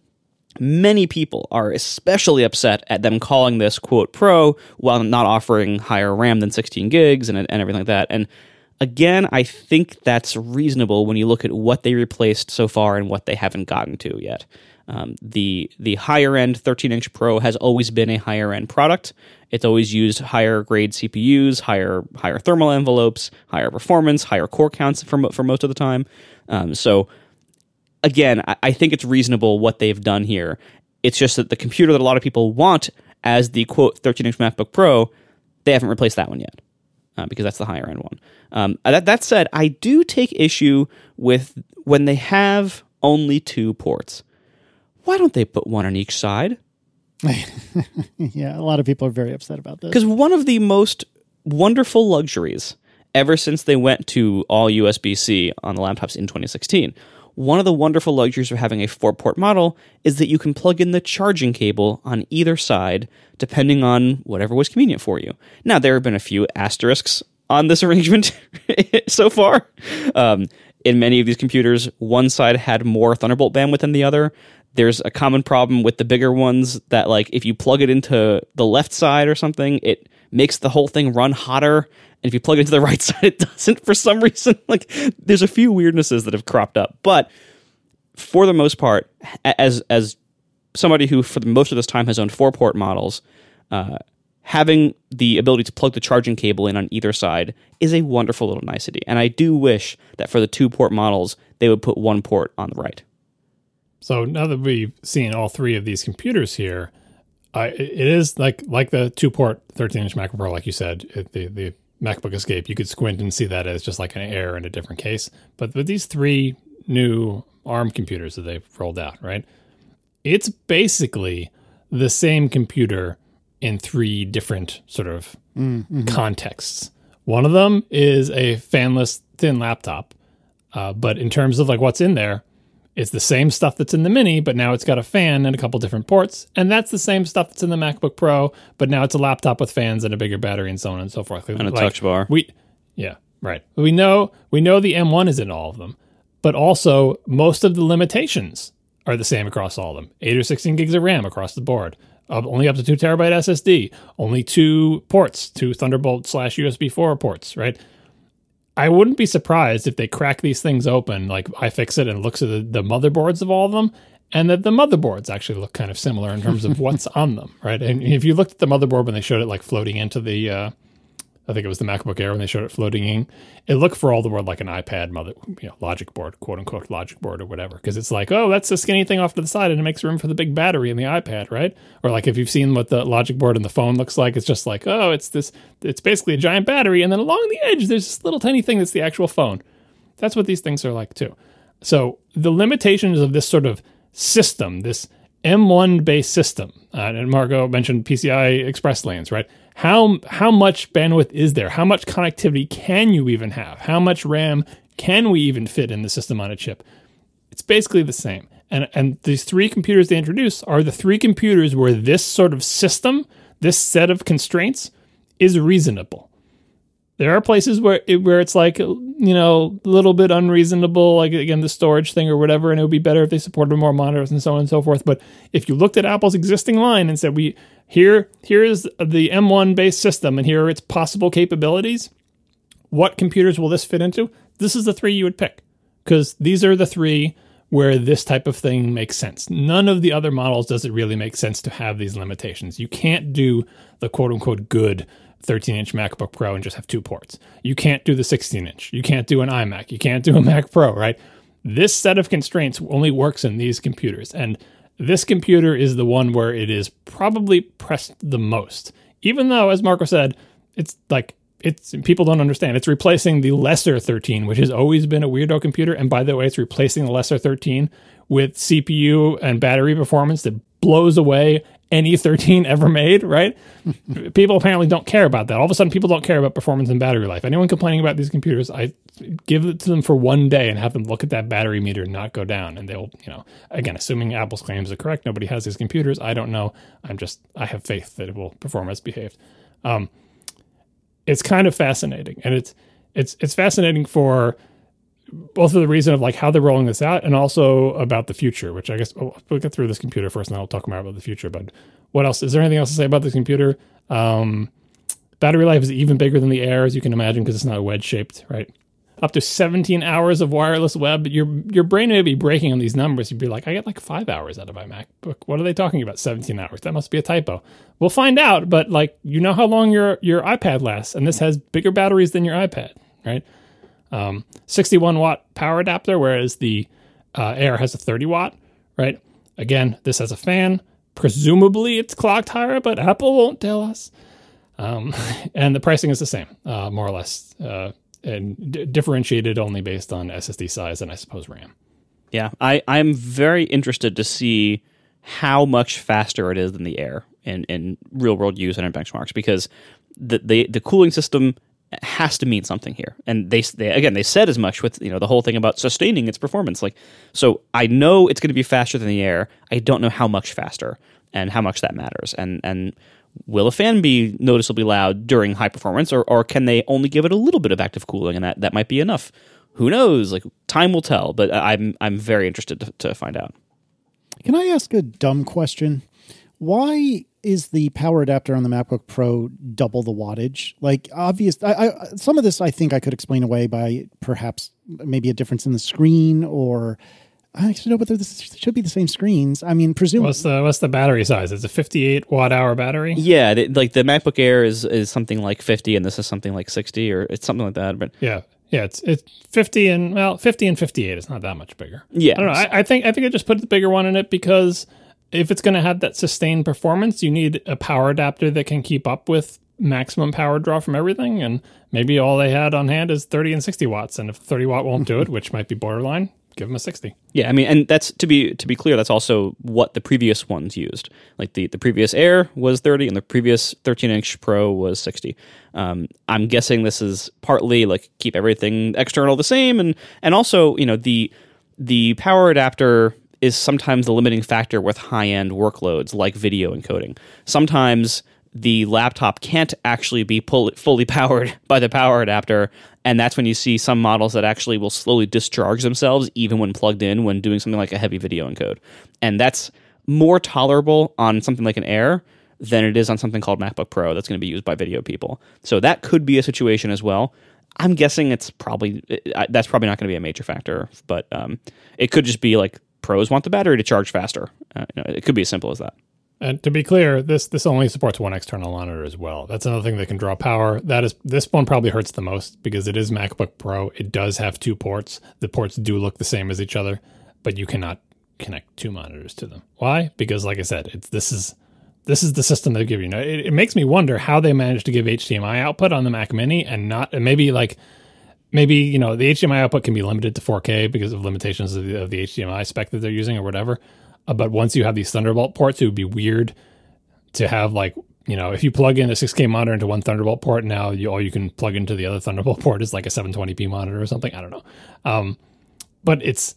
many people are especially upset at them calling this quote pro while not offering higher RAM than 16 gigs and, and everything like that. And again, I think that's reasonable when you look at what they replaced so far and what they haven't gotten to yet. Um, the the higher end 13 inch Pro has always been a higher end product. It's always used higher grade CPUs, higher higher thermal envelopes, higher performance, higher core counts for for most of the time. Um, so again, I, I think it's reasonable what they've done here. It's just that the computer that a lot of people want as the quote 13 inch MacBook Pro, they haven't replaced that one yet uh, because that's the higher end one. Um, that, that said, I do take issue with when they have only two ports. Why don't they put one on each side? yeah, a lot of people are very upset about this. Because one of the most wonderful luxuries ever since they went to all USB C on the laptops in 2016 one of the wonderful luxuries of having a four port model is that you can plug in the charging cable on either side, depending on whatever was convenient for you. Now, there have been a few asterisks on this arrangement so far. Um, in many of these computers, one side had more Thunderbolt bandwidth than the other. There's a common problem with the bigger ones that, like, if you plug it into the left side or something, it makes the whole thing run hotter and if you plug it into the right side, it doesn't for some reason. Like there's a few weirdnesses that have cropped up, but for the most part, as as somebody who for the most of this time has owned four port models, uh, having the ability to plug the charging cable in on either side is a wonderful little nicety. And I do wish that for the two port models, they would put one port on the right. So now that we've seen all three of these computers here, I, it is like like the two port 13 inch MacBook Pro, like you said, it, the the MacBook Escape, you could squint and see that as just like an Air in a different case. But with these three new ARM computers that they've rolled out, right? It's basically the same computer in three different sort of mm-hmm. contexts. One of them is a fanless thin laptop, uh, but in terms of like what's in there, it's the same stuff that's in the Mini, but now it's got a fan and a couple different ports. And that's the same stuff that's in the MacBook Pro, but now it's a laptop with fans and a bigger battery and so on and so forth. And a like, touch bar. We, yeah, right. We know we know the M1 is in all of them, but also most of the limitations are the same across all of them. Eight or sixteen gigs of RAM across the board. Uh, only up to two terabyte SSD. Only two ports, two Thunderbolt slash USB four ports. Right. I wouldn't be surprised if they crack these things open, like iFixit and looks at the, the motherboards of all of them, and that the motherboards actually look kind of similar in terms of what's on them, right? And if you looked at the motherboard when they showed it like floating into the uh, I think it was the MacBook Air when they showed it floating in. It looked for all the world like an iPad mother, you know, logic board, quote unquote logic board or whatever. Because it's like, oh, that's a skinny thing off to the side and it makes room for the big battery in the iPad, right? Or like if you've seen what the logic board in the phone looks like, it's just like, oh, it's this, it's basically a giant battery. And then along the edge, there's this little tiny thing that's the actual phone. That's what these things are like too. So the limitations of this sort of system, this M1 based system, uh, and Marco mentioned PCI Express lanes, right? how how much bandwidth is there? How much connectivity can you even have? How much RAM can we even fit in the system on a chip? It's basically the same. And and these three computers they introduce are the three computers where this sort of system, this set of constraints is reasonable. There are places where it, where it's like you know a little bit unreasonable, like again the storage thing or whatever, and it would be better if they supported more monitors and so on and so forth. But if you looked at Apple's existing line and said we here here is the M1 based system and here are its possible capabilities, what computers will this fit into? This is the three you would pick because these are the three where this type of thing makes sense. None of the other models does it really make sense to have these limitations. You can't do the quote unquote good 13 inch MacBook Pro and just have two ports. You can't do the 16 inch. You can't do an iMac. You can't do a Mac Pro, right? This set of constraints only works in these computers. And this computer is the one where it is probably pressed the most. Even though, as Marco said, it's like it's people don't understand. It's replacing the lesser 13, which has always been a weirdo computer. And by the way, it's replacing the lesser 13 with CPU and battery performance that blows away any 13 ever made, right? people apparently don't care about that. All of a sudden, people don't care about performance and battery life. Anyone complaining about these computers, I give it to them for one day and have them look at that battery meter and not go down. And they'll, you know, again, assuming Apple's claims are correct, nobody has these computers. I don't know. I'm just, I have faith that it will perform as behaved. Um, it's kind of fascinating, and it's it's it's fascinating for both of the reason of like how they're rolling this out and also about the future, which I guess oh, we'll get through this computer first and then I'll talk more about the future. But what else? Is there anything else to say about this computer? Um, battery life is even bigger than the Air, as you can imagine, because it's not wedge shaped, right? up to 17 hours of wireless web. Your your brain may be breaking on these numbers. You'd be like, I get like five hours out of my MacBook. What are they talking about? 17 hours? That must be a typo. We'll find out. But like, you know how long your your iPad lasts, and this has bigger batteries than your iPad, right? Um, 61 watt power adapter, whereas the uh, Air has a 30 watt, right? Again, this has a fan. Presumably, it's clocked higher, but Apple won't tell us. Um, and the pricing is the same, uh, more or less, uh, and d- differentiated only based on SSD size and I suppose RAM. Yeah, I, I'm very interested to see how much faster it is than the Air in, in real world use and in benchmarks because the, the the cooling system has to mean something here. And they, they again they said as much with you know the whole thing about sustaining its performance. Like so, I know it's going to be faster than the Air. I don't know how much faster and how much that matters. And and will a fan be noticeably loud during high performance, or or can they only give it a little bit of active cooling and that that might be enough? Who knows? Like time will tell. But I'm I'm very interested to, to find out. Can I ask a dumb question? Why is the power adapter on the MacBook Pro double the wattage? Like, obvious. I, I, some of this I think I could explain away by perhaps maybe a difference in the screen, or I actually know, but this should be the same screens. I mean, presumably. What's the what's the battery size? It's a 58 watt hour battery. Yeah, the, like the MacBook Air is is something like 50, and this is something like 60, or it's something like that. But yeah, yeah, it's it's 50 and well, 50 and 58. It's not that much bigger. Yeah, I don't know. I, I think I think I just put the bigger one in it because if it's going to have that sustained performance, you need a power adapter that can keep up with maximum power draw from everything. And maybe all they had on hand is 30 and 60 watts. And if 30 watt won't do it, which might be borderline, give them a 60. Yeah, I mean, and that's to be to be clear, that's also what the previous ones used. Like the the previous Air was 30, and the previous 13 inch Pro was 60. Um, I'm guessing this is partly like keep everything external the same, and and also you know the the power adapter is sometimes the limiting factor with high end workloads like video encoding. Sometimes the laptop can't actually be pull- fully powered by the power adapter, and that's when you see some models that actually will slowly discharge themselves even when plugged in when doing something like a heavy video encode. And that's more tolerable on something like an Air than it is on something called MacBook Pro that's going to be used by video people. So that could be a situation as well. I'm guessing it's probably that's probably not going to be a major factor, but um, it could just be like pros want the battery to charge faster. Uh, you know, it could be as simple as that. And to be clear, this this only supports one external monitor as well. That's another thing that can draw power. That is this one probably hurts the most because it is MacBook Pro. It does have two ports. The ports do look the same as each other, but you cannot connect two monitors to them. Why? Because like I said, it's this is this is the system they give you. Now, it, it makes me wonder how they managed to give HDMI output on the Mac Mini and not and maybe like maybe you know the HDMI output can be limited to 4K because of limitations of the, of the HDMI spec that they're using or whatever. Uh, but once you have these Thunderbolt ports, it would be weird to have like you know if you plug in a 6K monitor into one Thunderbolt port, now you, all you can plug into the other Thunderbolt port is like a 720p monitor or something. I don't know. Um, but it's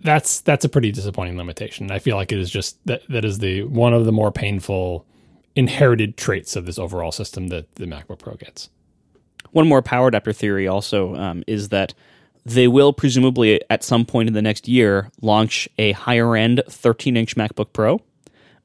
that's that's a pretty disappointing limitation. I feel like it is just that that is the one of the more painful inherited traits of this overall system that the MacBook Pro gets. One more power adapter theory also um, is that they will presumably at some point in the next year launch a higher end 13 inch MacBook Pro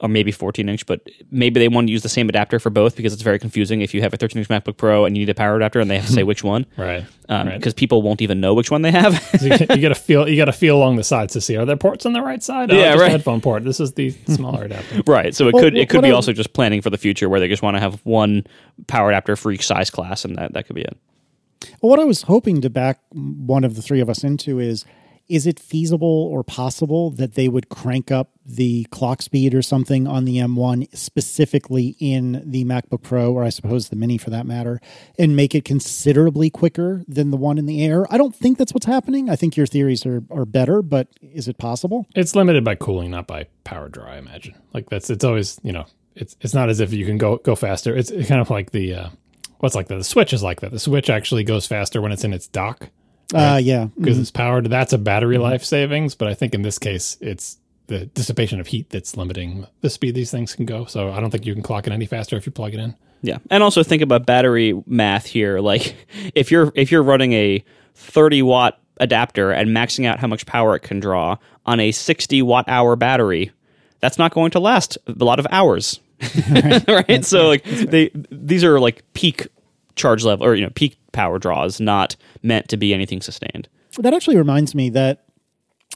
or maybe 14 inch, but maybe they want to use the same adapter for both because it's very confusing if you have a 13 inch MacBook Pro and you need a power adapter and they have to say which one, right? Because um, right. people won't even know which one they have. you, you got to feel you got to feel along the sides to see are there ports on the right side? Oh, yeah, right. headphone port. This is the smaller adapter. right. So it well, could it could be also just planning for the future where they just want to have one power adapter for each size class, and that that could be it. Well, what I was hoping to back one of the three of us into is is it feasible or possible that they would crank up the clock speed or something on the M1 specifically in the MacBook Pro or I suppose the Mini for that matter and make it considerably quicker than the one in the Air? I don't think that's what's happening. I think your theories are, are better, but is it possible? It's limited by cooling, not by power draw, I imagine. Like that's it's always, you know, it's it's not as if you can go go faster. It's kind of like the uh what's like that? The Switch is like that. The Switch actually goes faster when it's in its dock. Right? Uh, yeah, because mm-hmm. it's powered. That's a battery mm-hmm. life savings, but I think in this case, it's the dissipation of heat that's limiting the speed these things can go. So I don't think you can clock it any faster if you plug it in. Yeah, and also think about battery math here. Like if you're if you're running a 30 watt adapter and maxing out how much power it can draw on a 60 watt hour battery, that's not going to last a lot of hours. right? right? So like they these are like peak charge level or you know peak power draws, not meant to be anything sustained. That actually reminds me that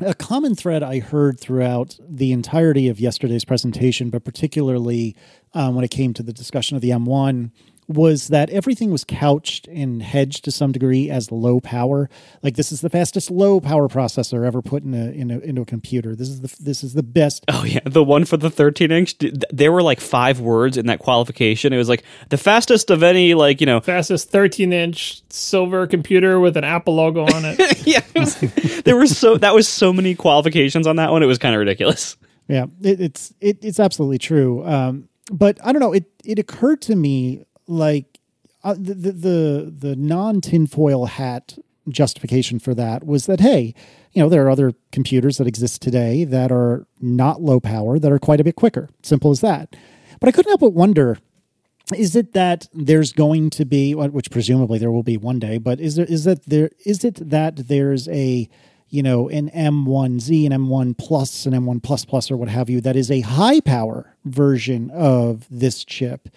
a common thread I heard throughout the entirety of yesterday's presentation, but particularly um, when it came to the discussion of the M1, was that everything was couched and hedged to some degree as low power. Like this is the fastest low power processor ever put in a, in a into a computer. This is the this is the best. Oh yeah, the one for the 13 inch. There were like five words in that qualification. It was like the fastest of any like you know fastest 13 inch silver computer with an Apple logo on it. yeah, it was, there were so that was so many qualifications on that one. It was kind of ridiculous. Yeah, it, it's it, it's absolutely true. Um, but I don't know. It it occurred to me like uh, the the the, the non tinfoil hat justification for that was that hey, you know there are other computers that exist today that are not low power that are quite a bit quicker. Simple as that. But I couldn't help but wonder. Is it that there's going to be, which presumably there will be one day, but is there is that there is it that there's a you know, an M1Z, an M1 Plus, an M1 Plus Plus, or what have you, that is a high power version of this chip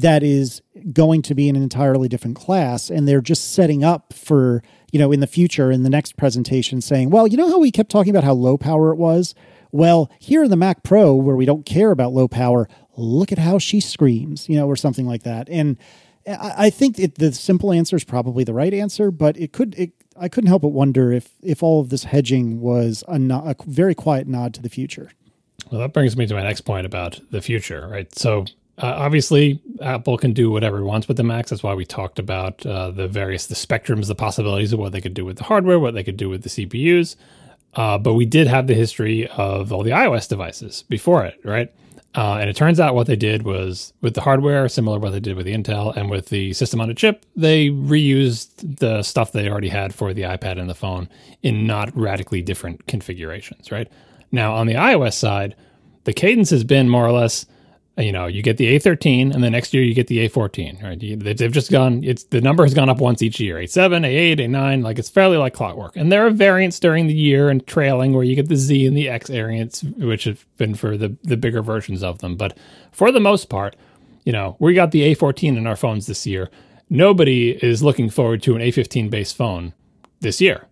that is going to be in an entirely different class and they're just setting up for you know in the future in the next presentation saying well you know how we kept talking about how low power it was? Well here in the mac pro where we don't care about low power look at how she screams you know or something like that. And i, think it, the simple answer is probably the right answer but it could it, i couldn't help but wonder if if all of this hedging was a, a very quiet nod to the future. Well, that brings me to my next point about the future, right? So uh, obviously, Apple can do whatever it wants with the Macs. That's why we talked about uh, the various the spectrums, the possibilities of what they could do with the hardware, what they could do with the CPUs. Uh, but we did have the history of all the iOS devices before it, right? Uh, and it turns out what they did was with the hardware, similar to what they did with the Intel, and with the system on a chip, they reused the stuff they already had for the iPad and the phone in not radically different configurations, right? Now, on the iOS side, the cadence has been more or less you know, you get the A13 and the next year you get the A14, right? They've just gone, it's the number has gone up once each year, A7, A8, A9, like it's fairly like clockwork. And there are variants during the year and trailing where you get the Z and the X variants, which have been for the, the bigger versions of them. But for the most part, you know, we got the A14 in our phones this year. Nobody is looking forward to an A15 based phone this year.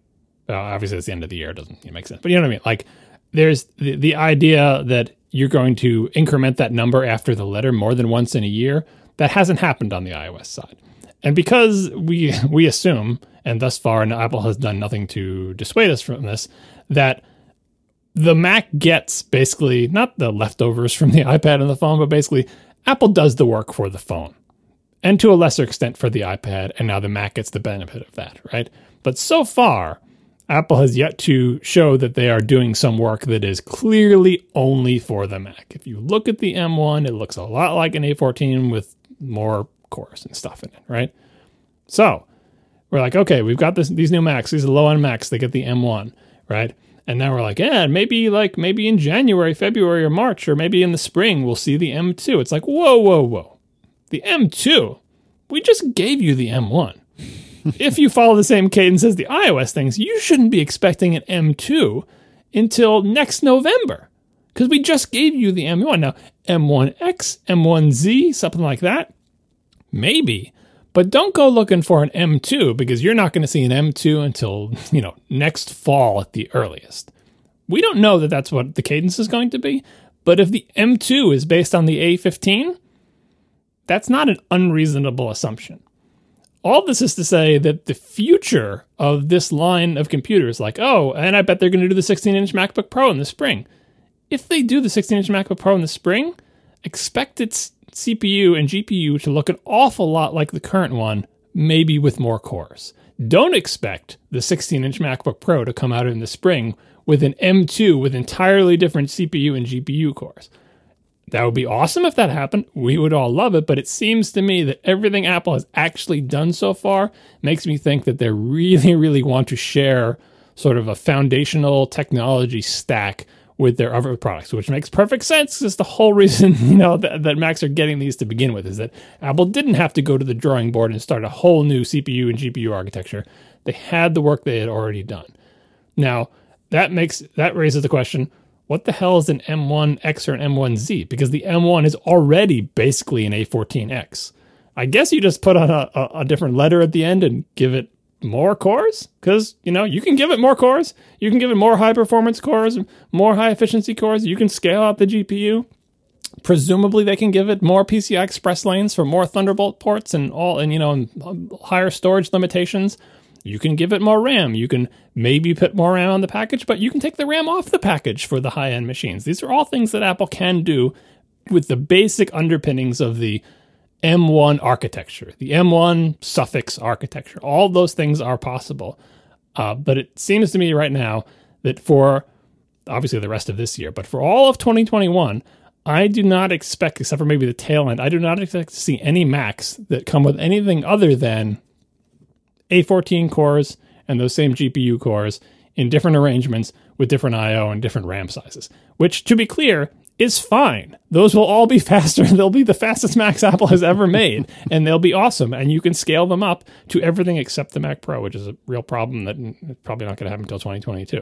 Obviously, it's the end of the year. It doesn't make sense. But you know what I mean? Like, there's the, the idea that you're going to increment that number after the letter more than once in a year. That hasn't happened on the iOS side. And because we we assume, and thus far, and Apple has done nothing to dissuade us from this, that the Mac gets basically not the leftovers from the iPad and the phone, but basically Apple does the work for the phone. And to a lesser extent for the iPad, and now the Mac gets the benefit of that, right? But so far, Apple has yet to show that they are doing some work that is clearly only for the Mac. If you look at the M1, it looks a lot like an A14 with more cores and stuff in it, right? So we're like, okay, we've got this, these new Macs. These are low end Macs. They get the M1, right? And now we're like, yeah, maybe like maybe in January, February, or March, or maybe in the spring, we'll see the M2. It's like, whoa, whoa, whoa. The M2? We just gave you the M1 if you follow the same cadence as the iOS things, you shouldn't be expecting an M2 until next November because we just gave you the M1. Now, M1X, M1Z, something like that, maybe. But don't go looking for an M2 because you're not going to see an M2 until, you know, next fall at the earliest. We don't know that that's what the cadence is going to be, but if the M2 is based on the A15, that's not an unreasonable assumption all this is to say that the future of this line of computers, like, oh, and I bet they're going to do the 16 inch MacBook Pro in the spring. If they do the 16 inch MacBook Pro in the spring, expect its CPU and GPU to look an awful lot like the current one, maybe with more cores. Don't expect the 16 inch MacBook Pro to come out in the spring with an M2 with entirely different CPU and GPU cores. That would be awesome if that happened. We would all love it, but it seems to me that everything Apple has actually done so far makes me think that they really, really want to share sort of a foundational technology stack with their other products, which makes perfect sense. It's the whole reason, you know, that, that Macs are getting these to begin with is that Apple didn't have to go to the drawing board and start a whole new CPU and GPU architecture. They had the work they had already done. Now, that makes that raises the question, what the hell is an M1X or an M1Z? Because the M1 is already basically an A14X. I guess you just put on a, a, a different letter at the end and give it more cores because you know you can give it more cores you can give it more high performance cores more high efficiency cores you can scale out the gpu presumably they can give it more PCI Express lanes for more Thunderbolt ports and all, and you know, and um, higher storage limitations. You can give it more RAM. You can maybe put more RAM on the package, but you can take the RAM off the package for the high end machines. These are all things that Apple can do with the basic underpinnings of the M1 architecture, the M1 suffix architecture. All those things are possible. Uh, but it seems to me right now that for obviously the rest of this year, but for all of 2021, I do not expect, except for maybe the tail end, I do not expect to see any Macs that come with anything other than A14 cores and those same GPU cores in different arrangements with different I/O and different RAM sizes. Which, to be clear, is fine. Those will all be faster. They'll be the fastest Macs Apple has ever made, and they'll be awesome. And you can scale them up to everything except the Mac Pro, which is a real problem that probably not going to happen until 2022.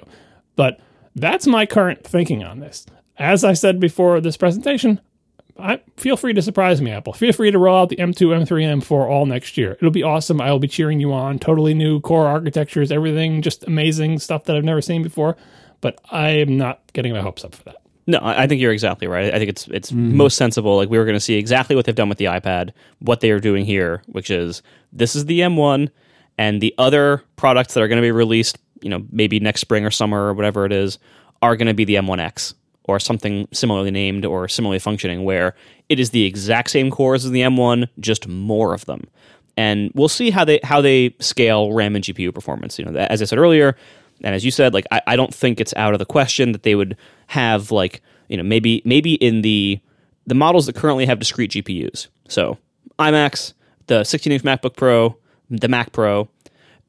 But that's my current thinking on this as I said before this presentation, I, feel free to surprise me, Apple. Feel free to roll out the M2, M3, and M4 all next year. It'll be awesome. I will be cheering you on. Totally new core architectures, everything just amazing stuff that I've never seen before. But I am not getting my hopes up for that. No, I think you're exactly right. I think it's it's mm. most sensible. Like we were going to see exactly what they've done with the iPad, what they are doing here, which is this is the M1, and the other products that are going to be released, you know, maybe next spring or summer or whatever it is, are going to be the M1X or something similarly named or similarly functioning where it is the exact same cores as the M1, just more of them. And we'll see how they how they scale RAM and GPU performance. You know, as I said earlier, and as you said, like I, I don't think it's out of the question that they would have like you know maybe maybe in the the models that currently have discrete GPUs. So iMacs, the 16 inch MacBook Pro, the Mac Pro,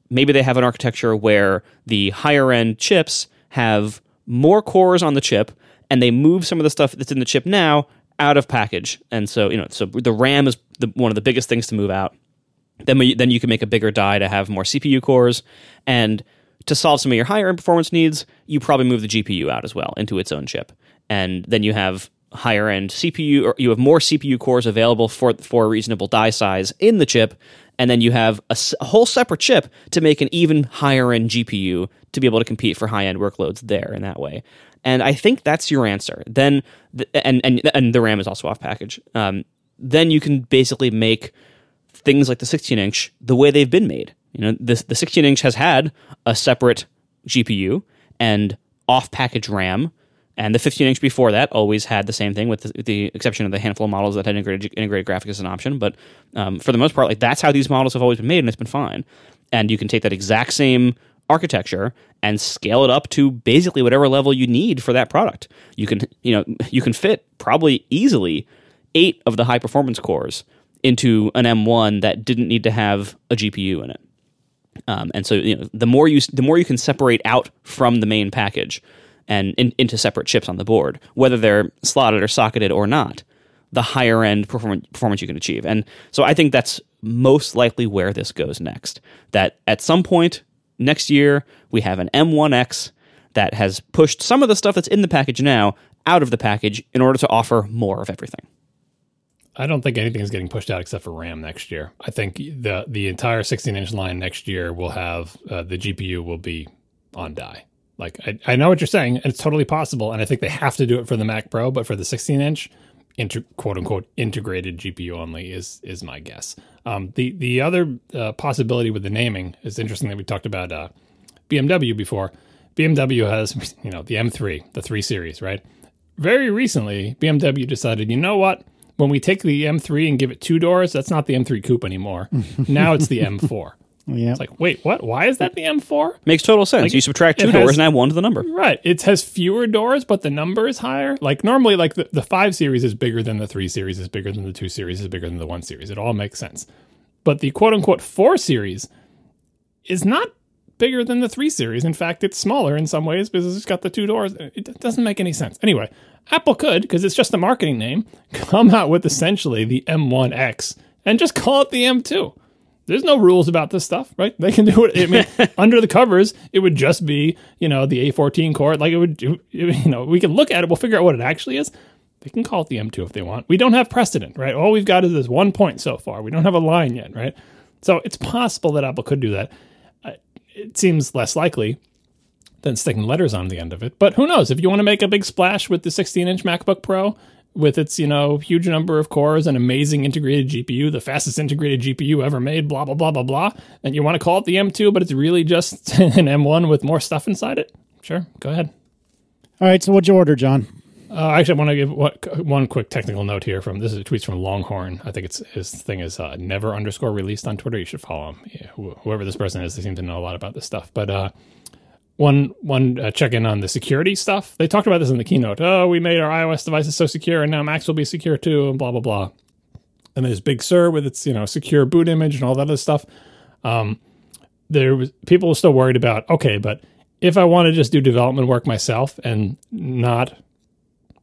maybe they have an architecture where the higher end chips have more cores on the chip and they move some of the stuff that's in the chip now out of package. And so, you know, so the RAM is the, one of the biggest things to move out. Then, we, then you can make a bigger die to have more CPU cores. And to solve some of your higher end performance needs, you probably move the GPU out as well into its own chip. And then you have higher end CPU, or you have more CPU cores available for, for a reasonable die size in the chip. And then you have a, whole separate chip to make an even higher end GPU to be able to compete for high end workloads there in that way. And I think that's your answer. Then, and and and the RAM is also off package. Um, then you can basically make things like the 16 inch the way they've been made. You know, the the 16 inch has had a separate GPU and off package RAM. And the 15 inch before that always had the same thing, with the, the, exception of the handful of models that had integrated integrated graphics as an option. But um, for the most part, like that's how these models have always been made, and it's been fine. And you can take that exact same architecture and scale it up to basically whatever level you need for that product. You can, you know, you can fit probably easily eight of the high performance cores into an M1 that didn't need to have a GPU in it. Um, and so, you know, the more you the more you can separate out from the main package and in, into separate chips on the board, whether they're slotted or socketed or not, the higher end performance performance you can achieve. And so, I think that's most likely where this goes next. That at some point next year we have an M1X that has pushed some of the stuff that's in the package now out of the package in order to offer more of everything. I don't think anything is getting pushed out except for RAM next year. I think the the entire 16 inch line next year will have uh, the GPU will be on die. Like I, I know what you're saying, and it's totally possible. And I think they have to do it for the Mac Pro, but for the 16 inch, inter, quote unquote integrated GPU only is is my guess. Um, the the other uh, possibility with the naming is interesting that we talked about uh, BMW before. BMW has you know the M3, the three series, right? Very recently, BMW decided, you know what? When we take the M3 and give it two doors, that's not the M3 Coupe anymore. now it's the M4. Yeah. It's like, wait, what? Why is that the M4? Makes total sense. Like, you subtract two doors has, and add one to the number. Right. It has fewer doors, but the number is higher. Like normally, like the, the five series is bigger than the three series, is bigger than the two series, is bigger than the one series. It all makes sense. But the quote unquote four series is not bigger than the three series. In fact, it's smaller in some ways because it's got the two doors. It doesn't make any sense. Anyway, Apple could, because it's just a marketing name, come out with essentially the M1X and just call it the M2 there's no rules about this stuff, right? They can do it. I mean, under the covers, it would just be, you know, the A14 core. Like it would, you know, we can look at it, we'll figure out what it actually is. They can call it the M2 if they want. We don't have precedent, right? All we've got is this one point so far. We don't have a line yet, right? So it's possible that Apple could do that. It seems less likely than sticking letters on the end of it. But who knows? If you want to make a big splash with the 16 inch MacBook Pro, with its you know huge number of cores and amazing integrated GPU, the fastest integrated GPU ever made, blah blah blah blah blah, and you want to call it the M2, but it's really just an M1 with more stuff inside it. Sure, go ahead. All right, so what'd you order, John? Uh, actually, I want to give what, one quick technical note here. From this is a tweets from Longhorn. I think it's his thing is uh, never underscore released on Twitter. You should follow him. Yeah, wh- whoever this person is, they seem to know a lot about this stuff. But uh, one one uh, check in on the security stuff. They talked about this in the keynote. Oh, we made our iOS devices so secure, and now Macs will be secure too, and blah blah blah. And there's Big Sur with its you know secure boot image and all that other stuff. Um, there was people were still worried about. Okay, but if I want to just do development work myself and not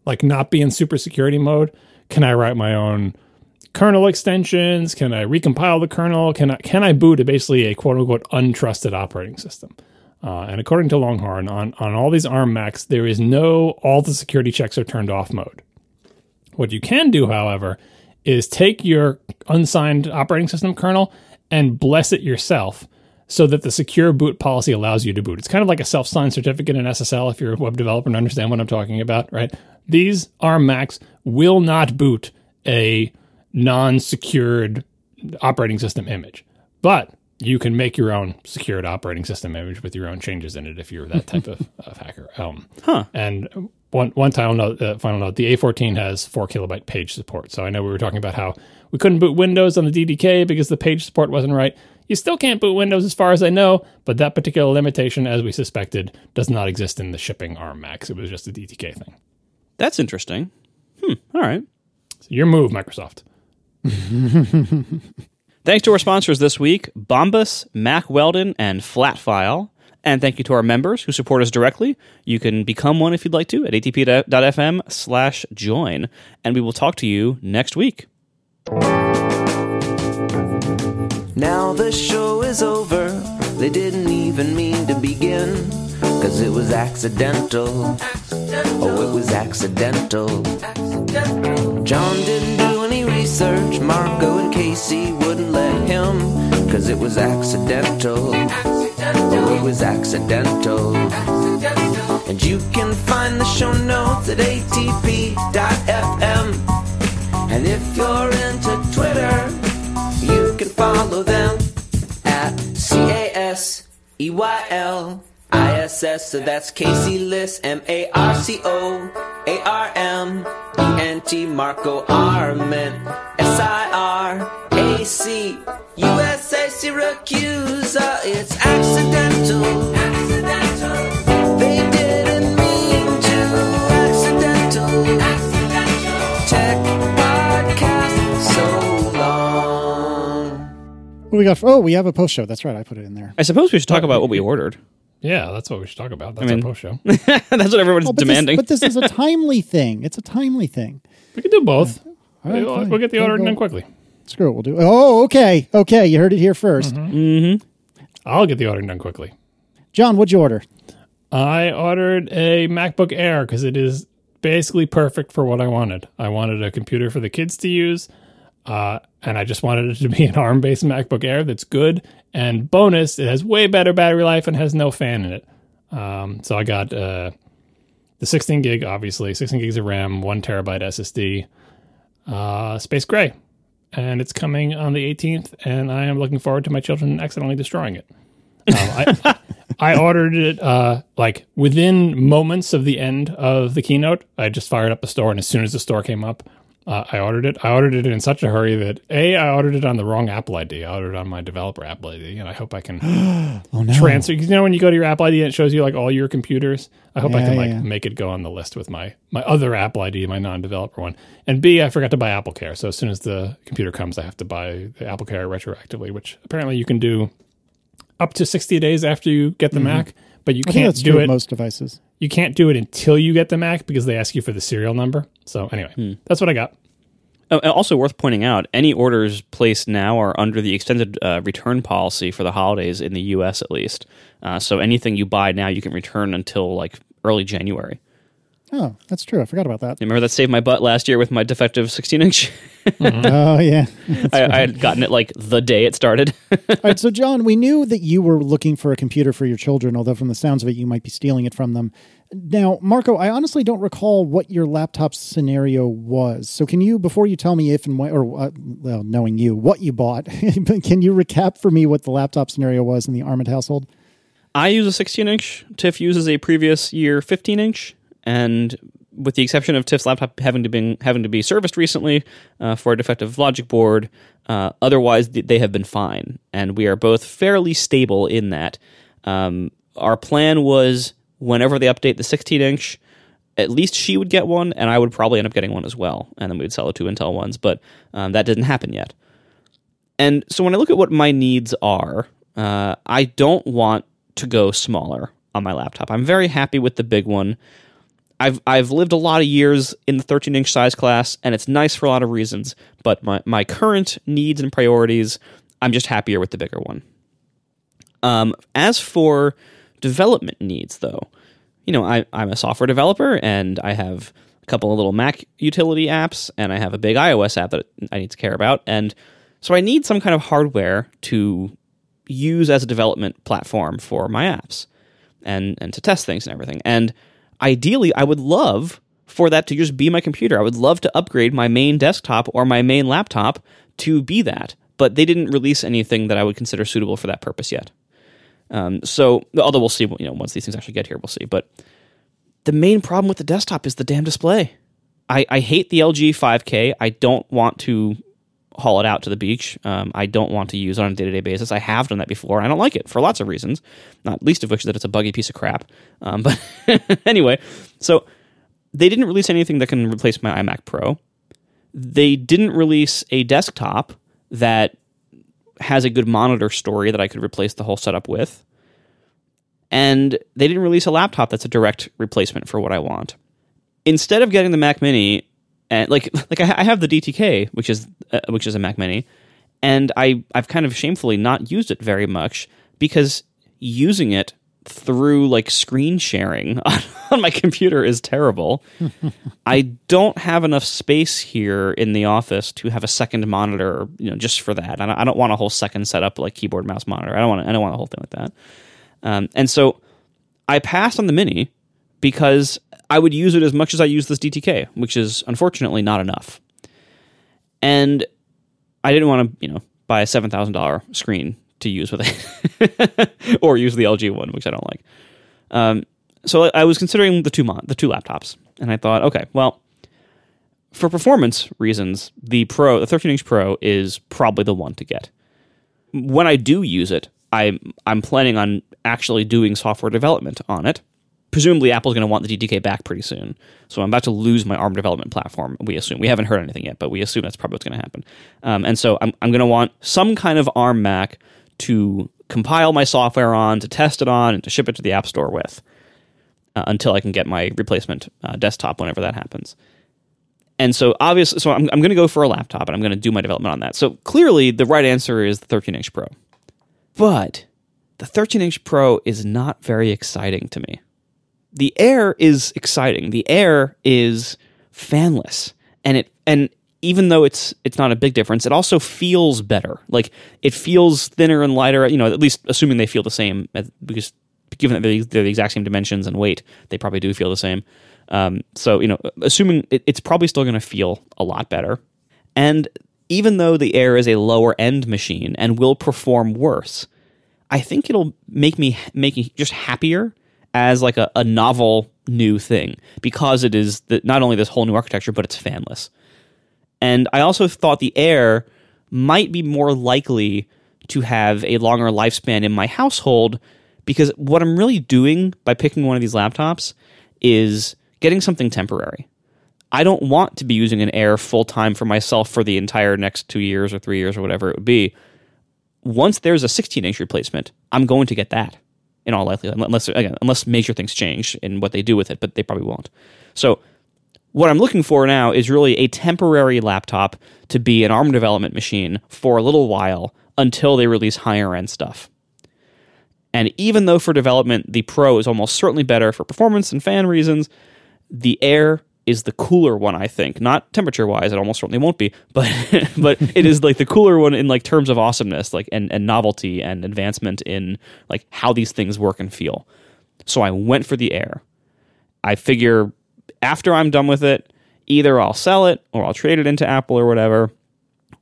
like not be in super security mode, can I write my own kernel extensions? Can I recompile the kernel? Can I can I boot a basically a quote unquote untrusted operating system? Uh, and according to Longhorn, on, on all these ARM Macs, there is no all the security checks are turned off mode. What you can do, however, is take your unsigned operating system kernel and bless it yourself so that the secure boot policy allows you to boot. It's kind of like a self signed certificate in SSL if you're a web developer and understand what I'm talking about, right? These ARM Macs will not boot a non secured operating system image. But you can make your own secured operating system image with your own changes in it if you're that type of, of hacker. Um, Huh. And one one final note, uh, final note: the A14 has four kilobyte page support. So I know we were talking about how we couldn't boot Windows on the DTK because the page support wasn't right. You still can't boot Windows, as far as I know, but that particular limitation, as we suspected, does not exist in the shipping ARM Macs. It was just a DTK thing. That's interesting. Hmm. All right. So your move, Microsoft. Thanks to our sponsors this week Bombas, Mack Weldon, and Flatfile. And thank you to our members who support us directly. You can become one if you'd like to at atp.fm slash join. And we will talk to you next week. Now the show is over. They didn't even mean to begin. Cause it was accidental. Oh, it was accidental. John didn't research. Marco and Casey wouldn't let him. Cause it was accidental. Oh, it was accidental. And you can find the show notes at atp.fm. And if you're into Twitter, you can follow them at C A S E Y L I S S. So that's Casey Liss, M A R C O A R M E N T Marco Arment S I R A C U S A Siracusa. It's accidental. Accidental. They didn't mean to. Accidental. Accidental. Tech podcast so long. What we got? For, oh, we have a post show. That's right. I put it in there. I suppose we should talk about what we ordered. Yeah, that's what we should talk about. That's mean- our post show. That's what everyone's Oh, but demanding. This, but this is a timely thing. It's a timely thing. we can do both. All right, we'll, we'll get the order go. done quickly. Screw it. We'll do. It. Oh, okay. Okay. You heard it here 1st Mm-hmm. I'll get the order done quickly. John, what'd you order? I ordered a MacBook Air because it is basically perfect for what I wanted. I wanted a computer for the kids to use, uh, and I just wanted it to be an ARM based MacBook Air that's good. And bonus, it has way better battery life and has no fan in it. Um, so I got uh, the 16 gig, obviously, 16 gigs of RAM, one terabyte SSD, uh, Space Gray. And it's coming on the 18th, and I am looking forward to my children accidentally destroying it. Um, I, I ordered it uh, like within moments of the end of the keynote. I just fired up the store, and as soon as the store came up, uh, I ordered it. I ordered it in such a hurry that a I ordered it on the wrong Apple ID. I ordered it on my developer Apple ID, and I hope I can Oh no. transfer. You know when you go to your Apple ID, and it shows you like all your computers. I hope I Yeah, can like yeah. make it go on the list with my my other Apple ID, my non-developer one. And B, I forgot to buy Apple Care, so as soon as the computer comes, I have to buy the Apple Care retroactively, which apparently you can do up to sixty days after you get the Mac. But you. I can't do it. with most devices. you can't do it until you get the Mac because they ask you for the serial number. So anyway, Hmm. that's what I got. Oh, also worth pointing out, any orders placed now are under the extended uh, return policy for the holidays in the U.S. at least. Uh, so anything you buy now, you can return until like early January. Oh, that's true. I forgot about that. You remember that saved my butt last year with my defective 16 inch? oh, yeah. I, I had gotten it like the day it started. All right, so John, we knew that you were looking for a computer for your children, although from the sounds of it, you might be stealing it from them. Now, Marco, I honestly don't recall what your laptop scenario was. So, can you, before you tell me if and when, or uh, well, knowing you, what you bought, can you recap for me what the laptop scenario was in the Arment household? I use a 16 inch. Tiff uses a previous year 15 inch, and with the exception of Tiff's laptop having to be having to be serviced recently uh, for a defective logic board, uh, otherwise they have been fine, and we are both fairly stable in that. Um, our plan was whenever they update the 16 inch, at least she would get one, and I would probably end up getting one as well, and then we'd sell the two Intel ones. But um, that didn't happen yet. And so when I look at what my needs are, uh, I don't want to go smaller on my laptop. I'm very happy with the big one. I've I've lived a lot of years in the 13 inch size class, and it's nice for a lot of reasons. But my my current needs and priorities, I'm just happier with the bigger one. Um, as for development needs, though, you know, I, I'm a software developer and I have a couple of little Mac utility apps and I have a big iOS app that I need to care about. And so I need some kind of hardware to use as a development platform for my apps and, and to test things and everything. And ideally, I would love for that to just be my computer. I would love to upgrade my main desktop or my main laptop to be that. But they didn't release anything that I would consider suitable for that purpose yet. Um, so, although we'll see, you know, once these things actually get here, we'll see. But the main problem with the desktop is the damn display. I, I hate the LG 5K. I don't want to haul it out to the beach. Um, I don't want to use it on a day to day basis. I have done that before. I don't like it for lots of reasons, not least of which is that it's a buggy piece of crap. Um, but anyway, so they didn't release anything that can replace my iMac Pro. They didn't release a desktop that has a good monitor story that I could replace the whole setup with. And they didn't release a laptop that's a direct replacement for what I want. Instead of getting the Mac Mini, and like like I have the DTK, which is uh, which is a Mac Mini, and I I've kind of shamefully not used it very much because using it through like screen sharing on, on my computer is terrible. I don't have enough space here in the office to have a second monitor, you know, just for that. I don't, I don't want a whole second setup like keyboard mouse monitor. I don't want I don't want a whole thing like that. Um, and so I passed on the mini because I would use it as much as I use this DTK, which is unfortunately not enough. And I didn't want to, you know, buy a seven thousand dollar screen to use with it, or use the LG one, which I don't like. Um, so I was considering the two mon- the two laptops, and I thought, okay, well, for performance reasons, the Pro, the 13 inch Pro, is probably the one to get. When I do use it, I'm I'm planning on actually doing software development on it. Presumably, Apple's going to want the DTK back pretty soon, so I'm about to lose my ARM development platform. We assume we haven't heard anything yet, but we assume that's probably what's going to happen. Um, and so I'm I'm going to want some kind of ARM Mac to compile my software on, to test it on, and to ship it to the App Store with uh, until I can get my replacement uh, desktop whenever that happens. And so, obviously, so I'm, I'm going to go for a laptop and I'm going to do my development on that. So, clearly, the right answer is the 13 inch Pro. But the 13 inch Pro is not very exciting to me. The Air is exciting. The Air is fanless, and it and even though it's it's not a big difference, it also feels better. Like it feels thinner and lighter. You know, at least assuming they feel the same, because given that they're the exact same dimensions and weight, they probably do feel the same. Um, so you know, assuming it, it's probably still going to feel a lot better. And even though the Air is a lower end machine and will perform worse, I think it'll make me make me just happier as like a, a novel new thing because it is the, not only this whole new architecture, but it's fanless. And I also thought the Air might be more likely to have a longer lifespan in my household because what I'm really doing by picking one of these laptops is getting something temporary. I don't want to be using an Air full time for myself for the entire next two years or three years or whatever it would be. Once there's a 16 inch replacement, I'm going to get that in all likelihood, unless again, unless major things change in what they do with it, but they probably won't. So what I'm looking for now is really a temporary laptop to be an ARM development machine for a little while until they release higher end stuff. And even though for development the Pro is almost certainly better for performance and fan reasons, the Air is the cooler one, I think. Not temperature wise, it almost certainly won't be, but but it is like the cooler one in like terms of awesomeness, like and, and novelty and advancement in like how these things work and feel. So I went for the Air. I figure after I'm done with it, either I'll sell it or I'll trade it into Apple or whatever,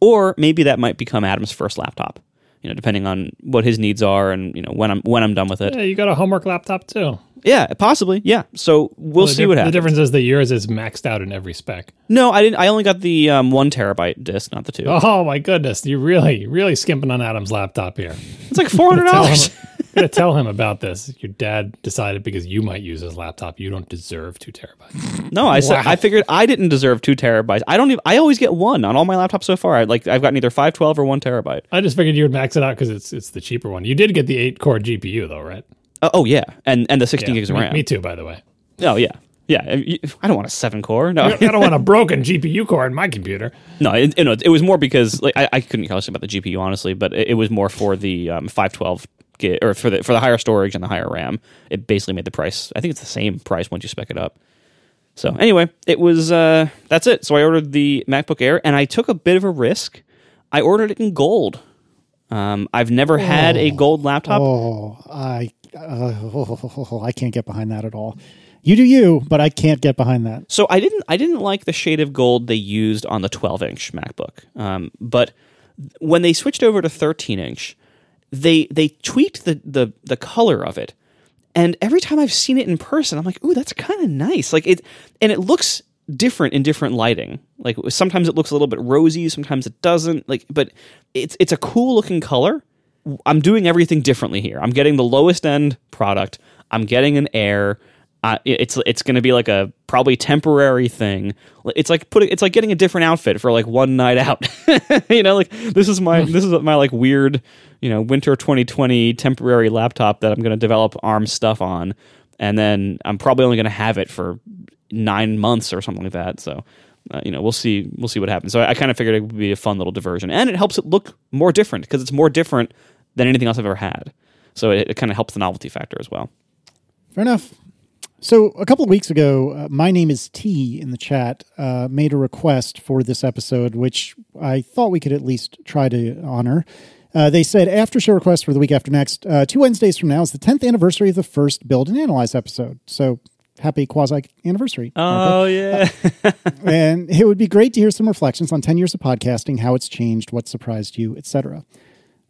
or maybe that might become Adam's first laptop. You know, depending on what his needs are and you know when I'm when I'm done with it. Yeah, you got a homework laptop too. Yeah, possibly. Yeah. So we'll the see dif- what happens. The difference is that yours is maxed out in every spec. No, I didn't. I only got the um, one terabyte disk, not the two. Oh my goodness, you really, really skimping on Adam's laptop here. It's like four hundred dollars. gotta tell him about this. Your dad decided because you might use his laptop, you don't deserve two terabytes. No, I said I figured I didn't deserve two terabytes. I don't even. I always get one on all my laptops so far. I, like I've gotten either five twelve or one terabyte. I just figured you would max it out because it's it's the cheaper one. You did get the eight core GPU though, right? Uh, oh yeah, and and the sixteen Yeah, gigs of me, RAM. me too, by the way. Oh yeah, yeah. I don't want a seven core. No, I don't want a broken GPU core in my computer. no. It, you know, it was more because like I, I couldn't care less about the GPU honestly, but it, it was more for the um, five twelve gig or for the for the higher storage and the higher RAM. It basically made the price. I think it's the same price once you spec it up. So anyway, it was uh, that's it. So I ordered the MacBook Air, and I took a bit of a risk. I ordered it in gold. Um, I've never had a gold laptop. Oh, I uh, I can't get behind that at all. You do you, but I can't get behind that. So I didn't I didn't like the shade of gold they used on the 12 inch MacBook. Um, but when they switched over to 13 inch, they they tweaked the the the color of it. And every time I've seen it in person, I'm like, ooh, that's kind of nice. Like it, and it looks different in different lighting. Like sometimes it looks a little bit rosy, sometimes it doesn't. Like, but it's it's a cool looking color. I'm doing everything differently here. I'm getting the lowest end product. I'm getting an Air. Uh, it's it's going to be like a probably temporary thing. It's like putting it's like getting a different outfit for like one night out. you know, like this is my this is my like weird you know winter 2020 temporary laptop that I'm going to develop ARM stuff on, and then I'm probably only going to have it for nine months or something like that. So. Uh, you know, we'll see. We'll see what happens. So I, I kind of figured it would be a fun little diversion, and it helps it look more different because it's more different than anything else I've ever had. So it, it kind of helps the novelty factor as well. Fair enough. So a couple of weeks ago, uh, my name is T in the chat uh, made a request for this episode, which I thought we could at least try to honor. Uh, they said after show request for the week after next, uh, two Wednesdays from now is the 10th anniversary of the first Build and Analyze episode. So happy quasi anniversary. Oh yeah, and it would be great to hear some reflections on 10 years of podcasting, how it's changed, what surprised you, etc.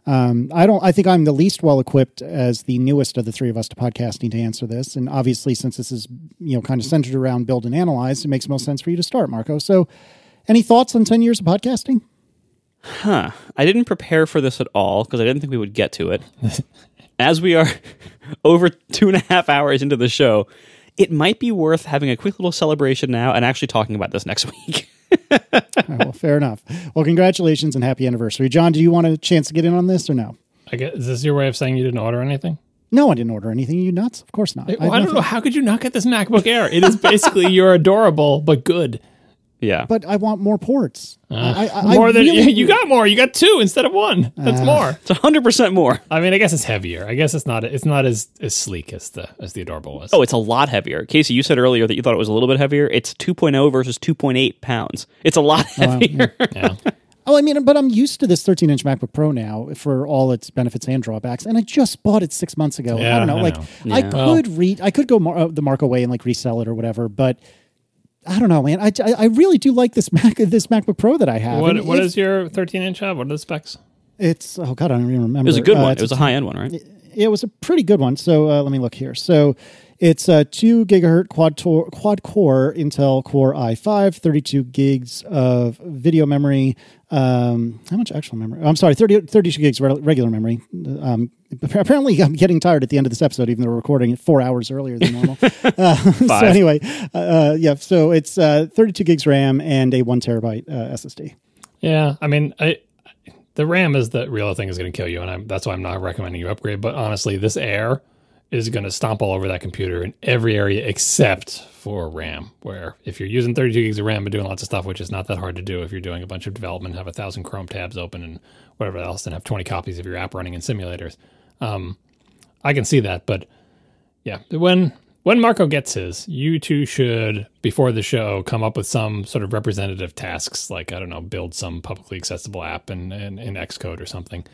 Um, I don't. I think I'm the least well equipped as the newest of the three of us to podcasting to answer this. And obviously, since this is you know kind of centered around build and analyze, it makes most sense for you to start, Marco. So, any thoughts on 10 years of podcasting? huh? I didn't prepare for this at all because I didn't think we would get to it. As we are over two and a half hours into the show, it might be worth having a quick little celebration now and actually talking about this next week. Oh, well, fair enough. Well, congratulations and happy anniversary, John. Do you want a chance to get in on this or no? I guess is this your way of saying you didn't order anything? No, I didn't order anything. You nuts? Of course not. Well, have I don't nothing- know. How could you not get this MacBook Air? It is basically you're adorable but good. Yeah, But I want more ports. I, I, I more than really- you got more. You got two instead of one. That's more. it's hundred percent more. I mean, I guess it's heavier. I guess it's not. It's not as as sleek as the as the adorable was. Oh, it's a lot heavier. Casey, you said earlier that you thought it was a little bit heavier. It's 2.0 versus 2.8 pounds. It's a lot heavier. yeah. Oh, I mean, but I'm used to this 13 inch MacBook Pro now for all its benefits and drawbacks, and I just bought it six months ago. I don't know, I like know. I Yeah. could read, I could go mar- uh, the Marco way and like resell it or whatever, but I don't know, man. I, I, I really do like this Mac, this MacBook Pro that I have. What And what if- is your 13 inch have? What are the specs? It's oh god, I don't even remember. It was a good Uh, one. It was a high end one, right? it was a pretty good one. So uh, let me look here. So it's a two gigahertz quad tor- quad core Intel Core i5, 32 gigs of video memory. Um, how much actual memory? I'm sorry, 30, 32 gigs re- regular memory. Um, apparently, I'm getting tired at the end of this episode, even though we're recording it four hours earlier than normal. uh, so anyway, uh, uh, yeah. So it's uh, 32 gigs RAM and a one terabyte uh, SSD. Yeah, I mean, I the RAM is the real thing is going to kill you, and I'm, that's why I'm not recommending you upgrade. But honestly, this Air is going to stomp all over that computer in every area except for RAM. Where if you're using 32 gigs of RAM and doing lots of stuff, which is not that hard to do, if you're doing a bunch of development, have a thousand Chrome tabs open and whatever else, and have 20 copies of your app running in simulators, um, I can see that. But yeah, when when Marco gets his, you two should, before the show, come up with some sort of representative tasks, like, I don't know, build some publicly accessible app in, in, in Xcode or something,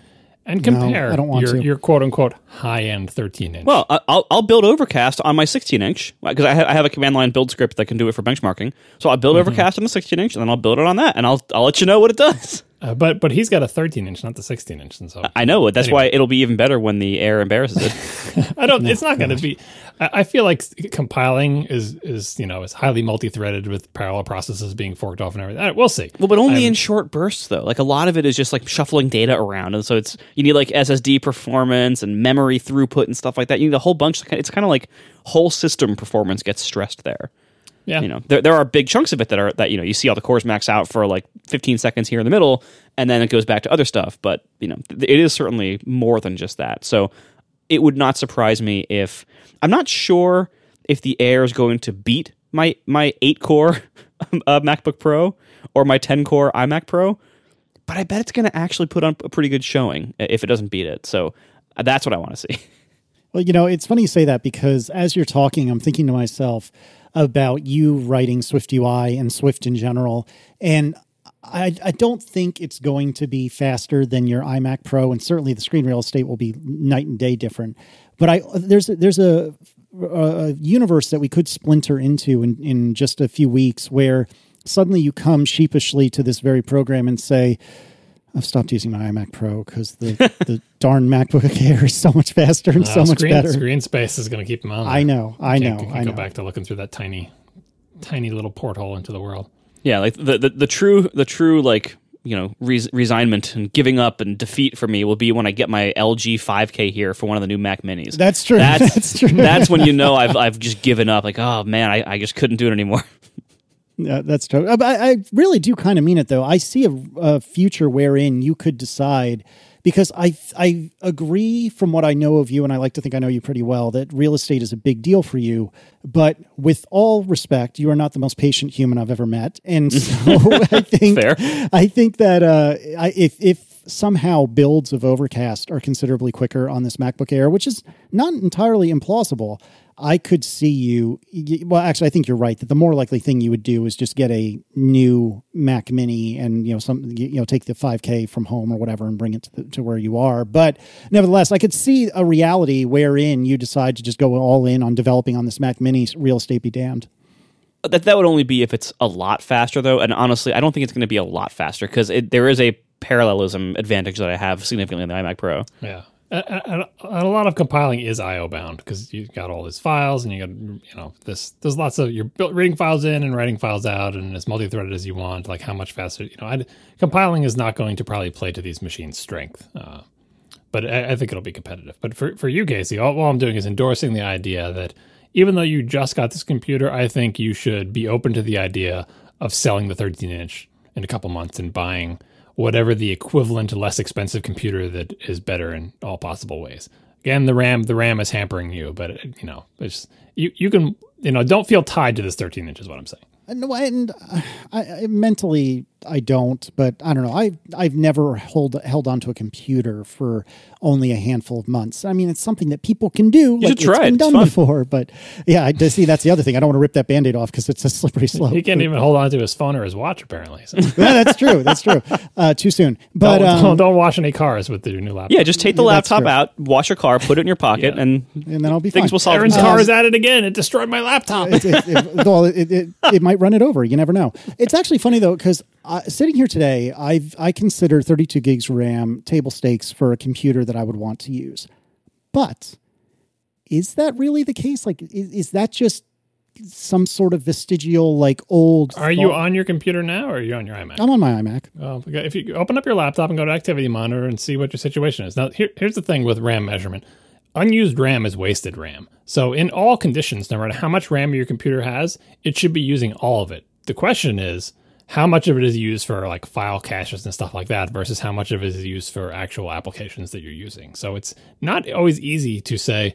and compare I don't want your, to. your quote unquote high end 13 inch. Well, I- I'll, I'll build Overcast on my 16 inch because I, ha- I have a command line build script that can do it for benchmarking. So I'll build mm-hmm. Overcast on the 16 inch and then I'll build it on that and I'll I'll let you know what it does. Uh, but but he's got a 13 inch, not the 16 inch. And so I know. That's Anyway. why it'll be even better when the air embarrasses it. I don't. It's not going to be. I I feel like compiling is is you know is highly multi-threaded with parallel processes being forked off and everything. Uh, We'll see. well, but only in short bursts though. Like a lot of it is just like shuffling data around, and so it's you need like SSD performance and memory throughput and stuff like that. You need a whole bunch. It's kind of like whole system performance gets stressed there. Yeah. you know there, there are big chunks of it that are that you know you see all the cores max out for like 15 seconds here in the middle and then it goes back to other stuff but you know th- it is certainly more than just that. So it would not surprise me if i'm not sure if the air is going to beat my my 8 core uh, macbook pro or my 10 core imac pro but i bet it's going to actually put on a pretty good showing if it doesn't beat it. So uh, that's what i want to see. Well, you know, it's funny you say that because as you're talking, I'm thinking to myself about you writing Swift UI and Swift in general. And I, I don't think it's going to be faster than your iMac Pro, and certainly the screen real estate will be night and day different. But I there's there's a, a universe that we could splinter into in, in just a few weeks where suddenly you come sheepishly to this very program and say, I've stopped using my iMac Pro because the, the darn MacBook Air is so much faster and so Uh, much screen, better. Screen space is going to keep them on. I know, I know, Can't, can't I go know. back to looking through that tiny, tiny little porthole into the world. Yeah, like the, the the true the true like you know res- resignment and giving up and defeat for me will be when I get my LG 5K here for one of the new Mac Minis. That's true. That's, That's true. That's when you know I've I've just given up. Like, oh man, I, I just couldn't do it anymore. Yeah, that's true. Uh, I, I really do kind of mean it, though. I see a, a future wherein you could decide, because I I agree from what I know of you, and I like to think I know you pretty well, that real estate is a big deal for you. But with all respect, you are not the most patient human I've ever met, and so I think Fair. I think that uh, I, if if somehow builds of Overcast are considerably quicker on this MacBook Air, which is not entirely implausible, I could see you. Well, actually, I think you're right that the more likely thing you would do is just get a new Mac Mini and you know some you know take the 5K from home or whatever and bring it to, the, to where you are. But nevertheless, I could see a reality wherein you decide to just go all in on developing on this Mac Mini. Real estate be damned. Uh, that that would only be if it's a lot faster though. And honestly, I don't think it's going to be a lot faster because there is a parallelism advantage that I have significantly in the iMac Pro. Yeah. And, a lot of compiling is IO bound because you've got all these files and you got you know this. There's lots of you're reading files in and writing files out and as multi-threaded as you want. Like how much faster you know. I'd, compiling is not going to probably play to these machines' strength, uh, but I, I think it'll be competitive. But for for you, Casey, all, all I'm doing is endorsing the idea that even though you just got this computer, I think you should be open to the idea of selling the 13 inch in a couple months and buying whatever the equivalent less expensive computer that is better in all possible ways. Again, the RAM the RAM is hampering you, but it, you know, it's you you can you know don't feel tied to this 13 inch is what I'm saying. And, and uh, I, I mentally I don't, but I don't know. I I've never hold held onto a computer for only a handful of months. I mean, it's something that people can do. like should try it's it. been It's done fun. before, but yeah, I see that's the other thing. I don't want to rip that band-aid off because it's a slippery slope. He can't even hold on to his phone or his watch apparently. So yeah, that's true. That's true. Uh, too soon, but don't, um, don't, don't wash any cars with the new laptop. Yeah, just take the Yeah, laptop out, wash your car, put it in your pocket, Yeah. and and then I'll be things fine. will solve Erin's themselves. car is at it again. It destroyed my laptop. it, it, it, well, it, it, it might run it over. You never know. It's actually funny though because uh, sitting here today, I've I consider 32 gigs RAM table stakes for a computer that I would want to use. But is that really the case? Like, is, is that just some sort of vestigial, like old? Are you on your computer now, or are you on your iMac? I'm on my iMac. Well, if you open up your laptop and go to Activity Monitor and see what your situation is. Now, here, here's the thing with RAM measurement unused RAM is wasted RAM. So, in all conditions, no matter how much RAM your computer has, it should be using all of it. The question is, how much of it is used for like file caches and stuff like that versus how much of it is used for actual applications that you're using. So, it's not always easy to say,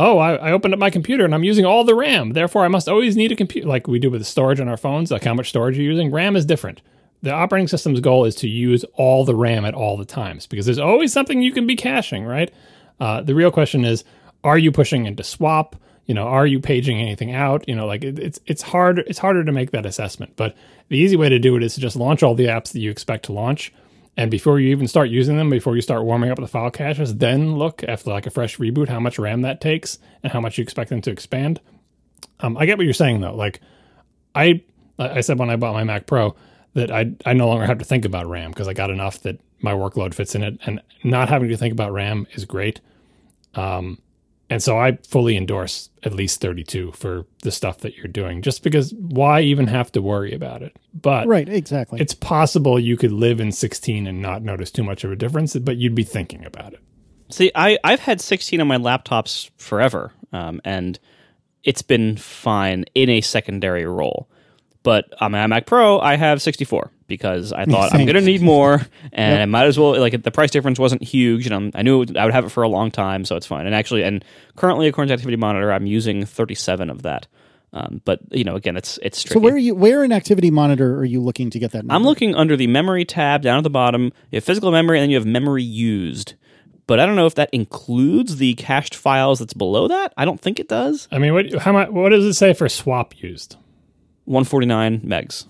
oh, I, I opened up my computer and I'm using all the RAM. Therefore, I must always need a computer, like we do with storage on our phones, like how much storage you're using. RAM is different. The operating system's goal is to use all the RAM at all the times because there's always something you can be caching, right? Uh, the real question is, are you pushing into swap? You know, are you paging anything out? You know, like it, it's it's hard it's harder to make that assessment. But the easy way to do it is to just launch all the apps that you expect to launch, and before you even start using them, before you start warming up the file caches, then look after like a fresh reboot how much RAM that takes and how much you expect them to expand. Um, I get what you're saying though. Like I I said when I bought my Mac Pro that I I no longer have to think about RAM because I got enough that my workload fits in it, and not having to think about RAM is great. Um, and so I fully endorse at least 32 for the stuff that you're doing, just because why even have to worry about it? But Right, exactly. it's possible you could live in 16 and not notice too much of a difference, but you'd be thinking about it. See, I, I've had 16 on my laptops forever, um, and it's been fine in a secondary role. But on my iMac Pro, I have 64 because I thought I'm going to need more, and I might as well. Like the price difference wasn't huge, and I'm, I knew would- I would have it for a long time, so it's fine. And actually, and currently, according to Activity Monitor, I'm using 37 of that. Um, but you know, again, it's it's tricky. so where are you? Where in Activity Monitor are you looking to get that? Number? I'm looking under the memory tab down at the bottom. You have physical memory, and then you have memory used. But I don't know if that includes the cached files that's below that. I don't think it does. I mean, what how much? What does it say for swap used? 149 megs.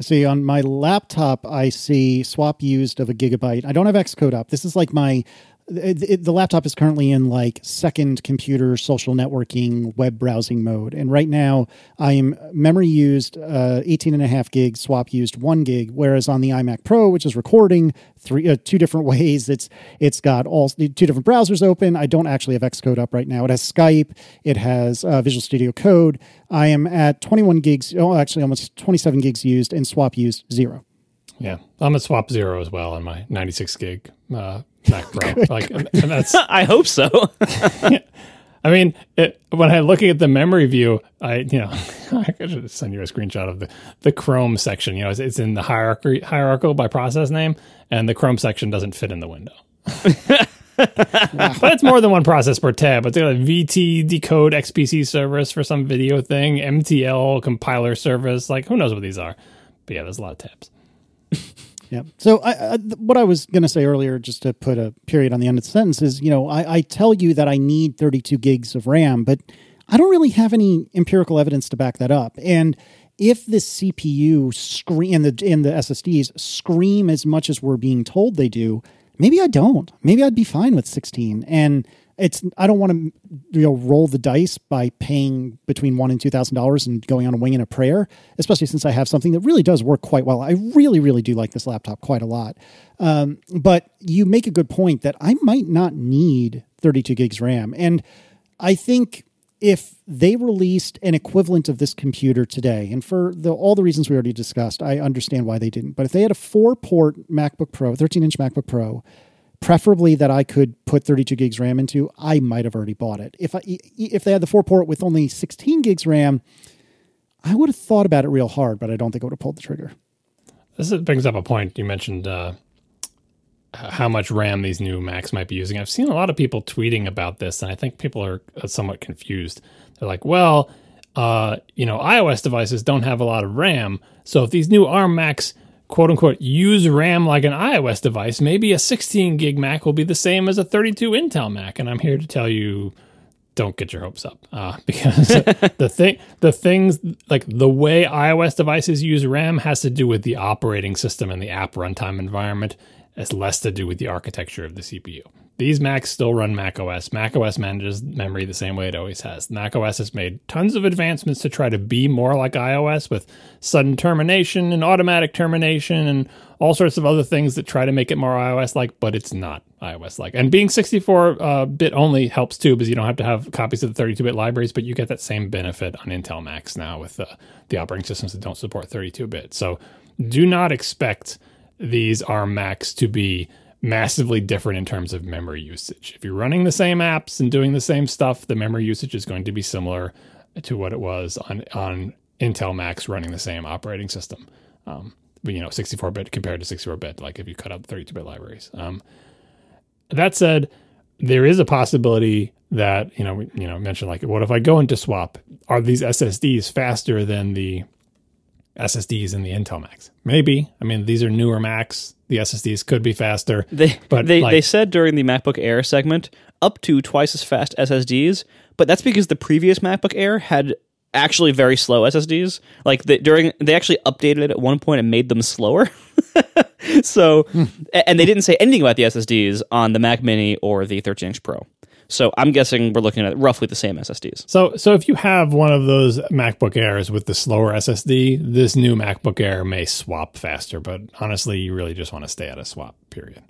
See, on my laptop, I see swap used of a gigabyte. I don't have Xcode up. This is like my. It, it- the laptop is currently in like second computer social networking web browsing mode. And right now I am memory used uh, 18 and a half gigs, swap used one gig. Whereas on the iMac Pro, which is recording three, uh, two different ways, it's, it's got all two different browsers open. I don't actually have Xcode up right now. It has Skype. It has uh, Visual Studio Code. I am at 21 gigs. Oh, actually almost 27 gigs used and swap used zero. Yeah, I'm at swap zero as well on my 96 gig uh, Mac Pro. like, and and that's I hope so. I mean, it, when I'm looking at the memory view, I you know I should send you a screenshot of the the Chrome section. You know, it's, it's in the hierarchy hierarchical by process name, and the Chrome section doesn't fit in the window. but it's more than one process per tab. It's got a VT decode XPC service for some video thing, MTL compiler service. Like, who knows what these are? But yeah, there's a lot of tabs. Yeah. So I, I, what I was going to say earlier, just to put a period on the end of the sentence, is you know I, I tell you that I need 32 gigs of RAM, but I don't really have any empirical evidence to back that up. And if the CPU scream and the the SSDs scream as much as we're being told they do, maybe I don't. Maybe I'd be fine with 16. And it's I don't want to you know roll the dice by paying between one and two thousand dollars and going on a wing and a prayer, especially since I have something that really does work quite well. I really, really do like this laptop quite a lot. Um, but you make a good point that I might not need 32 gigs RAM, and I think if they released an equivalent of this computer today, and for the, all the reasons we already discussed, I understand why they didn't. But if they had a four port MacBook Pro, 13 inch MacBook Pro, preferably that I could put 32 gigs RAM into, I might have already bought it. If I if they had the four port with only 16 gigs RAM, I would have thought about it real hard, but I don't think I would have pulled the trigger. This brings up a point. You mentioned uh, how much RAM these new Macs might be using. I've seen a lot of people tweeting about this, and I think people are uh, somewhat confused. They're like, well, uh, you know, iOS devices don't have a lot of RAM. So if these new ARM Macs, quote unquote, use RAM like an iOS device, maybe a 16 gig Mac will be the same as a 32 Intel Mac. And I'm here to tell you don't get your hopes up uh, because the thing the things like the way ios devices use ram has to do with the operating system and the app runtime environment has less to do with the architecture of the cpu these macs still run mac os mac os manages memory the same way it always has mac os has made tons of advancements to try to be more like ios with sudden termination and automatic termination and all sorts of other things that try to make it more ios like but it's not iOS like. And being 64 uh, bit only helps too, because you don't have to have copies of the 32 bit libraries, but you get that same benefit on Intel Macs now with the operating systems that don't support 32 bit. So do not expect these ARM Macs to be massively different in terms of memory usage. If you're running the same apps and doing the same stuff, the memory usage is going to be similar to what it was on on Intel Macs running the same operating system. Um, you know, 64 bit compared to 64 bit, like if you cut out the 32 bit libraries. Um, that said, there is a possibility that you know you know mentioned like what if I go into swap? Are these SSDs faster than the SSDs in the Intel Macs. Maybe. I mean, these are newer Macs. The SSDs could be faster. They but they, like, they said during the MacBook Air segment up to twice as fast SSDs, but that's because the previous MacBook Air had actually very slow SSDs. Like the, during they actually updated it at one point and made them slower. so hmm. and they didn't say anything about the SSDs on the Mac Mini or the 13 inch Pro. So I'm guessing we're looking at roughly the same SSDs. So, so if you have one of those MacBook Airs with the slower SSD, this new MacBook Air may swap faster. But honestly, you really just want to stay at a swap. Period.